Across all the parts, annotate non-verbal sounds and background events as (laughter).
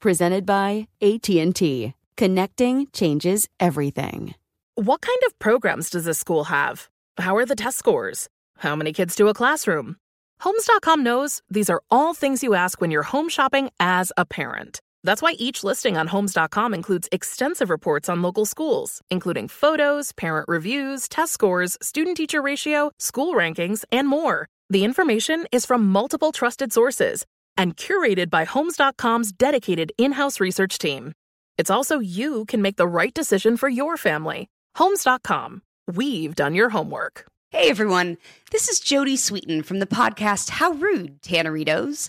Presented by AT&T. Connecting changes everything. What kind of programs does this school have? How are the test scores? How many kids do a classroom? Homes.com knows these are all things you ask when you're home shopping as a parent. That's why each listing on Homes.com includes extensive reports on local schools, including photos, parent reviews, test scores, student teacher ratio, school rankings, and more. The information is from multiple trusted sources and curated by Homes.com's dedicated in house research team. It's also you can make the right decision for your family. Homes.com. We've done your homework. Hey everyone, this is Jodie Sweetin from the podcast How Rude, Tanneritos.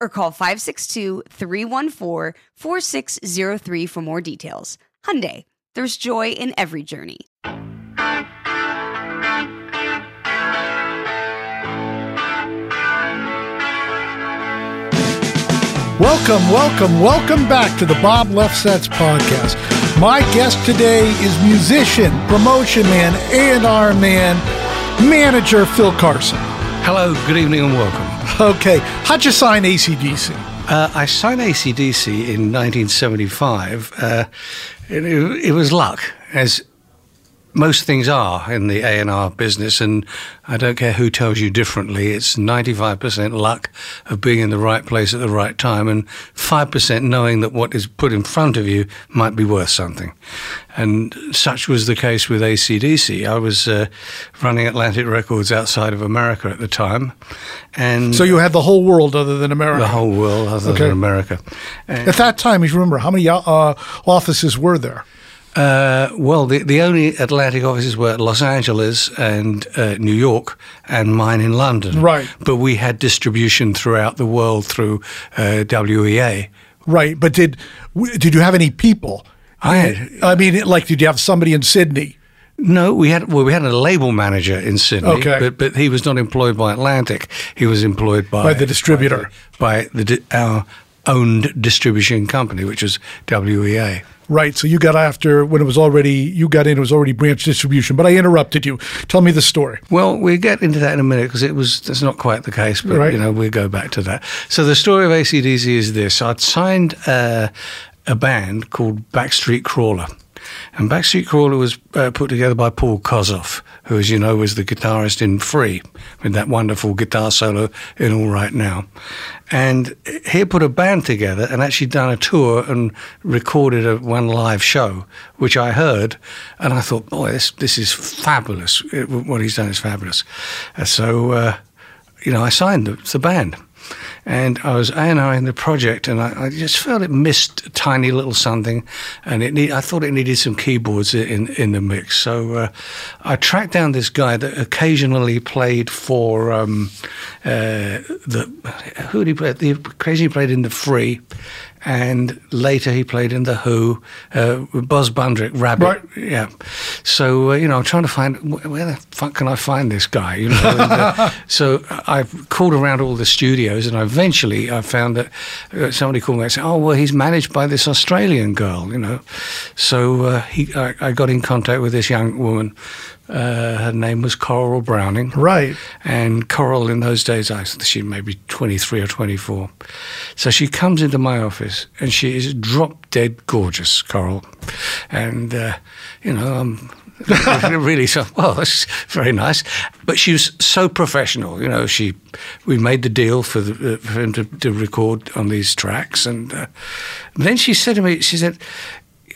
or call 562-314-4603 for more details. Hyundai, there's joy in every journey. Welcome, welcome, welcome back to the Bob Lefsetz podcast. My guest today is musician, promotion man, A&R man, manager Phil Carson. Hello, good evening, and welcome. (laughs) Okay, how'd you sign ACDC? Uh, I signed ACDC in 1975. Uh, it, it was luck, as most things are in the A&R business, and I don't care who tells you differently. It's 95% luck of being in the right place at the right time, and 5% knowing that what is put in front of you might be worth something. And such was the case with ACDC. I was uh, running Atlantic Records outside of America at the time, and So you had the whole world other than America. the whole world other Okay. than America. And- At that time, if you remember how many uh, offices were there? Uh, well, the, the only Atlantic offices were Los Angeles and uh, New York, and mine in London. Right. But we had distribution throughout the world through uh, WEA. Right, but did did you have any people? I had I mean, like, did you have somebody in Sydney? no, we had well, we had a label manager in Sydney, Okay. but but he was not employed by Atlantic. He was employed by By the distributor. by the, by the our owned distribution company, which was WEA. Right, so you got after when it was already you got in. It was already branch distribution. But I interrupted you. Tell me the story. Well, we'll get into that in a minute because it was that's not quite the case, but Right. you know we'll go back to that. So the story of ACDC is this: I'd signed uh, a band called Backstreet Crawler, and Backstreet Crawler was uh, put together by Paul Kossoff, who, as you know, was the guitarist in Free with that wonderful guitar solo in All Right Now, and he put a band together and actually done a tour and recorded a one live show, which I heard, and I thought, boy, this this is fabulous. It, what he's done is fabulous. Uh, so, uh, you know, I signed the, the band. And I was A and R in the project, and I, I just felt it missed a tiny little something, and it need, I thought it needed some keyboards in in the mix. So uh, I tracked down this guy that occasionally played for um, uh, the who did he play? The occasionally played in the Free, and later he played in the Who. Uh, Buzz Bundrick, Rabbit, Right. yeah. So uh, you know, I'm trying to find where the fuck can I find this guy? You know. and, uh, (laughs) so I called around all the studios, and eventually I found that uh, somebody called me and said, "Oh, well, he's managed by this Australian girl," you know. So uh, he, I, I got in contact with this young woman. Uh, her name was Coral Browning. Right. And Coral, in those days, I think she may be 23 or 24. So she comes into my office and she is drop dead gorgeous, Coral. And, uh, you know, I'm (laughs) really, so well, that's very nice. But she was so professional. You know, she we made the deal for, the, uh, for him to, to record on these tracks, and uh, then she said to me, she said.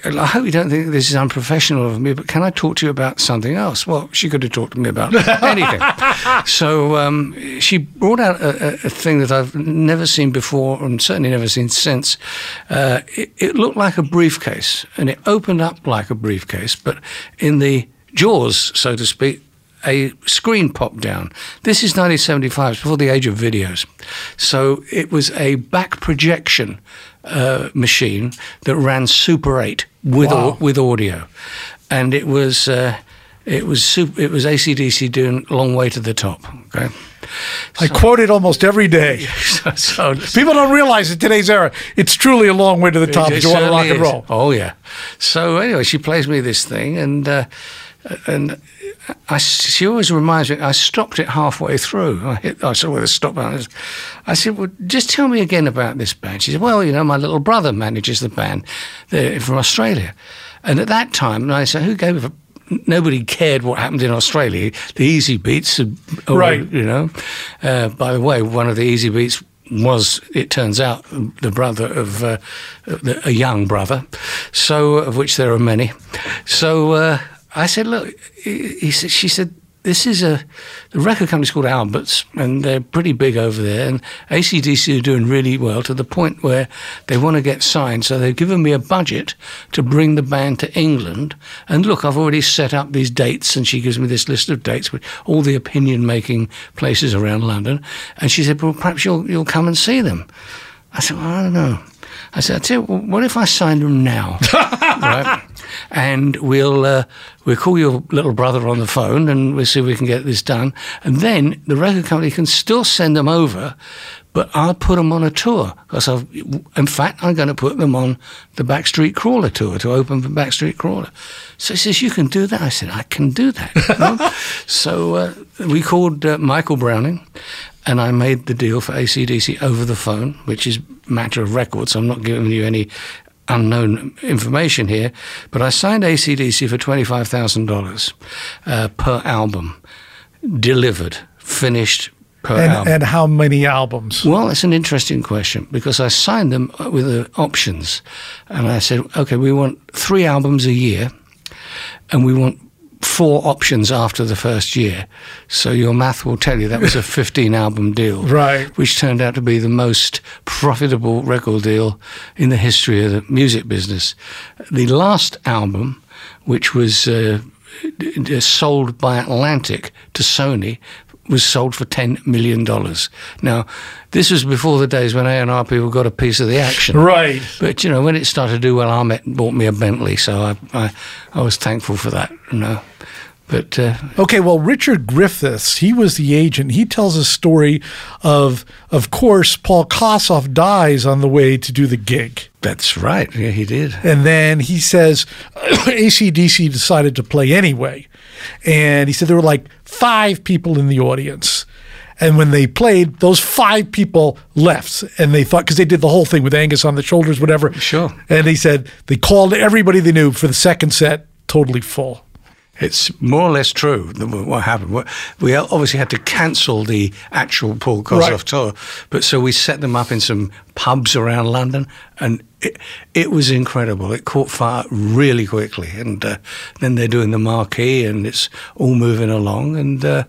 I hope you don't think this is unprofessional of me, but can I talk to you about something else? Well, she could have talked to me about (laughs) anything. so um, she brought out a, a, thing that I've never seen before and certainly never seen since. Uh, it, it looked like a briefcase and it opened up like a briefcase, but in the jaws, so to speak, a screen popped down. This is 1975, it's before the age of videos. So it was a back projection uh, machine that ran Super 8 with Wow. with audio, and it was uh, it was super, it was ACDC doing "Long Way to the Top." Okay, I quote it almost every day. (laughs) so, so People don't realize in today's era, it's truly a long way to the top if It you want to rock and is. roll. Oh yeah. So anyway, she plays me this thing, and uh, and I, she always reminds me. I stopped it halfway through. I hit. I saw where the stop button. I said, "Well, just tell me again about this band." She said, "Well, you know, my little brother manages the band. They're from Australia." And at that time, I said, "Who gave a?" Nobody cared what happened in Australia. The Easybeats, had- Right. You know. Uh, by the way, one of the Easybeats was, it turns out, the brother of uh, a young brother, so of which there are many. So uh, I said, look, he, he said, she said, this is a the record company's called Alberts, and they're pretty big over there. And ACDC are doing really well to the point where they want to get signed. So they've given me a budget to bring the band to England. And look, I've already set up these dates, and she gives me this list of dates with all the opinion making places around London. And she said, well, perhaps you'll you'll come and see them. I said, well, I don't know. I said, I tell you, well, what if I signed them now? (laughs) right? And we'll uh, we'll call your little brother on the phone, and we'll see if we can get this done. And then the record company can still send them over, but I'll put them on a tour because I've, in fact, I'm going to put them on the Backstreet Crawler tour to open for Backstreet Crawler. So he says, "You can do that." I said, "I can do that." (laughs) you know? so uh, we called uh, Michael Browning and I made the deal for ACDC over the phone, which is matter of record. So I'm not giving you any unknown information here, but I signed ACDC for twenty five thousand dollars uh, per album, delivered, finished per And, album. and how many albums? Well, it's an interesting question because I signed them with the options, and I said, okay, we want three albums a year, and we want four options after the first year. So your math will tell you that was a (laughs) 15 album deal, Right. Which turned out to be the most profitable record deal in the history of the music business. The last album, which was uh, sold by Atlantic to Sony was sold for ten million dollars. Now, this was before the days when A and R people got a piece of the action. Right. But you know, when it started to do well, Ahmet bought me a Bentley, so I I, I was thankful for that. You know, but uh, Okay, well, Richard Griffiths, he was the agent. He tells a story of, of course, Paul Kossoff dies on the way to do the gig. that's right. Yeah, he did. And then he says (coughs) ACDC decided to play anyway. And he said there were like five people in the audience. And when they played, those five people left. And they thought, because they did the whole thing with Angus on the shoulders, whatever. Sure. And he said they called everybody they knew for the second set, totally full. It's more or less true what happened. We obviously had to cancel the actual Paul Kossoff Right. tour, but so we set them up in some pubs around London, and it, it was incredible. It caught fire really quickly, and uh, then they're doing the marquee, and it's all moving along. And uh,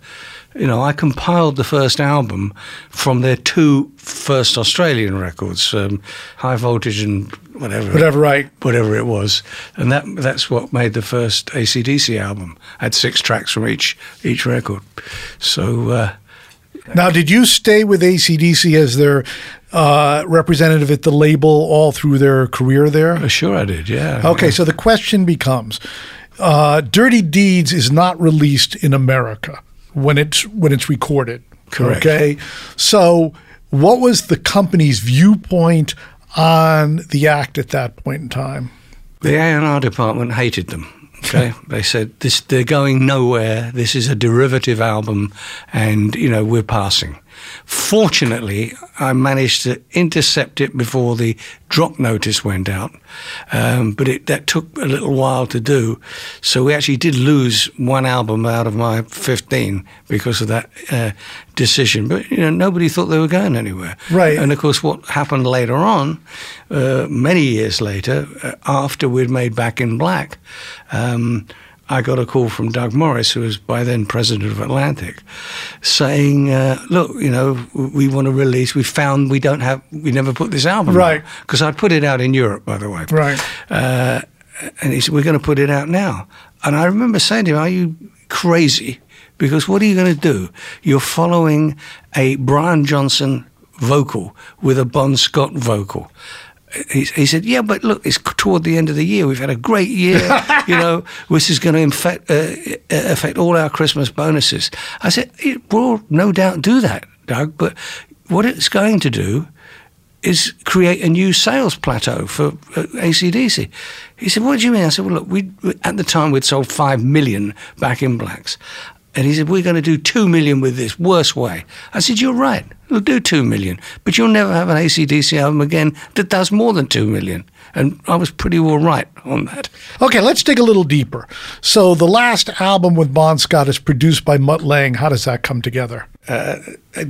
you know, I compiled the first album from their two first Australian records, um, High Voltage and whatever, Whatever, right. whatever it was, and that that's what made the first ACDC album. Had six tracks from each each record. So uh, Now, did you stay with ACDC as their uh, representative at the label all through their career there? sure, I did. Yeah. Okay, so the question becomes: uh, "Dirty Deeds" is not released in America when it's when it's recorded. Correct. Okay, so what was the company's viewpoint on the act at that point in time? The A and R department hated them. Okay, (laughs) they said this they're going nowhere. This is a derivative album, and you know we're passing. Fortunately, I managed to intercept it before the drop notice went out, um, but it, that took a little while to do. So we actually did lose one album out of my 15 because of that uh, decision. But you know, nobody thought they were going anywhere. Right. And of course, what happened later on, uh, many years later, uh, after we'd made Back in Black. Um, I got a call from Doug Morris, who was by then president of Atlantic, saying, uh, "Look, you know, we want to release. We found we don't have. We never put this album Right. because I'd put it out in Europe, by the way. Right. Uh, and he said, "We're going to put it out now." And I remember saying to him, "Are you crazy? Because what are you going to do? You're following a Brian Johnson vocal with a Bon Scott vocal." He, he said, "Yeah, but look, it's toward the end of the year. We've had a great year. you know, (laughs) this is going to infect, uh, affect all our Christmas bonuses." I said, "It will no doubt do that, Doug. But what it's going to do is create a new sales plateau for uh, ACDC. He said, What do you mean? I said, Well, look, we at the time we'd sold 5 million back in blacks. And he said, We're going to do 2 million with this, worst way. I said, You're right, we'll do 2 million, but you'll never have an ACDC album again that does more than 2 million. And I was pretty well right on that. Okay, let's dig a little deeper. So the last album with Bon Scott is produced by Mutt Lange. How does that come together? uh,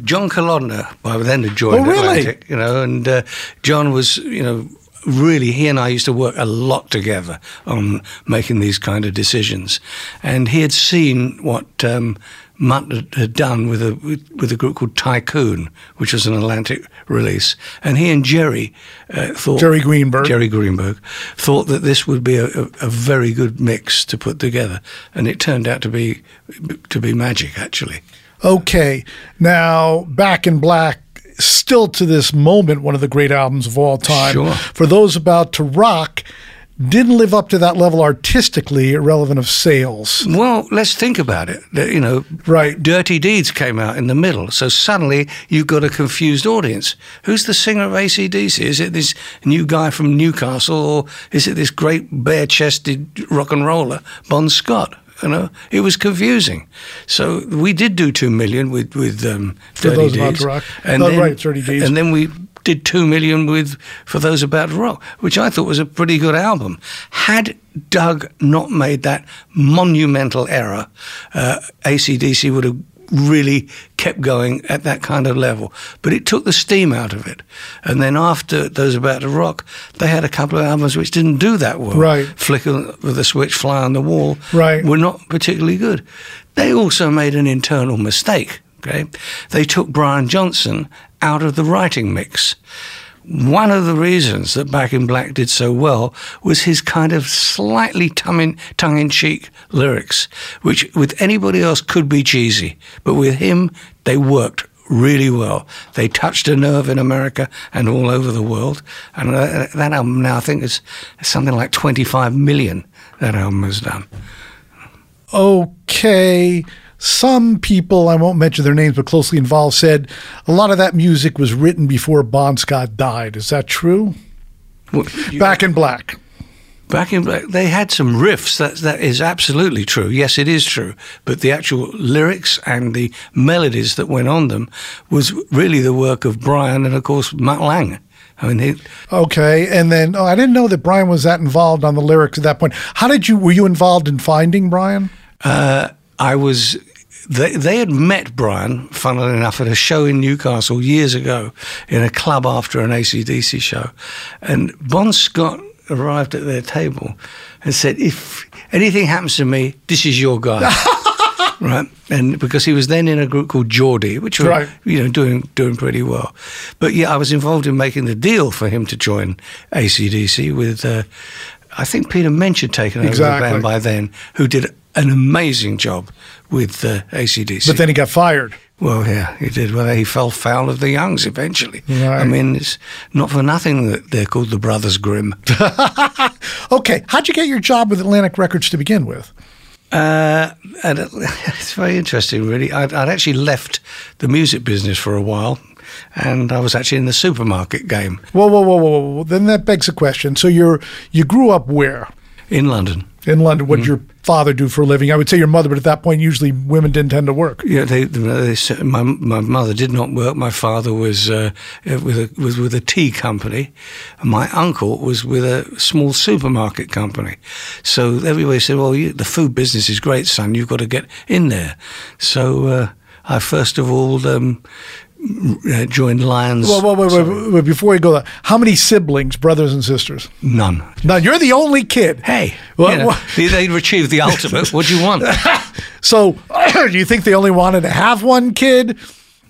John Kalodner by then had joined Oh, really? Atlantic, you know, and uh, John was, you know, really he and I used to work a lot together on making these kind of decisions, and he had seen what. Um, Mutt had- done with a with, with a group called Tycoon, which was an Atlantic release, and he and Jerry uh, thought Jerry Greenberg. Jerry Greenberg thought that this would be a, a, a very good mix to put together, and it turned out to be to be magic actually. Okay, now Back in Black, still to this moment, one of the great albums of all time. Sure. For those about to rock, didn't live up to that level artistically, irrelevant of sales. Well, let's think about it. You know, Right. Dirty Deeds came out in the middle, so suddenly you've got a confused audience. Who's the singer of ACDC? Is it this new guy from Newcastle, or is it this great bare-chested rock and roller, Bon Scott? You know, it was confusing. So we did do two million with with um, For Those About to Rock. Oh, right, Dirty Deeds. and then we did two million with for those about to rock, which I thought was a pretty good album. Had Doug not made that monumental error, uh, ACDC would have really kept going at that kind of level. But it took the steam out of it. And then after those about to rock, they had a couple of albums which didn't do that well. Right. Flick of the switch, fly on the wall. Right. Were not particularly good. They also made an internal mistake. Okay, they took Brian Johnson out of the writing mix. One of the reasons that Back in Black did so well was his kind of slightly tongue in cheek lyrics, which with anybody else could be cheesy, but with him, they worked really well. They touched a nerve in America and all over the world. And uh, that album now, I think, is something like 25 million that album has done. Okay. Some people, I won't mention their names, but closely involved, said a lot of that music was written before Bon Scott died. Is that true? Well, Back in Black. Back in Black, they had some riffs. That that is absolutely true. Yes, it is true. But the actual lyrics and the melodies that went on them was really the work of Brian and, of course, Mutt Lange. I mean, he, Okay, and then oh, I didn't know that Brian was that involved on the lyrics at that point. How did you were you involved in finding Brian? uh, I was. They, they had met Brian, funnily enough, at a show in Newcastle years ago in a club after an ACDC show. And Bon Scott arrived at their table and said, If anything happens to me, this is your guy. (laughs) right? And because he was then in a group called Geordie, which were Right. you know doing doing pretty well. But yeah, I was involved in making the deal for him to join ACDC with. Uh, I think Peter Mensch had taken over Exactly. the band by then, who did an amazing job with uh, ACDC. But then he got fired. well, yeah, he did. Well, he fell foul of the Youngs eventually. Right. I mean, it's not for nothing that they're called the Brothers Grimm. (laughs) Okay, how'd you get your job with Atlantic Records to begin with? Uh, and it- (laughs) it's very interesting, really. I'd, I'd actually left the music business for a while, and I was actually in the supermarket game Whoa, whoa, whoa, whoa, whoa! Then that begs a question. So you're you grew up where in London. in London? What did your father do for a living? I would say your mother, but at that point, usually women didn't tend to work. Yeah, they, they, said- my my mother did not work. My father was uh, with a was with a tea company, and my uncle was with a small supermarket company. So everybody said, "Well, you, the food business is great, son. You've got to get in there." So uh, I first of all um, uh, joined Lyons. Well, wait, wait, wait, wait, before we go there, how many siblings, brothers and sisters? None. Now you're the only kid. Hey, Well, you know, well- they, they achieved the ultimate. What do you want? (laughs) So, do (clears throat) you think they only wanted to have one kid?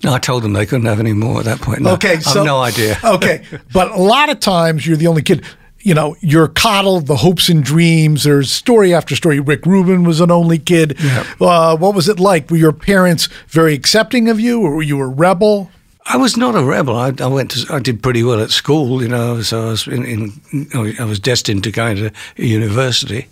No, I told them they couldn't have any more at that point. No, Okay, so no idea. okay, (laughs) but a lot of times you're the only kid. You know, you're coddled, the hopes and dreams. There's story after story. Rick Rubin was an only kid. Uh, what was it like? Were your parents very accepting of you, or were you a rebel? I was not a rebel. I, I went to. I did pretty well at school. You know, so I was in. in I was destined to go into university,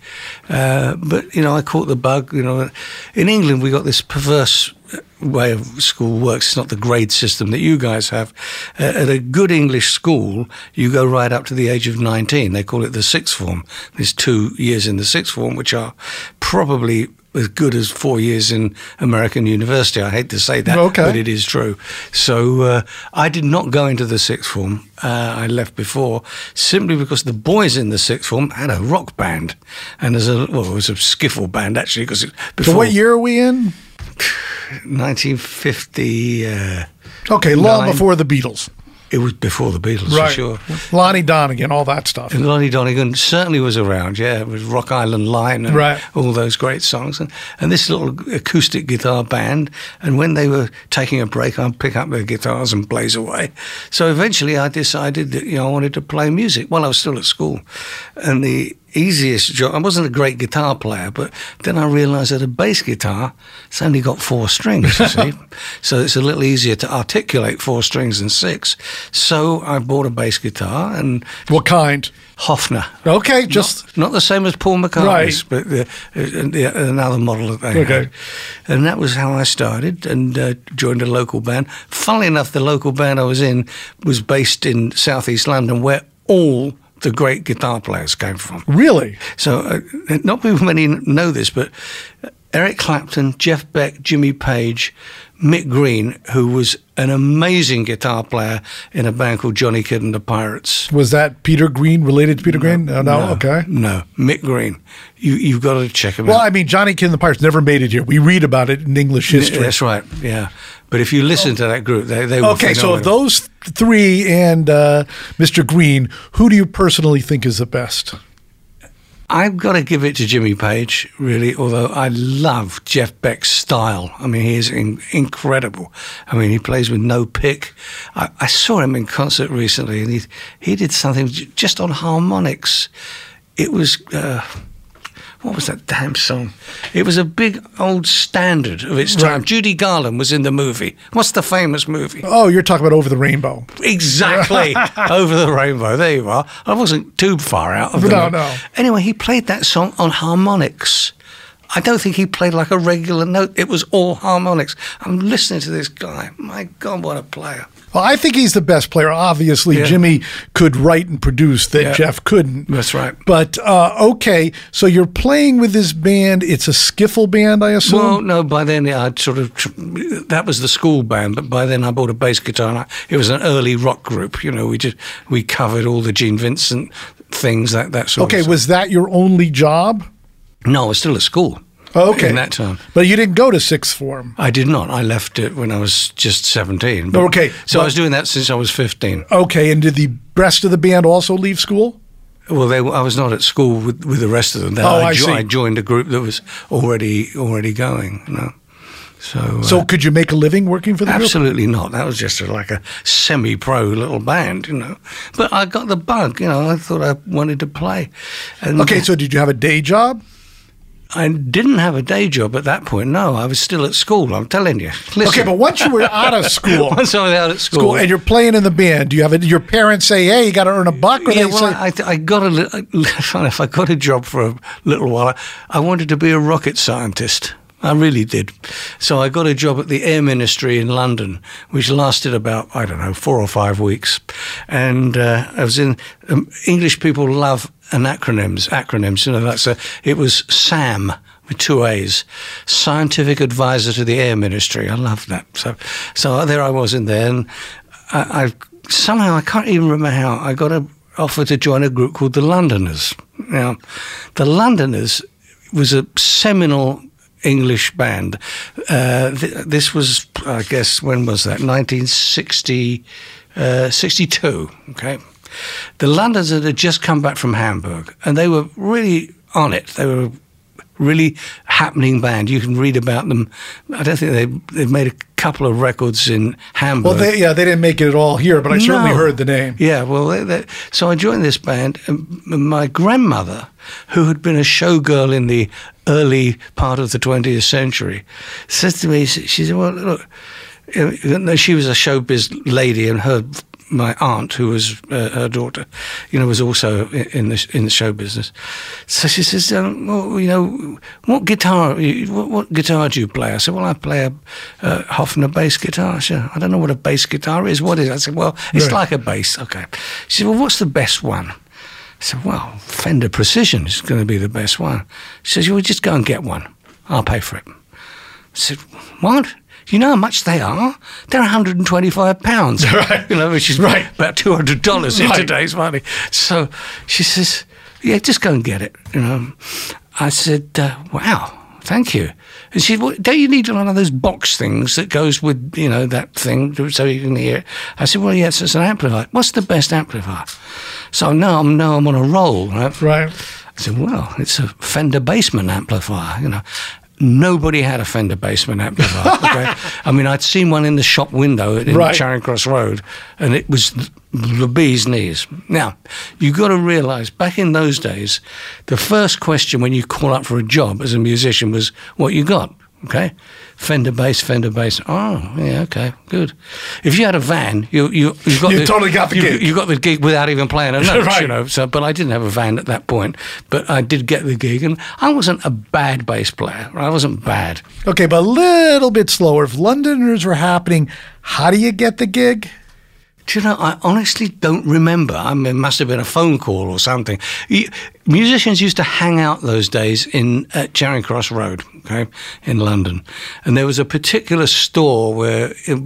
uh, but you know, I caught the bug. You know, in England we got this perverse way of school works. It's not the grade system that you guys have. Uh, at a good English school, you go right up to the age of nineteen. They call it the sixth form. There's two years in the sixth form, which are probably as good as four years in American university. I hate to say that, Okay. but it is true. So uh, I did not go into the sixth form. Uh, I left before simply because the boys in the sixth form had a rock band, and there's a well, it was a skiffle band actually because before So, what year are we in? (sighs) 1950. Uh, Okay, long Nine. before the Beatles. It was before the Beatles for sure. Lonnie Donegan, all that stuff. And Lonnie Donegan certainly was around, yeah. It was Rock Island Line and Right. all those great songs. And, and this little acoustic guitar band. And when they were taking a break, I'd pick up their guitars and blaze away. So eventually I decided that, you know, I wanted to play music while I was still at school. And the easiest job, I wasn't a great guitar player, but then I realized that a bass guitar, it's only got four strings, you see. (laughs) so it's a little easier to articulate four strings than six. So I bought a bass guitar and What kind? Hofner. Okay, just Not, not the same as Paul McCartney's, but the, uh, the, another model that they Okay. had. And that was how I started and uh, joined a local band. Funnily enough, the local band I was in was based in southeast London, where all the great guitar players came from. really. So, uh, not many know this, but Eric Clapton, Jeff Beck, Jimmy Page, Mick Green, who was an amazing guitar player in a band called Johnny Kidd and the Pirates. Was that Peter Green related to Peter Green? No, no, okay. No, Mick Green. You, you've got to check him Well, out. I mean, Johnny Kidd and the Pirates never made it here. We read about it in English history. That's right, yeah. But if you listen to that group, they, they were Okay, so of those three and uh, Mr. Green, who do you personally think is the best? I've got to give it to Jimmy Page, really, although I love Jeff Beck's style. I mean, he is in, incredible. I mean, he plays with no pick. I, I saw him in concert recently, and he, he did something j- just on harmonics. It was. Uh, what was that damn song? It was a big old standard of its time. Right. Judy Garland was in the movie. What's the famous movie? Oh, you're talking about Over the Rainbow. Exactly. (laughs) Over the rainbow. There you are. I wasn't too far out of the No, no. Anyway, he played that song on harmonics. I don't think he played like a regular note. It was all harmonics. I'm listening to this guy. My God, what a player. Well, I think he's the best player. Obviously, Yeah. Jimmy could write and produce that Yeah. Jeff couldn't. That's right. But uh, okay, so you're playing with this band. It's a skiffle band, I assume. Well, no, by then I'd sort of, that was the school band, but by then I bought a bass guitar and I, it was an early rock group. You know, we just, we covered all the Gene Vincent things, that, that sort of. okay, of was that your only job? No, I was still at school. Okay, In that time. but you didn't go to sixth form. I did not. I left it when I was just 17. But- Okay, So but- I was doing that since I was 15. Okay, and did the rest of the band also leave school? Well, they, I was not at school with, with the rest of them. Oh, I jo- see. I joined a group that was already already going. You know? So, uh, So could you make a living working for the group? absolutely not. That was just a, like a semi-pro little band, you know. But I got the bug. You know, I thought I wanted to play. And Okay, so did you have a day job? I didn't have a day job at that point. No, I was still at school. I'm telling you. (laughs) Listen, Okay, but once you were out of school, (laughs) once I was out at school, school and you're playing in the band, do you have a, your parents say, "Hey, you got to earn a buck," or yeah, they well, say, I, I got a funny (laughs) enough, I got a job for a little while. I wanted to be a rocket scientist. I really did. So I got a job at the Air Ministry in London, which lasted about I don't know four or five weeks, and uh, I was in. Um, English people love and acronyms. Acronyms, you know, that's a, it was SAM with two A's, Scientific Advisor to the Air Ministry. I love that. So, so there I was in there, and I, I somehow I can't even remember how I got an offer to join a group called the Londoners. Now, the Londoners was a seminal English band. Uh, th- this was, I guess, when was that? 1960, uh, 62. Okay. The Londoners had just come back from Hamburg, and they were really on it. They were really happening band. You can read about them. I don't think they they've made a couple of records in Hamburg. Well, they, yeah, they didn't make it at all here, but I certainly No. heard the name. Yeah, well, they, they, so I joined this band. And my grandmother, who had been a showgirl in the early part of the 20th century, says to me, she said, "Well, look." She was a showbiz lady, and her my aunt, who was uh, her daughter, you know, was also in the in the show business. So she says, um, "Well, you know, what guitar? What, what guitar do you play?" I said, "Well, I play a uh, Hofner bass guitar." She said, "I don't know what a bass guitar is. What is?" it? I said, "Well, it's Right. like a bass." Okay. She said, "Well, what's the best one?" I said, "Well, Fender Precision is going to be the best one." She says, "Well, just go and get one. I'll pay for it." I said, "What?" You know how much they are? They're 125 pounds, (laughs) Right. you know, which is Right. about 200 dollars in Right. today's money. So she says, "Yeah, just go and get it." You know, I said, uh, "Wow, thank you." And she said, well, "Don't you need one of those box things that goes with you know that thing so you can hear?" it?" I said, "Well, yes, it's an amplifier. What's the best amplifier?" So now I'm now I'm on a roll, right? Right. I said, well, it's a Fender Bassman amplifier, you know. Nobody had a Fender Bassman amplifier. (laughs) Okay? I mean, I'd seen one in the shop window in Right. Charing Cross Road, and it was the bee's knees. Now, you've got to realise, back in those days, the first question when you call up for a job as a musician was, what you got? Okay? Fender bass, Fender bass. Oh, yeah, okay, good. If you had a van, you you you got You the, totally got the you, gig. You got the gig without even playing a (laughs) note, Right. you know. So, but I didn't have a van at that point. But I did get the gig, and I wasn't a bad bass player. I wasn't bad. Okay, but a little bit slower. If Londoners were happening, how do you get the gig? Do you know? I honestly don't remember. I mean, it must have been a phone call or something. Musicians used to hang out those days in at Charing Cross Road, okay, in London, and there was a particular store where it,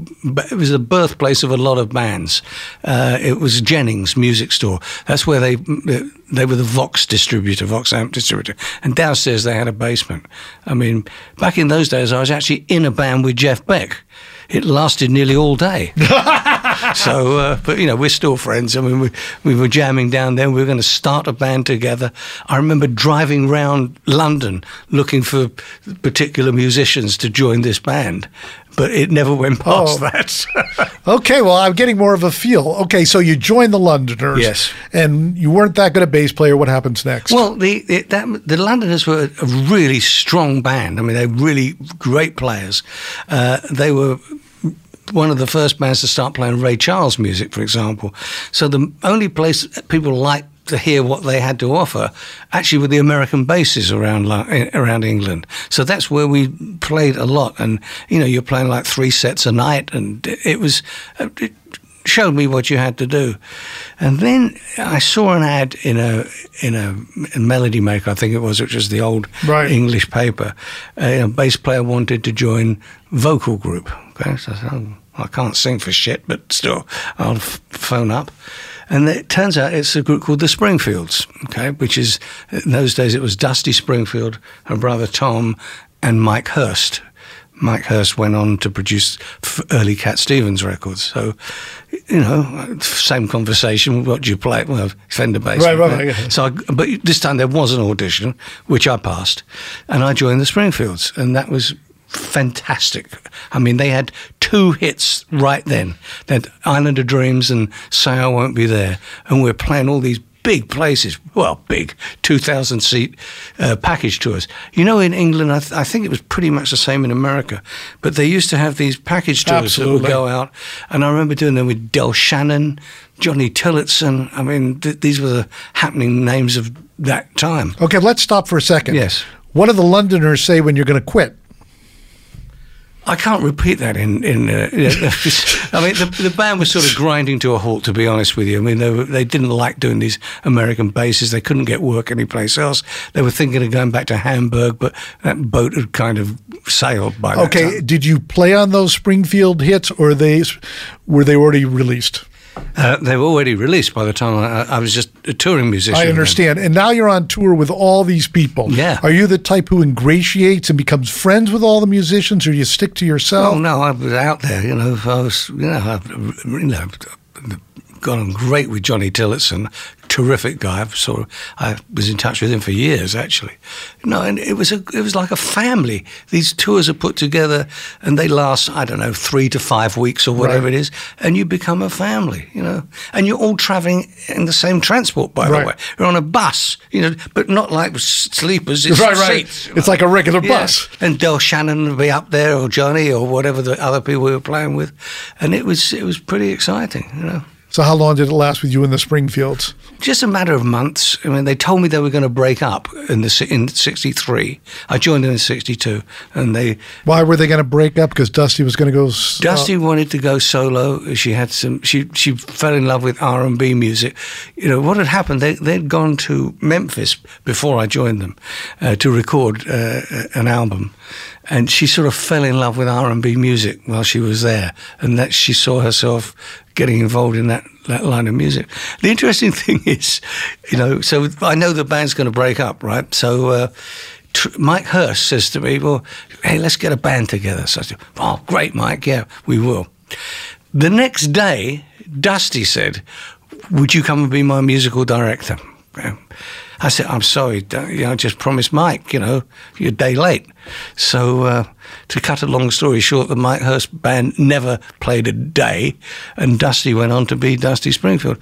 it was the birthplace of a lot of bands. Uh, it was Jennings Music Store. That's where they they were the Vox distributor, Vox amp distributor, and downstairs they had a basement. I mean, back in those days, I was actually in a band with Jeff Beck. It lasted nearly all day. (laughs) so, uh, but you know, we're still friends. I mean, we, we were jamming down there. We were going to start a band together. I remember driving round London looking for particular musicians to join this band, but it never went past Oh. that. (laughs) Okay, well, I'm getting more of a feel. Okay, so you joined the Londoners. Yes. And you weren't that good a bass player. What happens next? Well, the it, that, the Londoners were a really strong band. I mean, they're really great players. Uh, they were one of the first bands to start playing Ray Charles music, for example. So the only place people liked to hear what they had to offer actually with the American bases around eh, around England. So that's where we played a lot. And you know, you're playing like three sets a night, and it was. It, showed me what you had to do. And then I saw an ad in a in a, Melody Maker, I think it was, which was the old Right. English paper. A, a bass player wanted to join vocal group. Okay, so I said, oh, I can't sing for shit, but still, I'll f- phone up. And it turns out it's a group called the Springfields, okay, which is, in those days, it was Dusty Springfield, her brother Tom, and Mike Hurst. Mike Hurst went on to produce early Cat Stevens records. So, you know, same conversation. What do you play? Well, Fender bass. Right, right, right. So, I, but this time there was an audition, which I passed, and I joined the Springfields, and that was fantastic. I mean, they had two hits right then. That Island of Dreams and Say I Won't Be There, and we are playing all these big places. Well, big, 2,000 seat uh, package tours. You know, in England, I, th- I think it was pretty much the same in America, but they used to have these package tours that would go out, and I remember doing them with Del Shannon, Johnny Tillotson. I mean, th- these were the happening names of that time. okay, let's stop for a second. Yes. What do the Londoners say when you're going to quit? I can't repeat that in in. Uh, (laughs) I mean, the, the band was sort of grinding to a halt. To be honest with you, I mean, they were, they didn't like doing these American bases. They couldn't get work anyplace else. They were thinking of going back to Hamburg, but that boat had kind of sailed by Okay, did you play on those Springfield hits, or they were they already released? Uh, they were already released by the time I, I was just a touring musician. I then. understand. And now you're on tour with all these people. Yeah. Are you the type who ingratiates and becomes friends with all the musicians, or do you stick to yourself? Oh no, I was out there. You know, I was. You know, I, you know, got on great with Johnny Tillotson, terrific guy. I sort of, I was in touch with him for years, actually. You know, and it was a, it was like a family. These tours are put together, and they last, I don't know, three to five weeks or whatever Right. it is, and you become a family. You know, and you're all traveling in the same transport, by Right. the way. You're on a bus, you know, but not like sleepers. It's Right, right. seats. It's like a regular Yeah. bus. And Del Shannon would be up there, or Johnny, or whatever the other people we were playing with, and it was it was pretty exciting, you know. So how long did it last with you in the Springfields? Just a matter of months. I mean, they told me they were going to break up in the in '63. I joined them in '62, and they Why were they going to break up? Because Dusty was going to go. s- Dusty wanted to go solo. She had some. She she fell in love with R and B music. You know what had happened? They they'd gone to Memphis before I joined them uh, to record uh, an album, and she sort of fell in love with R and B music while she was there, and that she saw herself getting involved in that, that line of music. The interesting (laughs) thing is, you know, so I know the band's going to break up, right? So. Uh, Tr- Mike Hurst says to me, "Well, hey, let's get a band together." So I said, "Oh, great, Mike. Yeah, we will." The next day, Dusty said, "Would you come and be my musical director?" Um, I said, "I'm sorry, you know, I just promised Mike. You know, you're a day late." So, uh, to cut a long story short, the Mike Hurst band never played a day, and Dusty went on to be Dusty Springfield.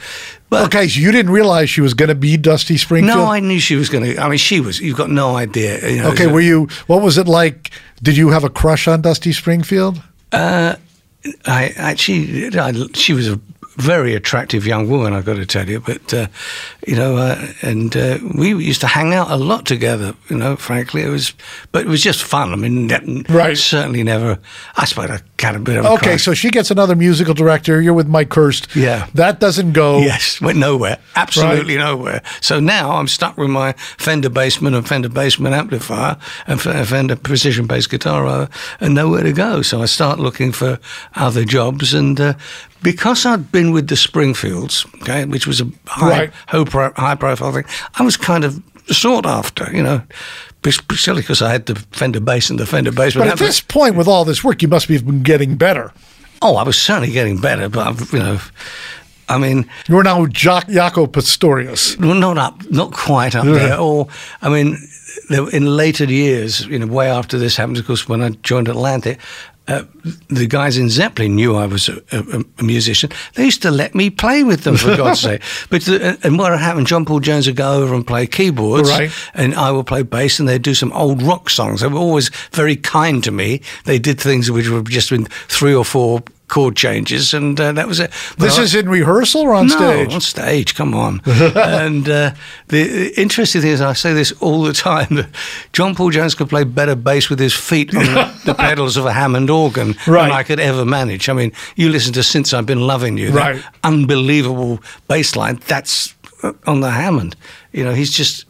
But Okay, so you didn't realize she was going to be Dusty Springfield. no, I knew she was going to. I mean, she was. You've got no idea. You know, Okay, were you? What was it like? Did you have a crush on Dusty Springfield? Uh, I actually, I, she was a very attractive young woman. I've got to tell you, but uh, you know, uh, and uh, we used to hang out a lot together. You know, frankly, it was, but it was just fun. I mean, ne- Right. Certainly never. I suppose I had a bit of a Okay, so she gets another musical director. You're with Mike Hurst. Yeah. that doesn't go. Yes, went nowhere. Absolutely nowhere. So now I'm stuck with my Fender Bassman and Fender Bassman amplifier and Fender precision bass guitar and nowhere to go. So I start looking for other jobs, and uh, because I'd been with the Springfields, okay, which was a high, Right. high, pro- high profile thing, I was kind of sought after, you know. Particularly because I had the Fender bass and the Fender Bassman. But at this point, with all this work, you must have been getting better. oh, I was certainly getting better, but I've, you know, I mean, You're now Jock Jaco Pastorius. Well, not up, not quite up there. Or, I mean, in later years, you know, way after this happened, of course, when I joined Atlantic, uh, the guys in Zeppelin knew I was a, a, a musician. They used to let me play with them, for God's sake. (laughs) But the, and what happened, John Paul Jones would go over and play keyboards, Right. and I would play bass, and they'd do some old rock songs. They were always very kind to me. They did things which were just in three or four chord changes, and uh, that was it. But This I- is in rehearsal or on no, stage? on stage. Come on. (laughs) and uh, the interesting thing is, I say this all the time: (laughs) that John Paul Jones could play better bass with his feet on the, (laughs) the pedals of a Hammond organ Right. than I could ever manage. I mean, you listen to "Since I've Been Loving You," that Right. unbelievable bass line. That's uh, on the Hammond. You know, he's just.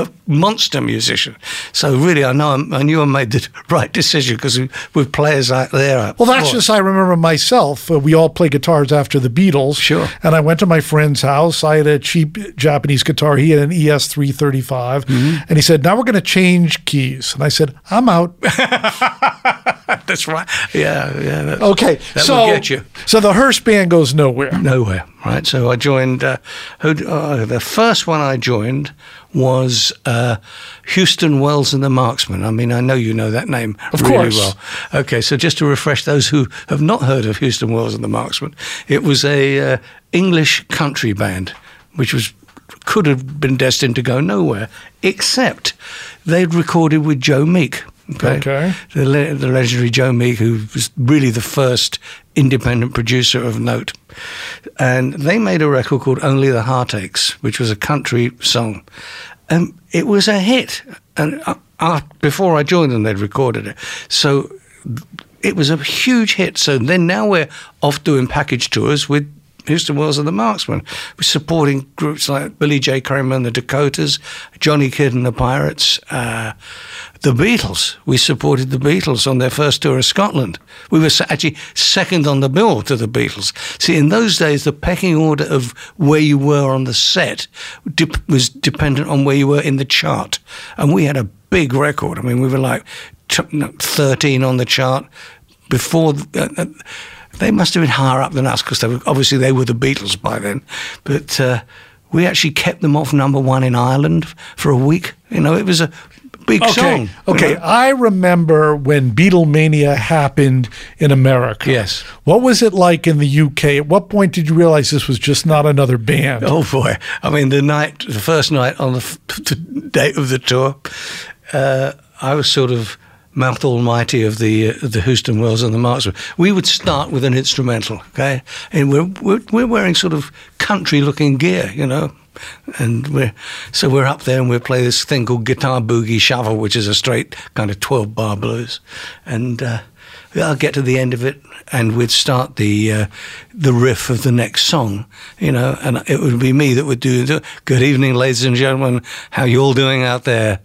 A monster musician, so really, I know I'm, I knew I made the (laughs) right decision because with players out there. Well, that's just, I remember myself. Uh, we all play guitars after the Beatles. Sure. And I went to my friend's house. I had a cheap Japanese guitar. He had an ES 335. Mm-hmm. And he said, Now we're going to change keys. And I said, I'm out. (laughs) that's right. Yeah, yeah. That, Okay. that so, will get you. So the Hurst band goes nowhere. nowhere, right? So I joined. Uh, who, uh, the first one I joined was uh, Houston Wells and the Marksmen. I mean, I know you know that name Of really course. well. Okay, so just to refresh those who have not heard of Houston Wells and the Marksmen, it was a uh, English country band, which was could have been destined to go nowhere, except they'd recorded with Joe Meek. Okay. Okay. The, le- the legendary Joe Meek, who was really the first independent producer of note. And they made a record called Only the Heartaches, which was a country song. And it was a hit. And uh, uh, before I joined them, they'd recorded it. So it was a huge hit. So then now we're off doing package tours with Houston Wells and the Marksmen. We're supporting groups like Billy J. Kramer and the Dakotas, Johnny Kidd and the Pirates, uh, the Beatles. We supported the Beatles on their first tour of Scotland. We were actually second on the bill to the Beatles. See, in those days, the pecking order of where you were on the set was dependent on where you were in the chart. And we had a big record. I mean, we were like 13 on the chart before. Uh, uh, they must have been higher up than us because obviously they were the Beatles by then. But uh, we actually kept them off number one in Ireland for a week. You know, it was a big okay. song. Okay, know? I remember when Beatlemania happened in America. Yes. What was it like in the UK? At what point did you realize this was just not another band? Oh boy! I mean, the night, the first night on the, the date of the tour, uh, I was sort of mouth almighty of the uh, the Houston Wells and the Marksmen. We would start with an instrumental, okay, and we're we're, we're wearing sort of country looking gear, you know. And we're so we're up there and we play this thing called guitar boogie shuffle, which is a straight kind of twelve bar blues, and uh, I'll get to the end of it and we'd start the uh, the riff of the next song, you know, and it would be me that would do "Good evening, ladies and gentlemen, how you all doing out there?"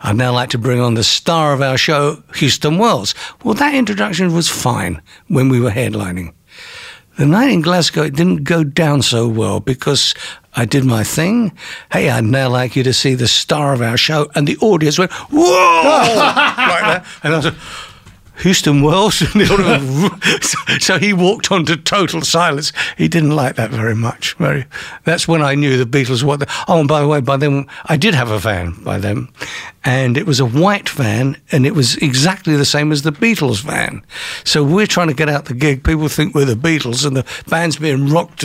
I'd now like to bring on the star of our show, Houston Wells. Well, that introduction was fine when we were headlining. The night in Glasgow, it didn't go down so well because I did my thing. Hey, I'd now like you to see the star of our show. And the audience went, whoa! (laughs) like that. And I was like, Houston Wells. (laughs) so he walked on to total silence. He didn't like that very much. Very. That's when I knew the Beatles were. The, oh, and by the way, by then I did have a van by then, and it was a white van, and it was exactly the same as the Beatles van. So we're trying to get out the gig. People think we're the Beatles, and the band's being rocked.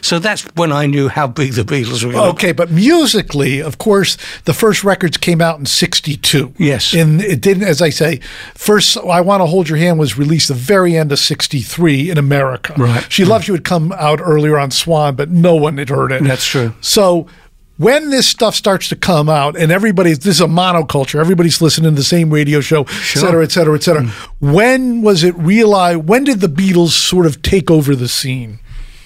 So that's when I knew how big the Beatles were. Okay, but musically, of course, the first records came out in '62. Yes, and it didn't, as I say, first I Want to Hold Your Hand was released the very end of 63 in America. Right. She Loves You had come out earlier on Swan, but no one had heard it. That's true. So when this stuff starts to come out and everybody's this is a monoculture everybody's listening to the same radio show sure. et cetera et cetera et cetera mm. when was it realized when did the beatles sort of take over the scene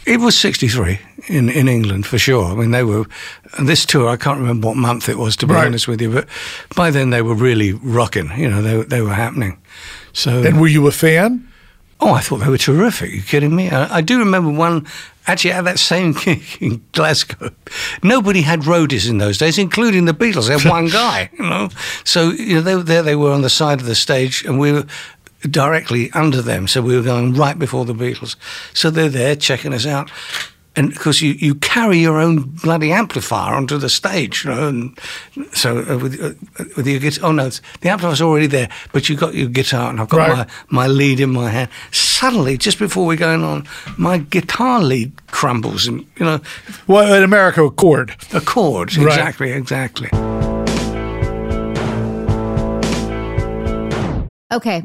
it was 63 in, in England for sure. I mean, they were, this tour, I can't remember what month it was, to be right. honest with you, but by then they were really rocking. You know, they, they were happening. So, and were you a fan? Oh, I thought they were terrific. Are you kidding me? I, I do remember one actually at that same (laughs) gig in Glasgow. Nobody had roadies in those days, including the Beatles. They had one (laughs) guy, you know. So you know, they, there they were on the side of the stage, and we were directly under them. So we were going right before the Beatles. So they're there checking us out and because you, you carry your own bloody amplifier onto the stage, you know, and so uh, with, uh, with your guitar, oh no, the amplifier's already there, but you've got your guitar, and I've got right. my, my lead in my hand. Suddenly, just before we're going on, my guitar lead crumbles, and you know, well, in America, a cord, a cord, right. exactly, exactly. Okay,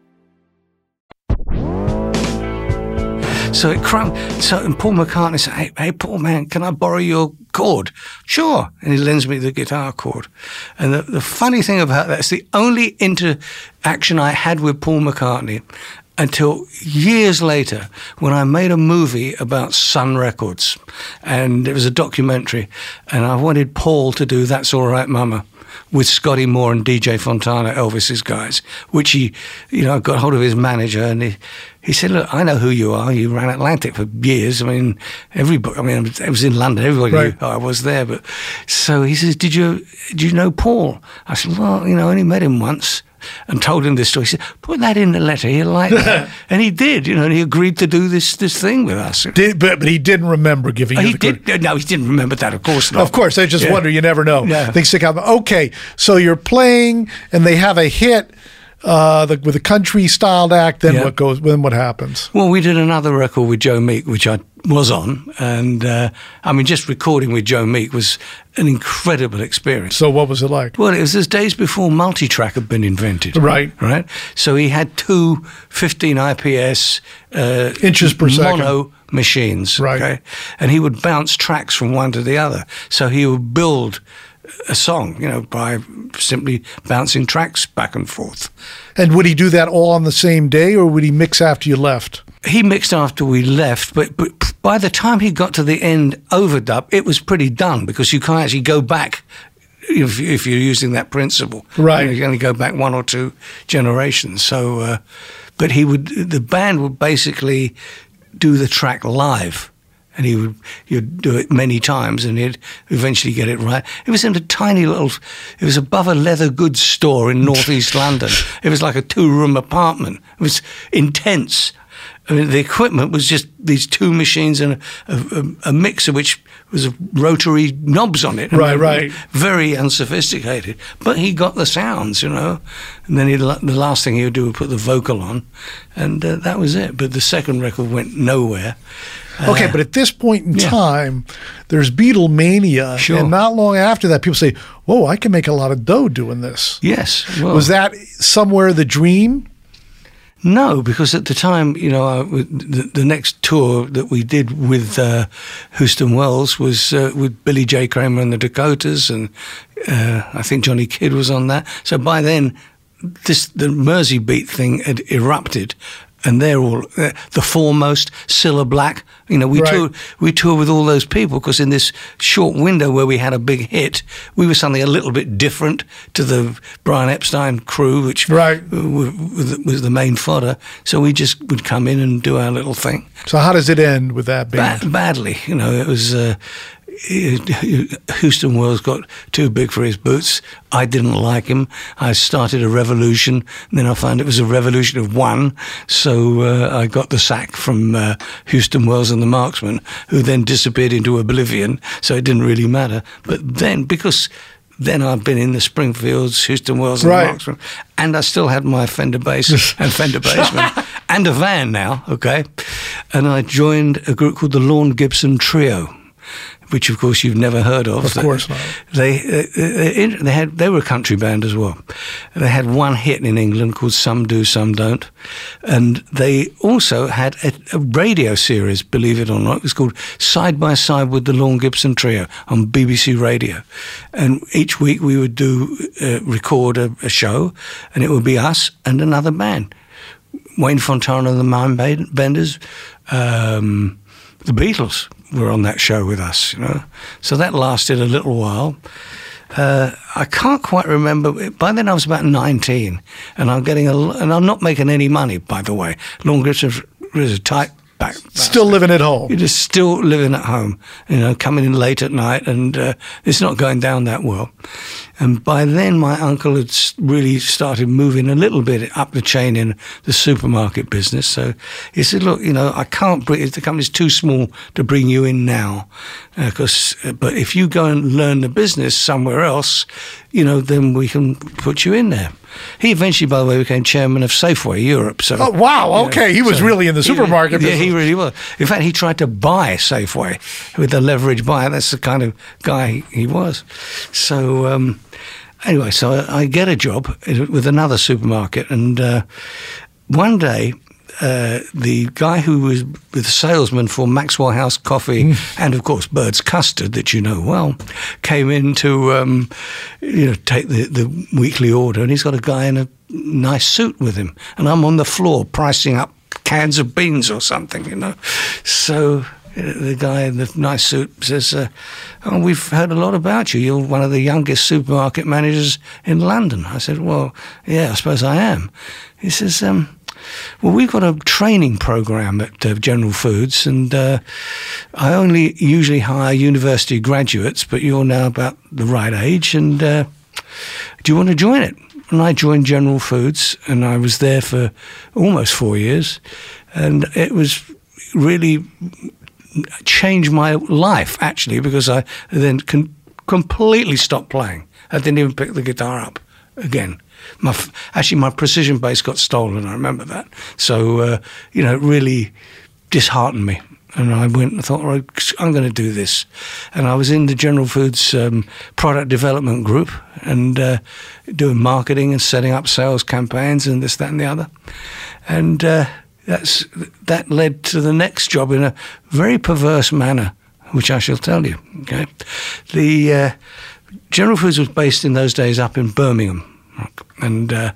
So it crumb. So and Paul McCartney said, "Hey, hey, Paul, man, can I borrow your cord? Sure. And he lends me the guitar cord. And the, the funny thing about that is the only interaction I had with Paul McCartney until years later when I made a movie about Sun Records, and it was a documentary, and I wanted Paul to do "That's All Right, Mama." With Scotty Moore and DJ Fontana, Elvis's guys, which he, you know, got hold of his manager and he, he said, look, I know who you are. You ran Atlantic for years. I mean, everybody, I mean, I was in London. Everybody Right. knew I was there. But so he says, did you, do you know Paul? I said, well, you know, I only met him once and told him this story. He said, put that in the letter. He'll like that. (laughs) and he did, you know, and he agreed to do this, this thing with us. Did, but, but he didn't remember giving you he did. No, he didn't remember that. Of course not. Of course, I just Yeah. wonder. You never know. Yeah. Things stick out. Okay, so you're playing, and they have a hit uh, the, with a country styled act. Then Yeah. what goes? Then what happens? Well, we did another record with Joe Meek, which I was on, and uh, I mean, just recording with Joe Meek was an incredible experience. So what was it like? Well, it was those days before multi-track had been invented. Right. Right. So he had two 15 IPS uh, Inches per second. mono machines. Right. Okay. And he would bounce tracks from one to the other. So he would build a song, you know, by simply bouncing tracks back and forth. And would he do that all on the same day, or would he mix after you left? he mixed after we left, but, but by the time he got to the end overdub, it was pretty done because you can't actually go back if, if you're using that principle. Right. You can only go back one or two generations. So, uh, but he would, the band would basically do the track live. And he would you'd do it many times, and he'd eventually get it right. It was in a tiny little. It was above a leather goods store in northeast London. It was like a two-room apartment. It was intense. I mean, the equipment was just these two machines and a, a, a mixer, which was rotary knobs on it. Right, right. Very unsophisticated, but he got the sounds, you know. And then he, the last thing he would do would put the vocal on, and uh, that was it. But the second record went nowhere. Okay, but at this point in yeah. time, there's Beatlemania, Sure. and not long after that, people say, "Whoa, I can make a lot of dough doing this." Yes, well, Was that somewhere the dream? No, because at the time, you know, uh, the, the next tour that we did with uh, Houston Wells was uh, with Billy J. Kramer and the Dakotas, and uh, I think Johnny Kidd was on that. So by then, this the Mersey beat thing had erupted, and they're all uh, the foremost. Cilla Black, you know, we Right. toured we toured with all those people because in this short window where we had a big hit, we were something a little bit different to the Brian Epstein crew, which Right. w- w- was the main fodder. So we just would come in and do our little thing. So how does it end with that band? Ba- badly, you know, it was. Uh, Houston Wells got too big for his boots. I didn't like him. I started a revolution, and then I found it was a revolution of one. So uh, I got the sack from uh, Houston Wells and the Marksmen, who then disappeared into oblivion. So it didn't really matter. But then, because then I'd been in the Springfields, Houston Wells, and Right. Marksmen, and I still had my Fender bass and Fender bassman (laughs) and a van now. Okay, and I joined a group called the Lorne Gibson Trio. Which, of course, you've never heard of. Of course not. They uh, they, they had they were a country band as well. They had one hit in England called "Some Do, Some Don't," and they also had a, a radio series. Believe it or not, it was called "Side by Side with the Lorne Gibson Trio" on BBC Radio. And each week we would do uh, record a, a show, and it would be us and another band. Wayne Fontana and the Mind Benders. Um, the Beatles were on that show with us, you know. So that lasted a little while. Uh, I can't quite remember. By then, I was about 19, and I'm getting a, and I'm not making any money, by the way. Long distance is a tight back. Still living at home. You're just still living at home, you know, coming in late at night, and uh, it's not going down that well. And by then, my uncle had really started moving a little bit up the chain in the supermarket business. So he said, "Look, you know, I can't bring the company's too small to bring you in now, because uh, but if you go and learn the business somewhere else, you know, then we can put you in there." He eventually, by the way, became chairman of Safeway Europe. So, Oh, wow. you know, Okay. He was so- really in the supermarket yeah, business. he really was. In fact, he tried to buy Safeway with a leverage buyer. That's the kind of guy he was. So um, anyway, so I, I get a job with another supermarket, and uh, one day. Uh, the guy who was the salesman for Maxwell House Coffee and, of course, Bird's Custard, that you know well, came in to um, you know take the, the weekly order, and he's got a guy in a nice suit with him, and I'm on the floor pricing up cans of beans or something, you know. So uh, the guy in the nice suit says, uh, "Oh, we've heard a lot about you. You're one of the youngest supermarket managers in London." I said, "Well, yeah, I suppose I am." He says, um, "Well, we've got a training program at uh, General Foods, and uh, I only usually hire university graduates, but you're now about the right age, and uh, do you want to join it?" And I joined General Foods, and I was there for almost four years, and it was really changed my life actually because I then con- completely stopped playing. I didn't even pick the guitar up again. My actually my precision bass got stolen. I remember that. So uh, you know, it really disheartened me. And I went and thought, right, I'm going to do this. And I was in the General Foods um, product development group and uh, doing marketing and setting up sales campaigns and this, that, and the other. And uh, that's that led to the next job in a very perverse manner, which I shall tell you. Okay, the uh, General Foods was based in those days up in Birmingham, and uh,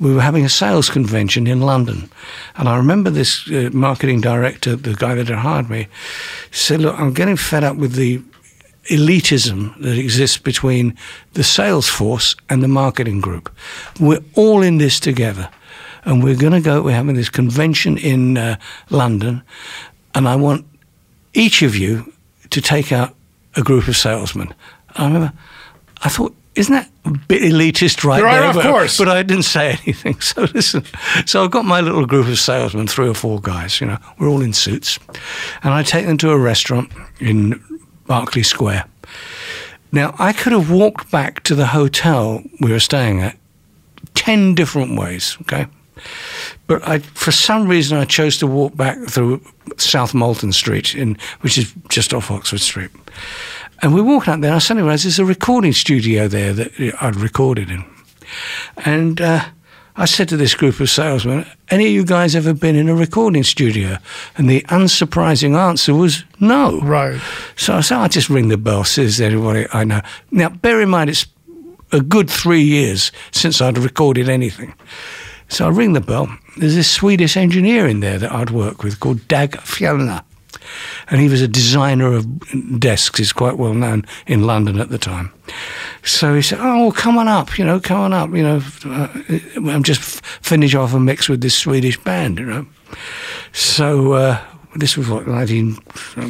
we were having a sales convention in London. And I remember this uh, marketing director, the guy that had hired me, said, "Look, I'm getting fed up with the." elitism that exists between the sales force and the marketing group. We're all in this together and we're going to go. We're having this convention in uh, London, and I want each of you to take out a group of salesmen. I remember, I thought, isn't that a bit elitist, right Right, there? of course. But I didn't say (laughs) anything. So listen, so I've got my little group of salesmen, three or four guys. You know, we're all in suits, and I take them to a restaurant in Berkeley Square. Now, I could have walked back to the hotel we were staying at 10 different ways, okay? But I, for some reason, I chose to walk back through South Molton Street, in, which is just off Oxford Street. And we walked up there, and I suddenly realised there's a recording studio there that I'd recorded in. And uh, I said to this group of salesmen, any of you guys ever been in a recording studio? And the unsurprising answer was no. Right. So I said, I'll just ring the bell, says everybody I know. Now, bear in mind, it's a good three years since I'd recorded anything. So I ring the bell. There's this Swedish engineer in there that I'd worked with called Dag Fjellner. And he was a designer of desks. He's quite well known in London at the time. So he said, "Oh, come on up. You know, come on up. You know, uh, I'm just finish off a mix with this Swedish band. You know." So uh, this was what 19.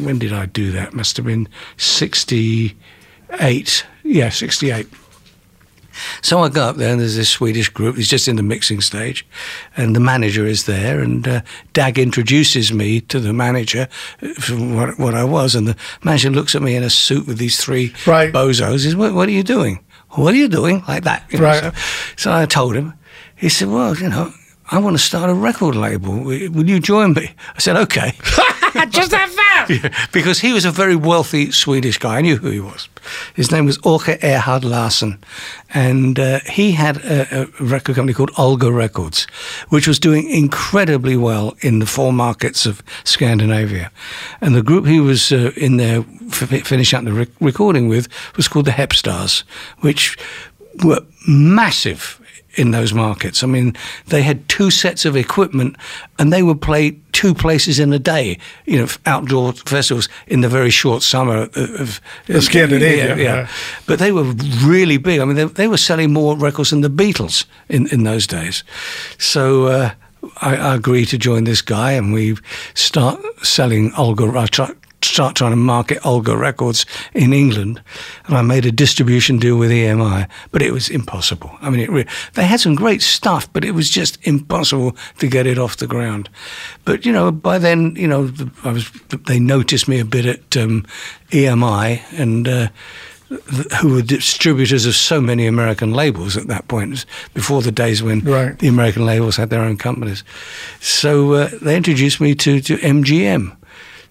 When did I do that? Must have been 68. Yeah, 68. So I go up there, and there's this Swedish group. He's just in the mixing stage, and the manager is there. And uh, Dag introduces me to the manager for what, what I was, and the manager looks at me in a suit with these three Right. bozos. He says, what, "What are you doing? What are you doing?" Like that. you know, Right. So, so I told him. He said, "Well, you know." I want to start a record label. Will you join me? I said, okay. (laughs) Just that fast. (laughs) Because he was a very wealthy Swedish guy. I knew who he was. His name was Orke Erhard Larsson. And uh, he had a, a record company called Olga Records, which was doing incredibly well in the four markets of Scandinavia. And the group he was uh, in there f- finishing up the rec- recording with was called the Hep Stars, which were massive in those markets. I mean, they had two sets of equipment and they would play two places in a day, you know, outdoor festivals in the very short summer of, of Scandinavia. Yeah, yeah. But they were really big. I mean, they, they, were selling more records than the Beatles in, in those days. So uh, I, I agreed to join this guy, and we start selling Olga. I start trying to market Olga Records in England, and I made a distribution deal with EMI, but it was impossible. I mean, re- they had some great stuff, but it was just impossible to get it off the ground. But you know, by then, you know, I was they noticed me a bit at um, EMI and. Uh, who were distributors of so many American labels at that point, before the days when right. the American labels had their own companies. So uh, they introduced me to, to MGM.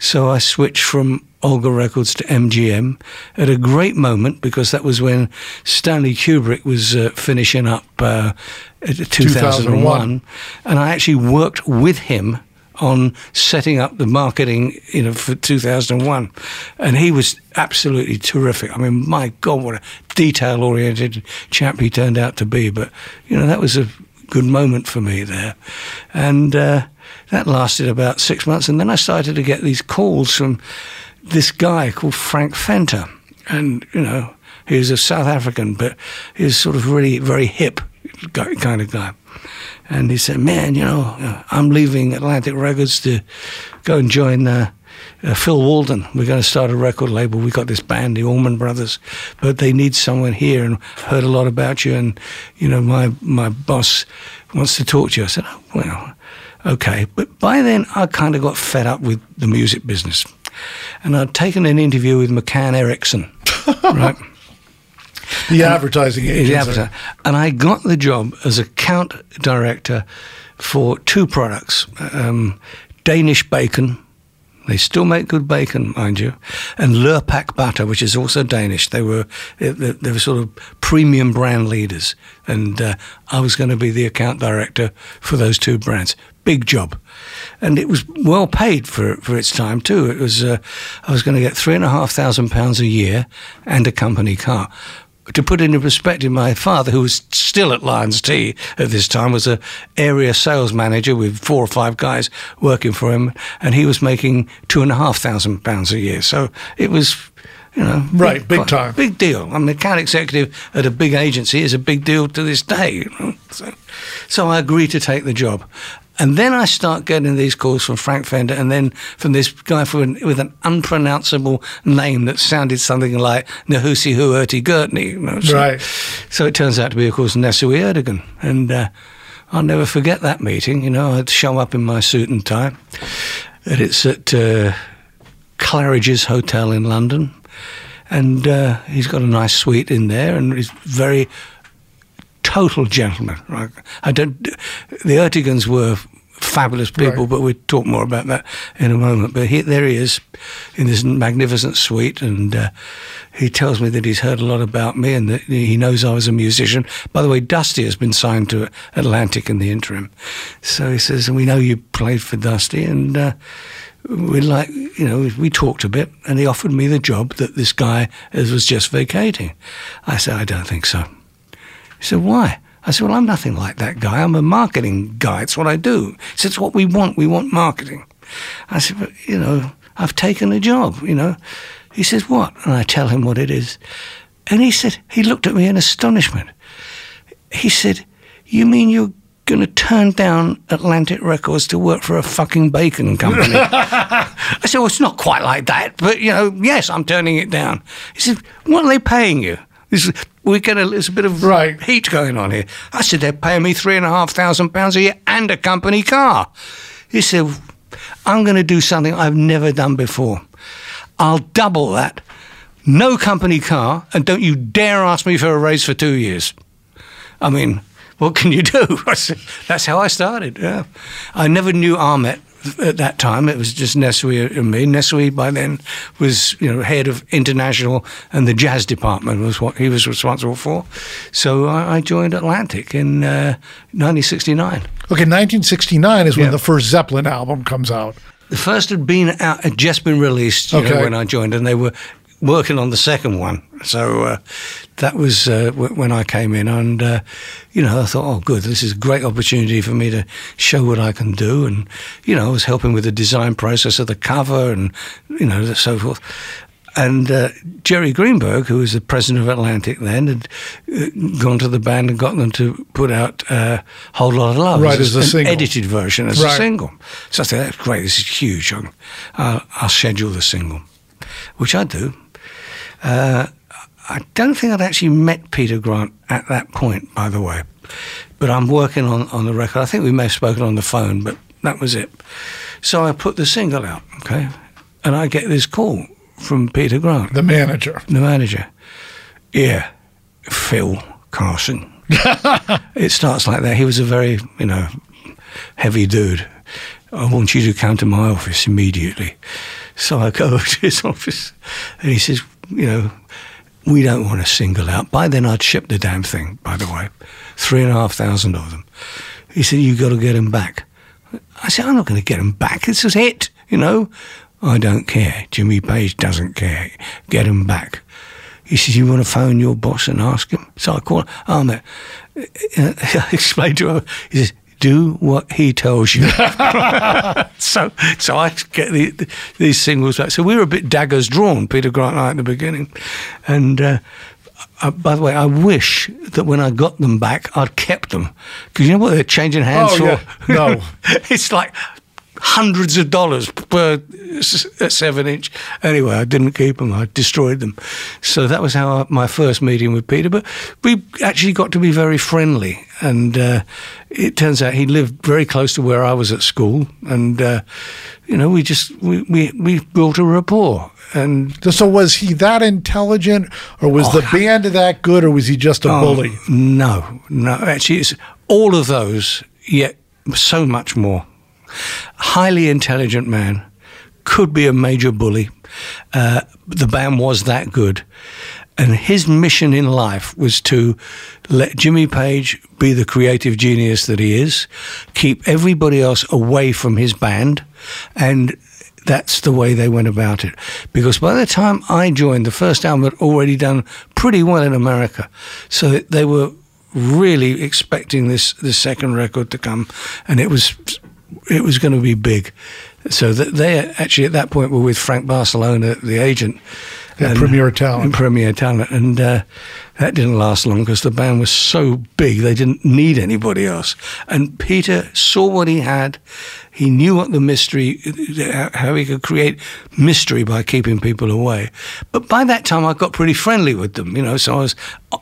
So I switched from Olga Records to MGM at a great moment because that was when Stanley Kubrick was uh, finishing up uh, 2001, 2001, and I actually worked with him on setting up the marketing, you know, for 2001, and he was absolutely terrific. I mean, my God, what a detail-oriented chap he turned out to be. But you know, that was a good moment for me there, and. Uh, that lasted about six months. And then I started to get these calls from this guy called Frank Fenter. And, you know, he was a South African, but he was sort of really very hip kind of guy. And he said, Man, you know, I'm leaving Atlantic Records to go and join. Uh, uh, Phil Walden. We're going to start a record label. We got this band, the Allman Brothers, but they need someone here, and heard a lot about you. And you know, my my boss wants to talk to you. I said, oh, well, Okay, but by then I kind of got fed up with the music business. And I'd taken an interview with McCann Erickson, (laughs) right? The and advertising agency. The. And I got the job as account director for two products um, Danish bacon. They still make good bacon, mind you, and Lurpak butter, which is also Danish. They were they, were sort of premium brand leaders, and uh, I was going to be the account director for those two brands big job, and it was well paid for for its time too. It was uh, I was going to get three and a half thousand pounds a year and a company car. To put it into perspective, my father, who was still at Lyons Tea at this time, was a area sales manager with four or five guys working for him, and he was making two and a half thousand pounds a year. So it was you know, right, big, big time, big deal. I'm an account executive at a big agency is a big deal to this day. You know? so, so I agreed to take the job, and then I start getting these calls from Frank Fenter and then from this guy with an unpronounceable name that sounded something like Nahusi Huerti Gertney. You know? so, right. So it turns out to be, of course, Nesuhi Ertegun. And uh, I'll never forget that meeting. You know, I'd show up in my suit and tie. And it's at uh, Claridge's Hotel in London. And uh, he's got a nice suite in there and he's very total gentleman. Right? I don't. The Erteguns were fabulous people, right. but we'll talk more about that in a moment. But he, there he is in this magnificent suite, and uh, he tells me that he's heard a lot about me and that he knows I was a musician. By the way, Dusty has been signed to Atlantic in the interim. So he says, We know you played for Dusty, and uh, we like, you know, we talked a bit, and he offered me the job that this guy was just vacating. I said, I don't think so. He said, Why? I said, Well, I'm nothing like that guy. I'm a marketing guy. It's what I do. He said, It's what we want. We want marketing. I said, But, you know, I've taken a job, you know. He says, What? And I tell him what it is. And he said, He looked at me in astonishment. He said, You mean you're going to turn down Atlantic Records to work for a fucking bacon company? (laughs) I said, Well, it's not quite like that. But, you know, yes, I'm turning it down. He said, What are they paying you? We get a, there's a bit of right. heat going on here. I said, they're paying me three and a half thousand pounds a year and a company car. He said, I'm going to do something I've never done before. I'll double that. No company car, and don't you dare ask me for a raise for two years. I mean, what can you do? (laughs) That's how I started. Yeah. I never knew Ahmet at that time. It was just Nesuhi and me. Nesuhi by then was you know head of international and the jazz department was what he was responsible for. So I, I joined Atlantic in uh, 1969. Okay, 1969 is when yeah. the first Zeppelin album comes out. The first had been out, had just been released okay. know, when I joined, and they were working on the second one. So uh, that was uh, w- when I came in, and uh, you know, I thought, oh, good, this is a great opportunity for me to show what I can do, and you know, I was helping with the design process of the cover, and you know, so forth. And uh, Jerry Greenberg, who was the president of Atlantic then, had uh, gone to the band and got them to put out uh, "Whole Lotta Love" Right, as a an single. edited version as Right. a single. So I said, "That's great. This is huge. I'll, I'll schedule the single," which I do. Uh, I don't think I'd actually met Peter Grant at that point, by the way. But I'm working on, on the record. I think we may have spoken on the phone, but that was it. So I put the single out, okay? And I get this call from Peter Grant, The manager. the manager. Yeah, Phil Carson. (laughs) it starts like that. He was a very, you know, heavy dude. I want you to come to my office immediately. So I go (laughs) to his office and he says, you know, we don't want to single out. By then I'd shipped the damn thing, by the way. Three and a half thousand of them. He said, You've got to get them back. I said, I'm not going to get them back. This is it, you know. I don't care. Jimmy Page doesn't care. Get them back. He says, you want to phone your boss and ask him? So I call Ahmet. (laughs) Uh, I explained to him. He says, do what he tells you. (laughs) so, so I get the, the, these singles back. So we were a bit daggers drawn, Peter Grant and I, at the beginning. And uh, uh, by the way, I wish that when I got them back, I'd kept them. Because you know what they're changing hands Oh, for? yeah. No. (laughs) it's like hundreds of dollars per seven inch. Anyway, I didn't keep them. I destroyed them. So that was how I, my first meeting with Peter. But we actually got to be very friendly, and uh, it turns out he lived very close to where I was at school, and uh, you know, we just we, we we built a rapport. And So was he that intelligent, or was the band that good, or was he just a bully? Oh, No, no. Actually, it's all of those, yet so much more. Highly intelligent man, could be a major bully. Uh, the band was that good. And his mission in life was to let Jimmy Page be the creative genius that he is, keep everybody else away from his band, and that's the way they went about it. Because by the time I joined, the first album had already done pretty well in America. So they were really expecting this, this second record to come, and it was it was going to be big. So they actually at that point were with Frank Barsalona, the agent. Premier Talent. Premier Talent. And uh, that didn't last long because the band was so big they didn't need anybody else. And Peter saw what he had. He knew what the mystery, how he could create mystery by keeping people away. But by that time, I got pretty friendly with them, you know. So I was,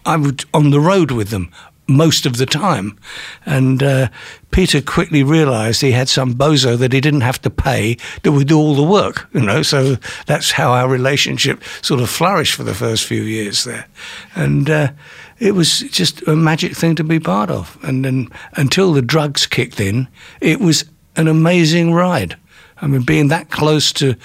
I was on the road with them most of the time. And uh, Peter quickly realized he had some bozo that he didn't have to pay that would do all the work, you know. So that's how our relationship sort of flourished for the first few years there. And uh, it was just a magic thing to be part of. And then until the drugs kicked in, it was an amazing ride. I mean, being that close to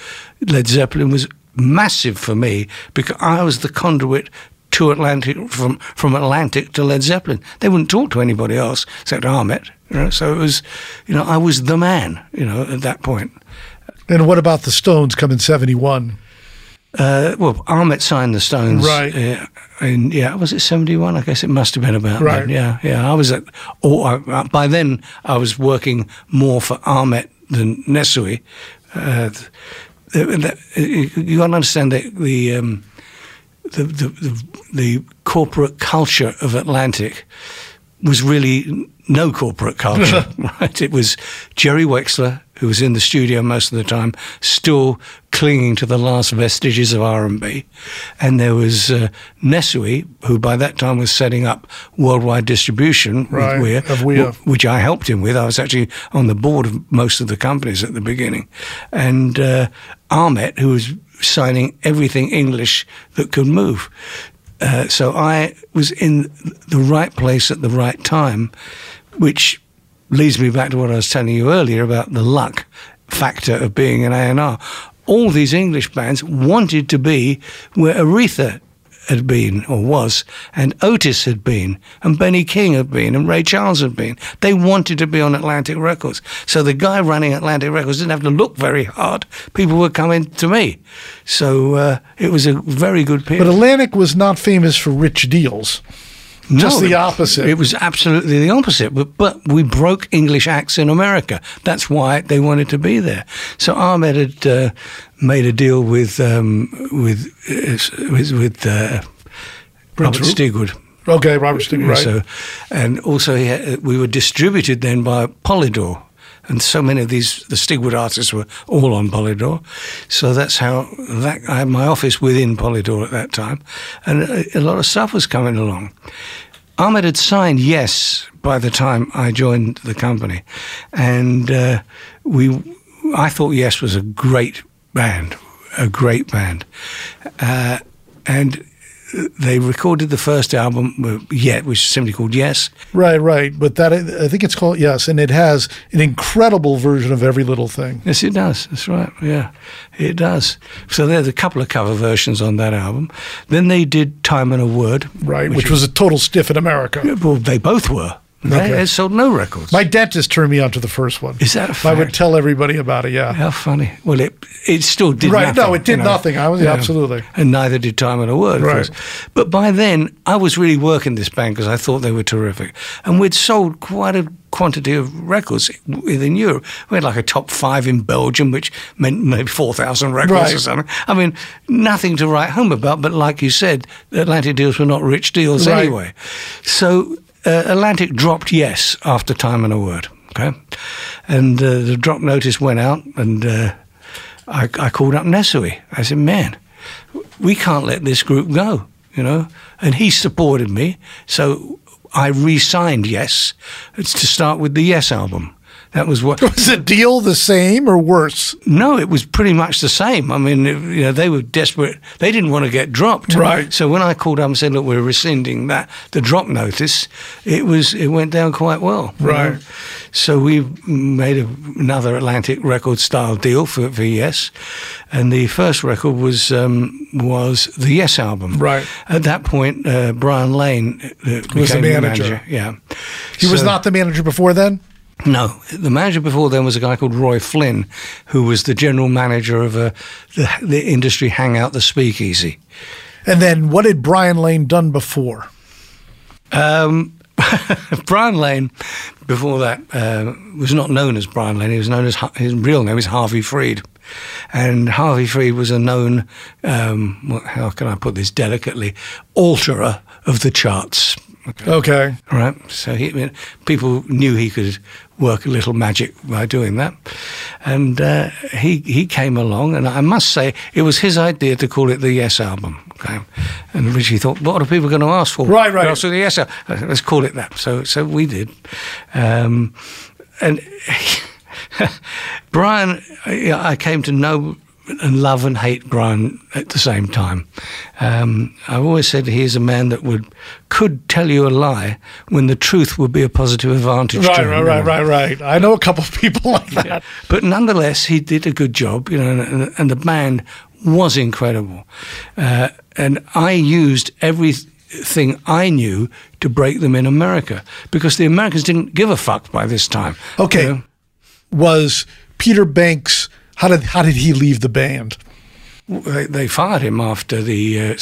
Led Zeppelin was massive for me because I was the conduit to Atlantic from from Atlantic to Led Zeppelin. They wouldn't talk to anybody else except Ahmet. You know, so it was, you know, I was the man. You know, at that point. And what about the Stones come in 71? Uh, well, Ahmet signed the Stones, Right. Uh, and yeah, was it seventy one? I guess it must have been about Right. then. Yeah, yeah. I was at. Or I, by then, I was working more for Ahmet than Nesuhi. Uh, you got to understand that the. Um, the, the, the, the corporate culture of Atlantic was really no corporate culture, (laughs) right? It was Jerry Wexler, who was in the studio most of the time, still clinging to the last vestiges of R&B. And there was uh, Nesuhi, who by that time was setting up worldwide distribution Right, with Weir, of Weir. wh- which I helped him with. I was actually on the board of most of the companies at the beginning. And uh, Ahmet, who was signing everything English that could move. Uh, so I was in the right place at the right time, which leads me back to what I was telling you earlier about the luck factor of being an A&R. All these English bands wanted to be where Aretha had been or was, and Otis had been, and Benny King had been, and Ray Charles had been. They wanted to be on Atlantic Records. So the guy running Atlantic Records didn't have to look very hard. People were coming to me. So uh, it was a very good period. But Atlantic was not famous for rich deals. Just the opposite. It was absolutely the opposite. But, but we broke English acts in America. That's why they wanted to be there. So Ahmet had uh, made a deal with um, with uh, with, with uh, Robert Stigwood. Okay, Robert Stigwood, right. So, and also he had, we were distributed then by Polydor. And so many of these, the Stigwood artists were all on Polydor. So that's how that, I had my office within Polydor at that time. And a, a lot of stuff was coming along. Ahmet had signed Yes by the time I joined the company. And uh, we, I thought Yes was a great band, a great band. Uh, and they recorded the first album, Yet, which is simply called Yes. Right, right. But that I think it's called yes, and it has an incredible version of every little thing. Yes, it does. That's right. Yeah, it does. So there's a couple of cover versions on that album. Then they did Time and a Word. Right, which, was a total stiff in America. Well, they both were. They, Okay. they sold no records. My dentist turned me on to the first one. Is that a fact? I would tell everybody about it. Yeah. How funny. Well, it it still did Right, nothing. no, it did you know. nothing. I was- yeah, absolutely. And neither did Time and a Word, of Right. But by then, I was really working this band because I thought they were terrific. And we'd sold quite a quantity of records within Europe. We had like a top five in Belgium, which meant maybe 4,000 records or something. I mean, nothing to write home about, but like you said, Atlantic deals were not rich deals Right. anyway. So uh, Atlantic dropped yes after Time and a Word. Okay, and uh, the drop notice went out, and uh, I, I called up Nesuhi. I said, "Man, we can't let this group go," you know. And he supported me, so I re-signed Yes to start with the Yes album. That was what. (laughs) Was the deal the same or worse? No, it was pretty much the same. I mean, it- you know, they were desperate. They didn't want to get dropped. Right. So when I called up and said, "Look, we're rescinding that the drop notice," it was it went down quite well. Right. know. So we made a, another Atlantic record style deal for, for Yes, and the first record was um, was the Yes album. Right. At that point, uh, Brian Lane uh, Was the became manager. Yeah. He was not the manager before then. No, the manager before then was a guy called Roy Flynn, who was the general manager of uh, the, the industry hangout, the Speakeasy. And then what had Brian Lane done before? Um, (laughs) Brian Lane, before that, uh, was not known as Brian Lane. He was known as his real name is Harvey Freed, and Harvey Freed was a known, um, how can I put this delicately, alterer of the charts. Okay. Right. So he, people knew he could work a little magic by doing that, and uh, he he came along, and I must say it was his idea to call it the Yes album. Okay, and Richie thought, what are people going to ask for? Right, right. For the Yes album. Let's call it that. So so we did, um, and. (laughs) Brian, I came to know and love and hate Brian at the same time. Um, I've always said he's a man that would could tell you a lie when the truth would be a positive advantage. to Right, him, right, right, right, right. I know a couple of people (laughs) like that. But nonetheless, he did a good job, you know, and, and the band was incredible. Uh, and I used everything I knew to break them in America because the Americans didn't give a fuck by this time. Okay. you know. Was Peter Banks? How did how did he leave the band? They, they fired him after the uh,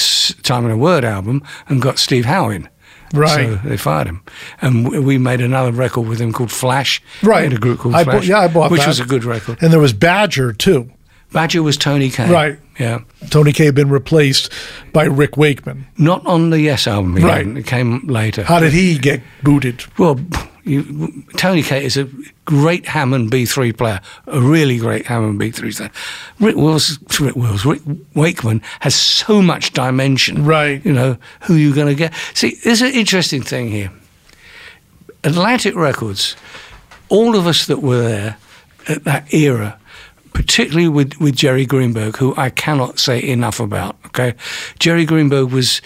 Time and a Word album and got Steve Howe in. Right. So they fired him. And we made another record with him called Flash. Right. In a group called I bought- Flash. yeah, I bought Which that. was a good record. And there was Badger too. Badger was Tony Kaye. Right. Yeah. Tony Kaye had been replaced by Rick Wakeman. Not on the Yes album. Right. It came later. How did he get booted? Well, you, Tony Kaye is a great Hammond B3 player, a really great Hammond B3 player. Rick Wills, Rick Wills, Rick Wakeman has so much dimension. Right. You know, who you're going to get. See, there's an interesting thing here. Atlantic Records, all of us that were there at that era, particularly with, with Jerry Greenberg, who I cannot say enough about. Okay, Jerry Greenberg was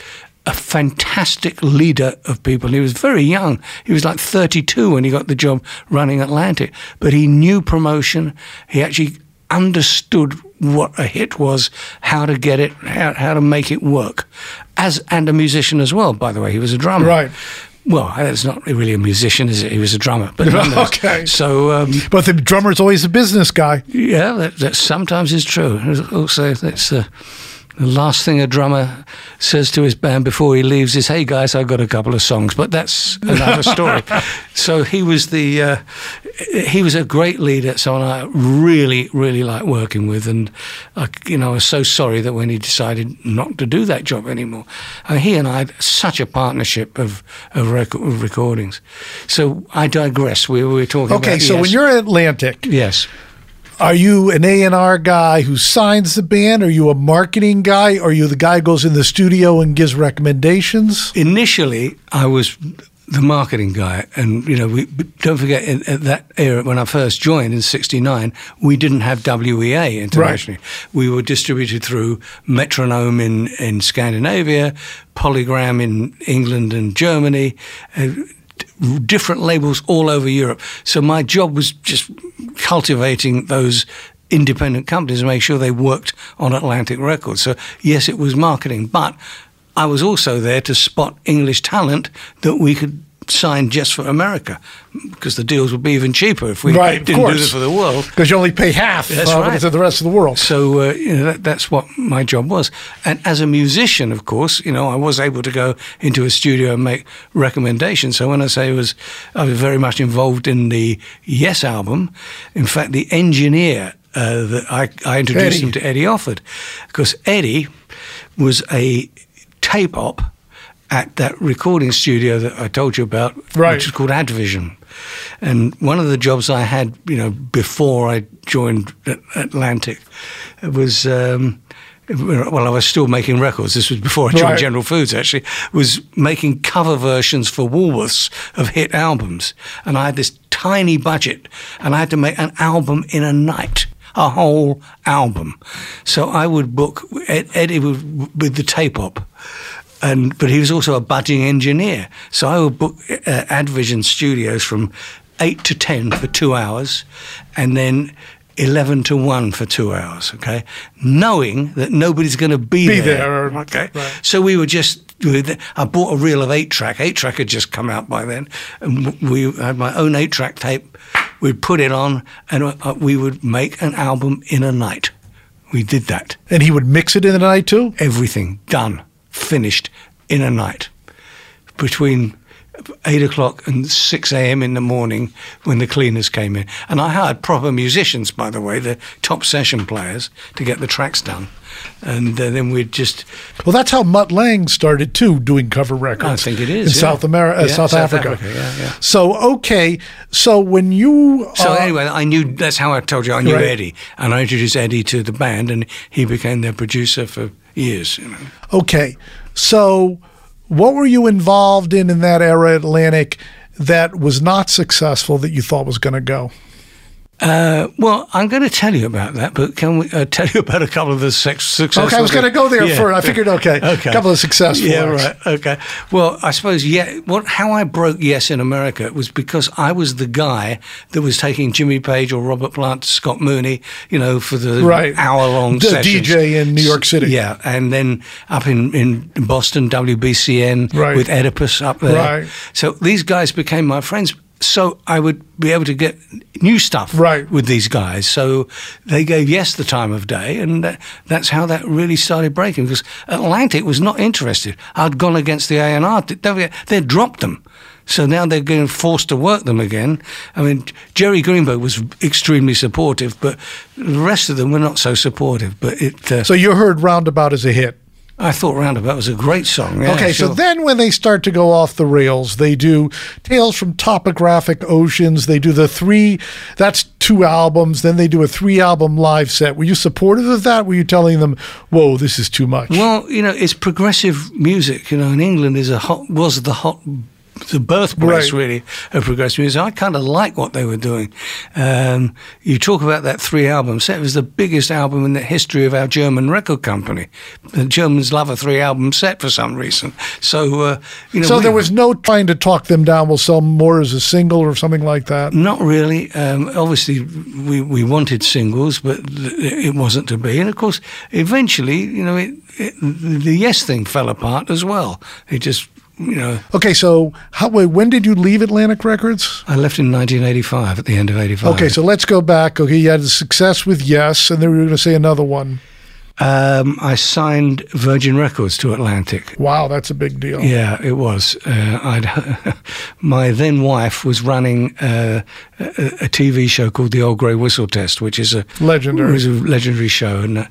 a fantastic leader of people. He was very young. He was like 32 when he got the job running Atlantic, but he knew promotion. He actually understood what a hit was, how to get it, how, how to make it work, as and a musician as well. By the way, he was a drummer. Right. Well, that's not really a musician, is it? He was a drummer. But. (laughs) Okay. So um, But the drummer's always a business guy. yeah, that, that sometimes is true. Also, that's uh, the last thing a drummer says to his band before he leaves is, "Hey guys, I've got a couple of songs." But that's another story. (laughs) so he was the uh, he was a great leader, someone I really really liked working with, and I, you know I was so sorry that when he decided not to do that job anymore, uh, he and I had such a partnership of of, rec- of recordings. So I digress. We were talking. About Okay, about, so when you're at Atlantic, yes. Are you an A&R guy who signs the band? Are you a marketing guy? Are you the guy who goes in the studio and gives recommendations? initially I was the marketing guy, and you know, we don't forget in, at that era when I first joined in '69, we didn't have WEA internationally. We were distributed through Metronome in in Scandinavia, Polygram in England and Germany. Uh, different labels all over Europe. So my job was just cultivating those independent companies and make sure they worked on Atlantic Records. So yes, it was marketing, but I was also there to spot English talent that we could sign just for America because the deals would be even cheaper if we Right, didn't do this for the world. Because you only pay half That's uh, right. to the rest of the world. So uh, you know that, that's what my job was. And as a musician, of course, you know I was able to go into a studio and make recommendations. So when I say I was, I was very much involved in the Yes album. In fact, the engineer uh, that I, I introduced Eddie. him to Eddie Offord, because Eddie was a tape op at that recording studio that I told you about, Right. which is called Advision. And one of the jobs I had, you know, before I joined Atlantic was, um, well, I was still making records. This was before I joined Right. General Foods, actually, was making cover versions for Woolworths of hit albums. And I had this tiny budget, and I had to make an album in a night. A whole album, so I would book Eddie would, with the tape op, and but he was also a budding engineer. So I would book uh, Advision Studios from eight to ten for two hours, and then. 11 to 1 for two hours, okay? Knowing that nobody's going to be, Be there. there, Okay. right. So we were just, I bought a reel of eight track. Eight track had just come out by then. And we had my own eight track tape. We'd put it on and uh, we would make an album in a night. We did that And he would mix it in the night too? everything done, finished in a night. Between eight o'clock and six a.m. in the morning when the cleaners came in, and I hired proper musicians, by the way, the top session players, to get the tracks done, and uh, then we'd just Well, that's how Mutt Lange started too, doing cover records. I think it is, in yeah. South America, uh, Yeah, South, South Africa. Africa, yeah, yeah. So okay, so when you So uh, anyway, I knew that's how I told you I knew Right. Eddie, and I introduced Eddie to the band, and he became their producer for years. You know. okay, so what were you involved in in that era at Atlantic that was not successful that you thought was going to go? Uh, well, I'm going to tell you about that, but can we uh, tell you about a couple of the sex successful? Okay, I was going to go there Yeah. for. I figured okay, (laughs) Okay. a couple of successful. Yeah, right. Okay. Well, I suppose yeah. What how I broke Yes in America was because I was the guy that was taking Jimmy Page or Robert Plant, Scott Muni, you know, for the Right. hour long The sessions. DJ in New York City. Yeah, and then up in in Boston, WBCN Right. with Oedipus up there. Right. So these guys became my friends. So I would be able to get new stuff Right. with these guys. So they gave Yes the time of day, and that, that's how that really started breaking. Because Atlantic was not interested. I'd gone against the A and R. They dropped them. So now they're getting forced to work them again. I mean, Jerry Greenberg was extremely supportive, but the rest of them were not so supportive. But it, uh, So you heard Roundabout as a hit. I thought Roundabout was a great song. Yeah, okay, so then when they start to go off the rails, they do Tales from Topographic Oceans. They do the three, that's two albums. Then they do a three album live set. Were you supportive of that? Were you telling them, whoa, this is too much? Well, you know, it's progressive music. You know, in England is a hot was the hot the birthplace Right. really of progressive music. I kind of like what they were doing. Um, you talk about that three album set. It was the biggest album in the history of our German record company. The Germans love a three album set for some reason. So uh, you know, So we- there was no trying to talk them down. We'll sell more as a single or something like that. Not really. Um, obviously, we, we wanted singles, but it wasn't to be. And of course, eventually, you know, it, it, the Yes thing fell apart as well. It just, you know, Okay, so how, wait, when did you leave Atlantic Records? I left in 1985 at the end of 85. Okay, so let's go back. Okay, you had success with Yes, and then we were going to say another one. um, I signed Virgin Records to Atlantic. Wow, that's a big deal. Yeah, it was. Uh, I'd, (laughs) my then wife was running uh, a, a TV show called The Old Grey Whistle Test, which is a Legendary. was a legendary show, and uh,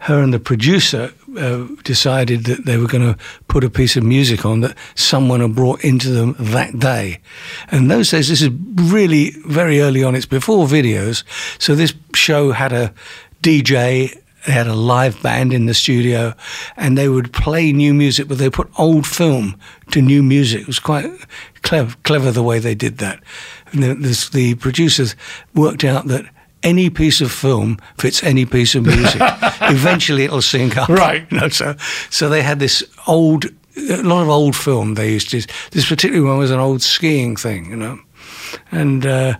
her and the producer uh, decided that they were going to put a piece of music on that someone had brought into them that day. And those days, this is really very early on. It's before videos, so this show had a DJ. They had a live band in the studio, and they would play new music, but they put old film to new music. It was quite clever, clever the way they did that. And the, this, the producers worked out that any piece of film fits any piece of music. (laughs) Eventually, it'll sync up. Right. You know, so, so they had this old, a lot of old film. They used to. This particular one was an old skiing thing, you know, and uh,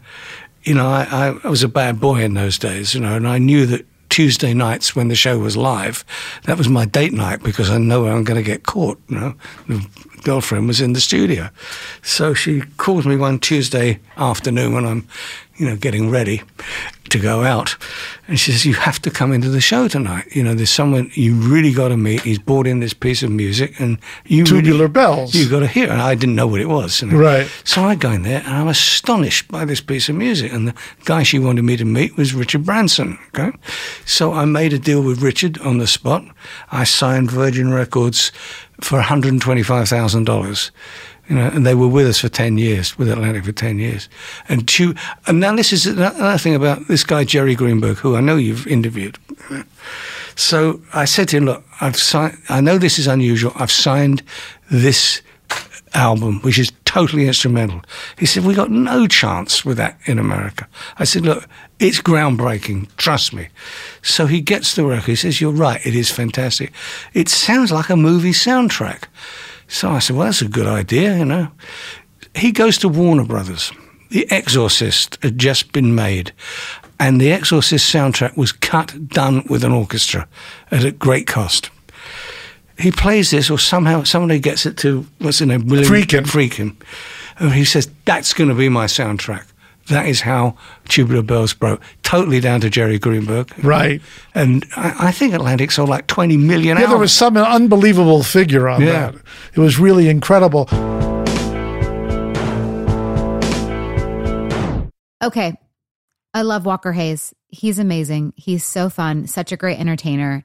you know, I, I was a bad boy in those days, you know, and I knew that Tuesday nights when the show was live, that was my date night because I know I'm going to get caught. You know, girlfriend was in the studio, so she calls me one Tuesday afternoon when I'm, you know, getting ready to go out, and she says, "You have to come into the show tonight. You know, there's someone you really got to meet. He's brought in this piece of music, and you Tubular really, Bells. You got to hear." it." And I didn't know what it was. you know. Right. So I go in there and I'm astonished by this piece of music. And the guy she wanted me to meet was Richard Branson. Okay. So I made a deal with Richard on the spot. I signed Virgin Records for $125,000. You know, and they were with us for 10 years, with Atlantic for 10 years. And, tu- and now this is another thing about this guy, Jerry Greenberg, who I know you've interviewed. So I said to him, look, I've signed, I know this is unusual. I've signed this album, which is totally instrumental. He said, we got no chance with that in America. I said, look, it's groundbreaking. Trust me. So he gets the record. He says, you're right. It is fantastic. It sounds like a movie soundtrack. So I said, well, that's a good idea, you know. He goes to Warner Brothers. The Exorcist had just been made. And the Exorcist soundtrack was cut, done with an orchestra at a great cost he plays this, or somehow somebody gets it to what's his name, William Friedkin. Friedkin, and he says that's going to be my soundtrack. That is how Tubular Bells broke, totally down to Jerry Greenberg. Right. And I, I think Atlantic sold like 20 million Yeah, there was some unbelievable figure on Yeah. that. It was really incredible. Okay. I love Walker Hayes. He's amazing. He's so fun, such a great entertainer.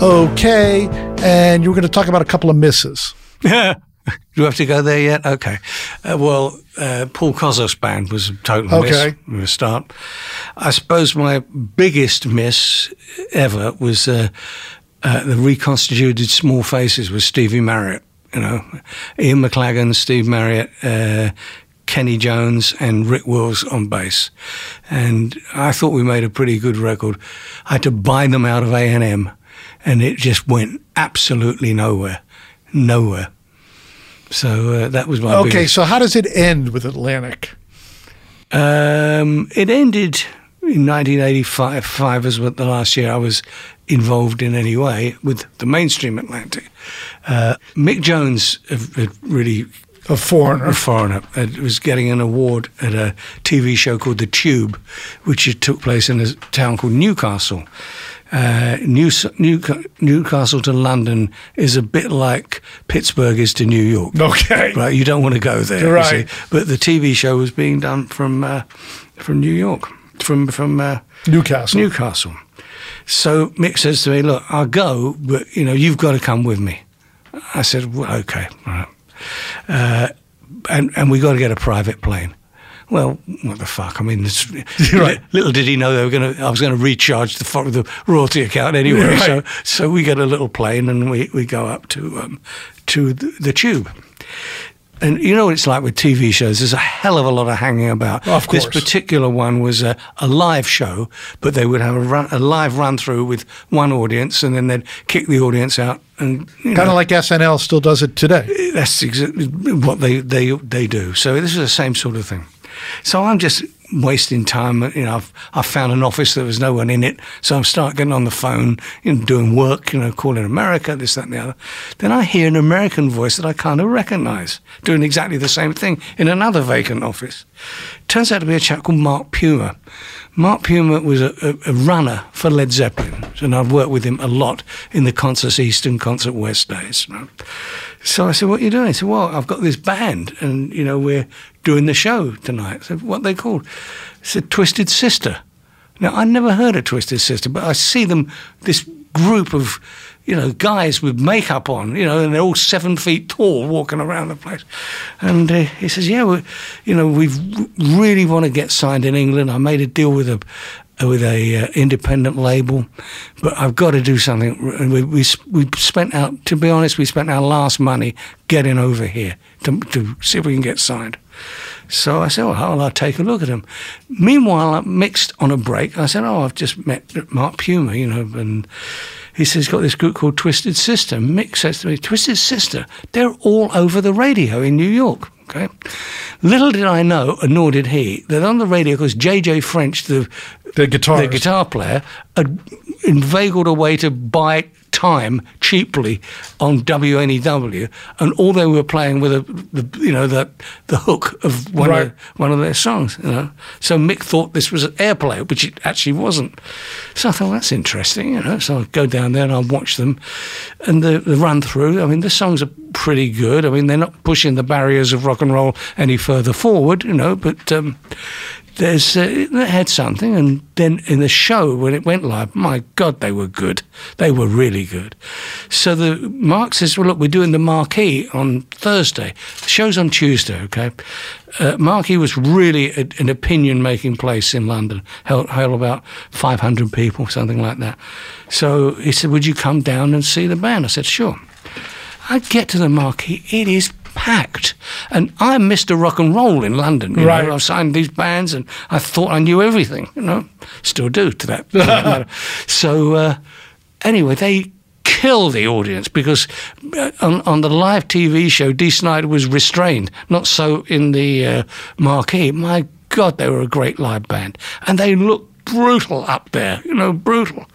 Okay, and you were going to talk about a couple of misses. Yeah. (laughs) Do you have to go there yet? Okay. Uh, well, uh, Paul Kossoff's band was a total Okay. miss from the start. I suppose my biggest miss ever was uh, uh, the reconstituted Small Faces with Stevie Marriott. You know, Ian McLagan, Steve Marriott, uh, Kenny Jones, and Rick Wills on bass. And I thought we made a pretty good record. I had to buy them out of A and it just went absolutely nowhere, nowhere. So uh, that was my Okay, biggest- so how does it end with Atlantic? um, it ended in 1985. Five was what the last year I was involved in any way with the mainstream Atlantic. Uh, Mick Jones really A foreigner. a foreigner had, was getting an award at a TV show called The Tube, which took place in a town called Newcastle. Uh, New, New, Newcastle to London is a bit like Pittsburgh is to New York. Okay. Right, you don't want to go there. you Right. see. But the TV show was being done from uh, from New York, from from uh, Newcastle. Newcastle. So Mick says to me, "Look, I'll go, but you know you've got to come with me." I said, well, "Okay, all right." Uh, and and we got to get a private plane. Well, what the fuck? I mean, this, (laughs) Right. little did he know they were going to. I was going to recharge the the royalty account anyway. Right. So so we get a little plane and we, we go up to um, to the, the tube. And you know what it's like with TV shows. There's a hell of a lot of hanging about. Of This course. particular one was a, a live show, but they would have a, run, a live run through with one audience, and then they'd kick the audience out. And Kind know, of like SNL still does it today. that's exactly what they, they they do. So this is the same sort of thing. So I'm just wasting time. You know, I've I found an office that was no one in it, so I'm start getting on the phone, and doing work, you know, calling America, this, that, and the other. Then I hear an American voice that I kind of recognise doing exactly the same thing in another vacant office. Turns out to be a chap called Mark Puma. Mark Puma was a, a, a runner for Led Zeppelin, and I've worked with him a lot in the Concerts East and Concert West days. So I said, "What are you doing?" He said, "Well, I've got this band, and you know we're doing the show tonight." "What they called?" I said, "Twisted Sister." Now I never heard of Twisted Sister, but I see them this group of you know guys with makeup on, you know, and they're all seven feet tall, walking around the place. And uh, he says, "Yeah, we, you know, we really want to get signed in England. I made a deal with a." With a uh, independent label, but I've got to do something. And we, we we spent out, to be honest, we spent our last money getting over here to to see if we can get signed. So I said, well, I'll, I'll take a look at him. Meanwhile, I mixed on a break. I said, oh, I've just met Mark Puma, you know, and he says he's got this group called Twisted Sister. Mick says to me, Twisted Sister, they're all over the radio in New York. Okay. Little did I know, and nor did he, that on the radio, because JJ French, the The guitar. the guitar player, had inveigled a way to buy time cheaply on WNEW, and all they were playing with a, the you know the the hook of one Right. of one of their songs. You know, so Mick thought this was an airplay, which it actually wasn't. So I thought well, that's interesting. You know, so I go down there and I watch them, and the, the run through. I mean, the songs are pretty good. I mean, they're not pushing the barriers of rock and roll any further forward. You know, but. Um, there's uh, they had something, and then in the show when it went live, my God, they were good. They were really good. So the Mark says, "Well, look, we're doing the marquee on Thursday. The show's on Tuesday, okay?" Uh, marquee was really a, an opinion-making place in London. Held, held about 500 people, something like that. So he said, "Would you come down and see the band?" I said, "Sure." I get to the marquee. It is packed. And I'm Mr. Rock and Roll in London. You Right. know, I've signed these bands and I thought I knew everything, you know, still do to that, to that matter. So, uh, anyway, they kill the audience because uh, on, on the live TV show, Dee Snider was restrained, not so in the uh, marquee. My God, they were a great live band. And they looked brutal up there, you know, brutal.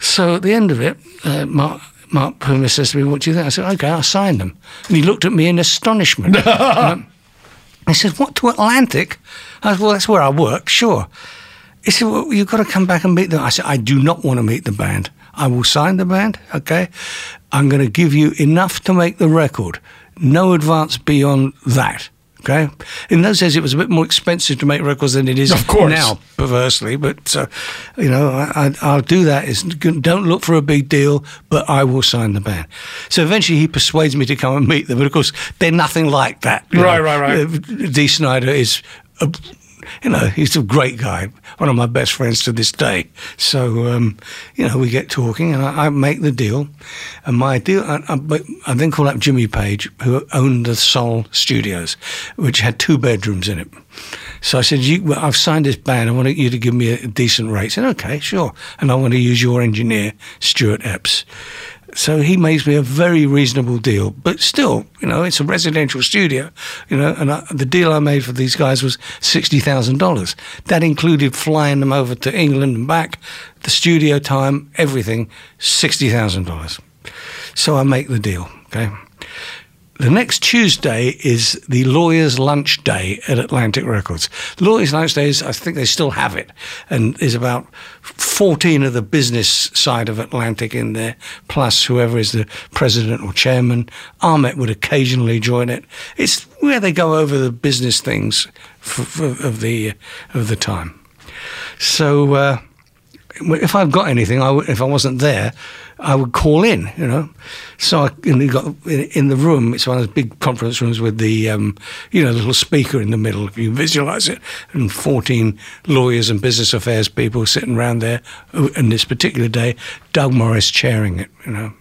So at the end of it, uh, Mark, Mark Pumis says to me, What do you think? I said, Okay, I'll sign them. And he looked at me in astonishment. (laughs) Um, he said, What, to Atlantic? I said, Well, that's where I work, sure. He said, Well, you've got to come back and meet them. I said, I do not want to meet the band. I will sign the band, okay? I'm going to give you enough to make the record. No advance beyond that. Okay. In those days, it was a bit more expensive to make records than it is Of course. now, perversely. But uh, you know, I, I, I'll do that. It's, don't look for a big deal, but I will sign the band. So eventually, he persuades me to come and meet them. But of course, they're nothing like that. Right, know. right, right. Uh, Dee Snider is. A, you know, he's a great guy, one of my best friends to this day. So, um, you know, we get talking and I, I make the deal. And my deal, I, I, I then call up Jimmy Page, who owned the Sol Studios, which had two bedrooms in it. So I said, well, I've signed this band. I want you to give me a decent rate. He said, okay, sure. And I want to use your engineer, Stuart Epps. So he makes me a very reasonable deal, but still, you know, it's a residential studio, you know, and I, the deal I made for these guys was sixty thousand dollars. That included flying them over to England and back, the studio time, everything, sixty thousand dollars. So I make the deal. Okay. The next Tuesday is the lawyers' lunch day at Atlantic Records. Lawyers' lunch days, I think they still have it, and there's about 14 of the business side of Atlantic in there, plus whoever is the president or chairman. Ahmet would occasionally join it. It's where they go over the business things f f of the of the time. So. Uh, if I've got anything, I would, if I wasn't there, I would call in, you know. So I you got in, the room. It's one of those big conference rooms with the, um, you know, little speaker in the middle. If you visualize it, and fourteen lawyers and business affairs people sitting around there. And this particular day, Doug Morris chairing it, you know.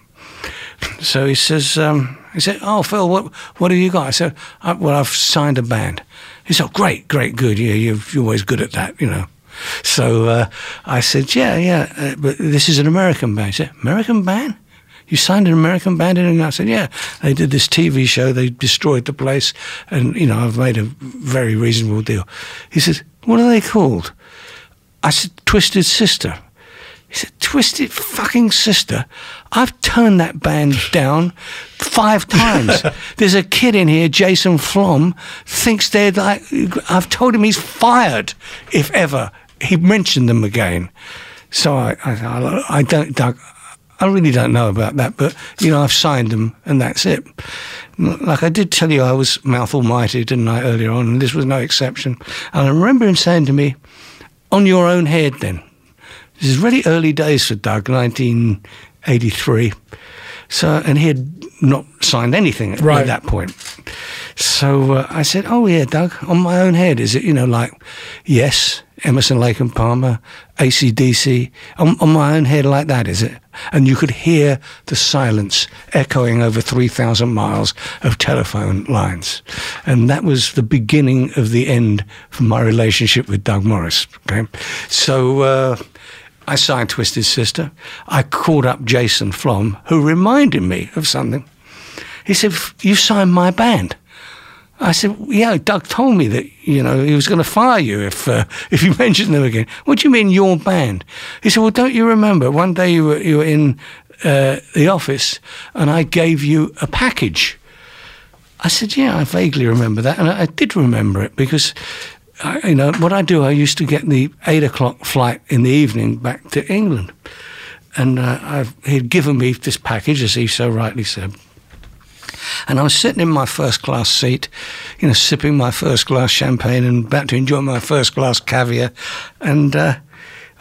So he says, um, he said, "Oh, Phil, what what have you got?" I said, I, "Well, I've signed a band." He said, oh, "Great, great, good. Yeah, you're, you're always good at that, you know." So uh, I said, "Yeah, yeah, uh, but this is an American band." He said, "American band? You signed an American band?" And I said, "Yeah, they did this TV show. They destroyed the place, and you know, I've made a very reasonable deal." He said, "What are they called?" I said, "Twisted Sister." He said, Twisted fucking sister. I've turned that band (laughs) down five times. (laughs) There's a kid in here, Jason Flom, thinks they're like, I've told him he's fired if ever he mentioned them again. So I, I, I, don't, Doug, I really don't know about that, but, you know, I've signed them and that's it. Like I did tell you, I was mouth almighty, didn't I, earlier on, and this was no exception. And I remember him saying to me, on your own head then. This is really early days for Doug, 1983. So, and he had not signed anything at, Right. at that point. So uh, I said, "Oh yeah, Doug, on my own head, is it? You know, like yes, Emerson, Lake and Palmer, AC/DC, on, on my own head like that, is it?" And you could hear the silence echoing over three thousand miles of telephone lines, and that was the beginning of the end for my relationship with Doug Morris. Okay, so. Uh, I signed Twisted Sister. I called up Jason Flom, who reminded me of something. He said, "You signed my band." I said, "Yeah, Doug told me that you know he was going to fire you if uh, (laughs) if you mentioned them again." What do you mean your band? He said, "Well, don't you remember one day you were you were in uh, the office and I gave you a package." I said, "Yeah, I vaguely remember that, and I, I did remember it because." I, you know what I do. I used to get the eight o'clock flight in the evening back to England, and uh, he'd given me this package, as he so rightly said. And I was sitting in my first class seat, you know, sipping my first glass champagne and about to enjoy my first glass caviar. And uh,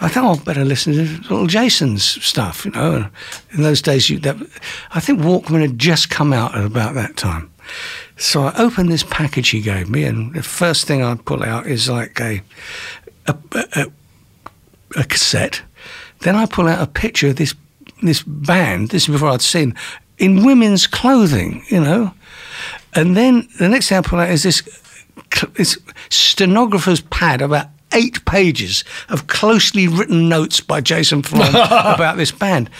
I thought, oh, I better listen to little Jason's stuff, you know. In those days, you, that, I think Walkman had just come out at about that time. So I opened this package he gave me, and the first thing I pull out is like a, a, a, a cassette. Then I pull out a picture of this this band. This is before I'd seen in women's clothing, you know. And then the next thing I pull out is this, this stenographer's pad about eight pages of closely written notes by Jason Flom (laughs) about this band.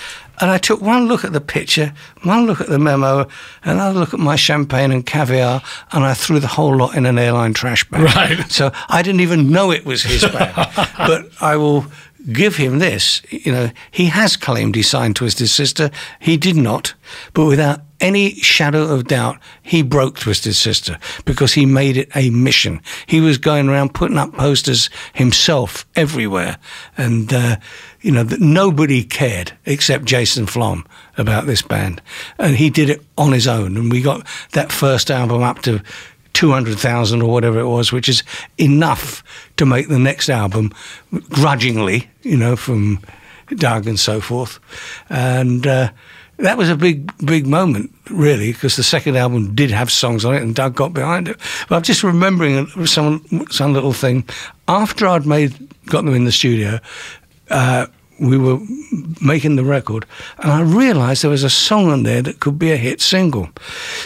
And I took one look at the picture, one look at the memo, another look at my champagne and caviar, and I threw the whole lot in an airline trash bag. Right. So I didn't even know it was his bag. (laughs) but I will give him this. You know, he has claimed he signed Twisted Sister. He did not. But without any shadow of doubt, he broke Twisted Sister because he made it a mission. He was going around putting up posters himself everywhere. And, uh, you know, that nobody cared except Jason Flom about this band. And he did it on his own. And we got that first album up to 200,000 or whatever it was, which is enough to make the next album grudgingly, you know, from Doug and so forth. And, uh, that was a big, big moment, really, because the second album did have songs on it, and Doug got behind it. But I'm just remembering some some little thing. After I'd made got them in the studio, uh, we were making the record, and I realised there was a song on there that could be a hit single.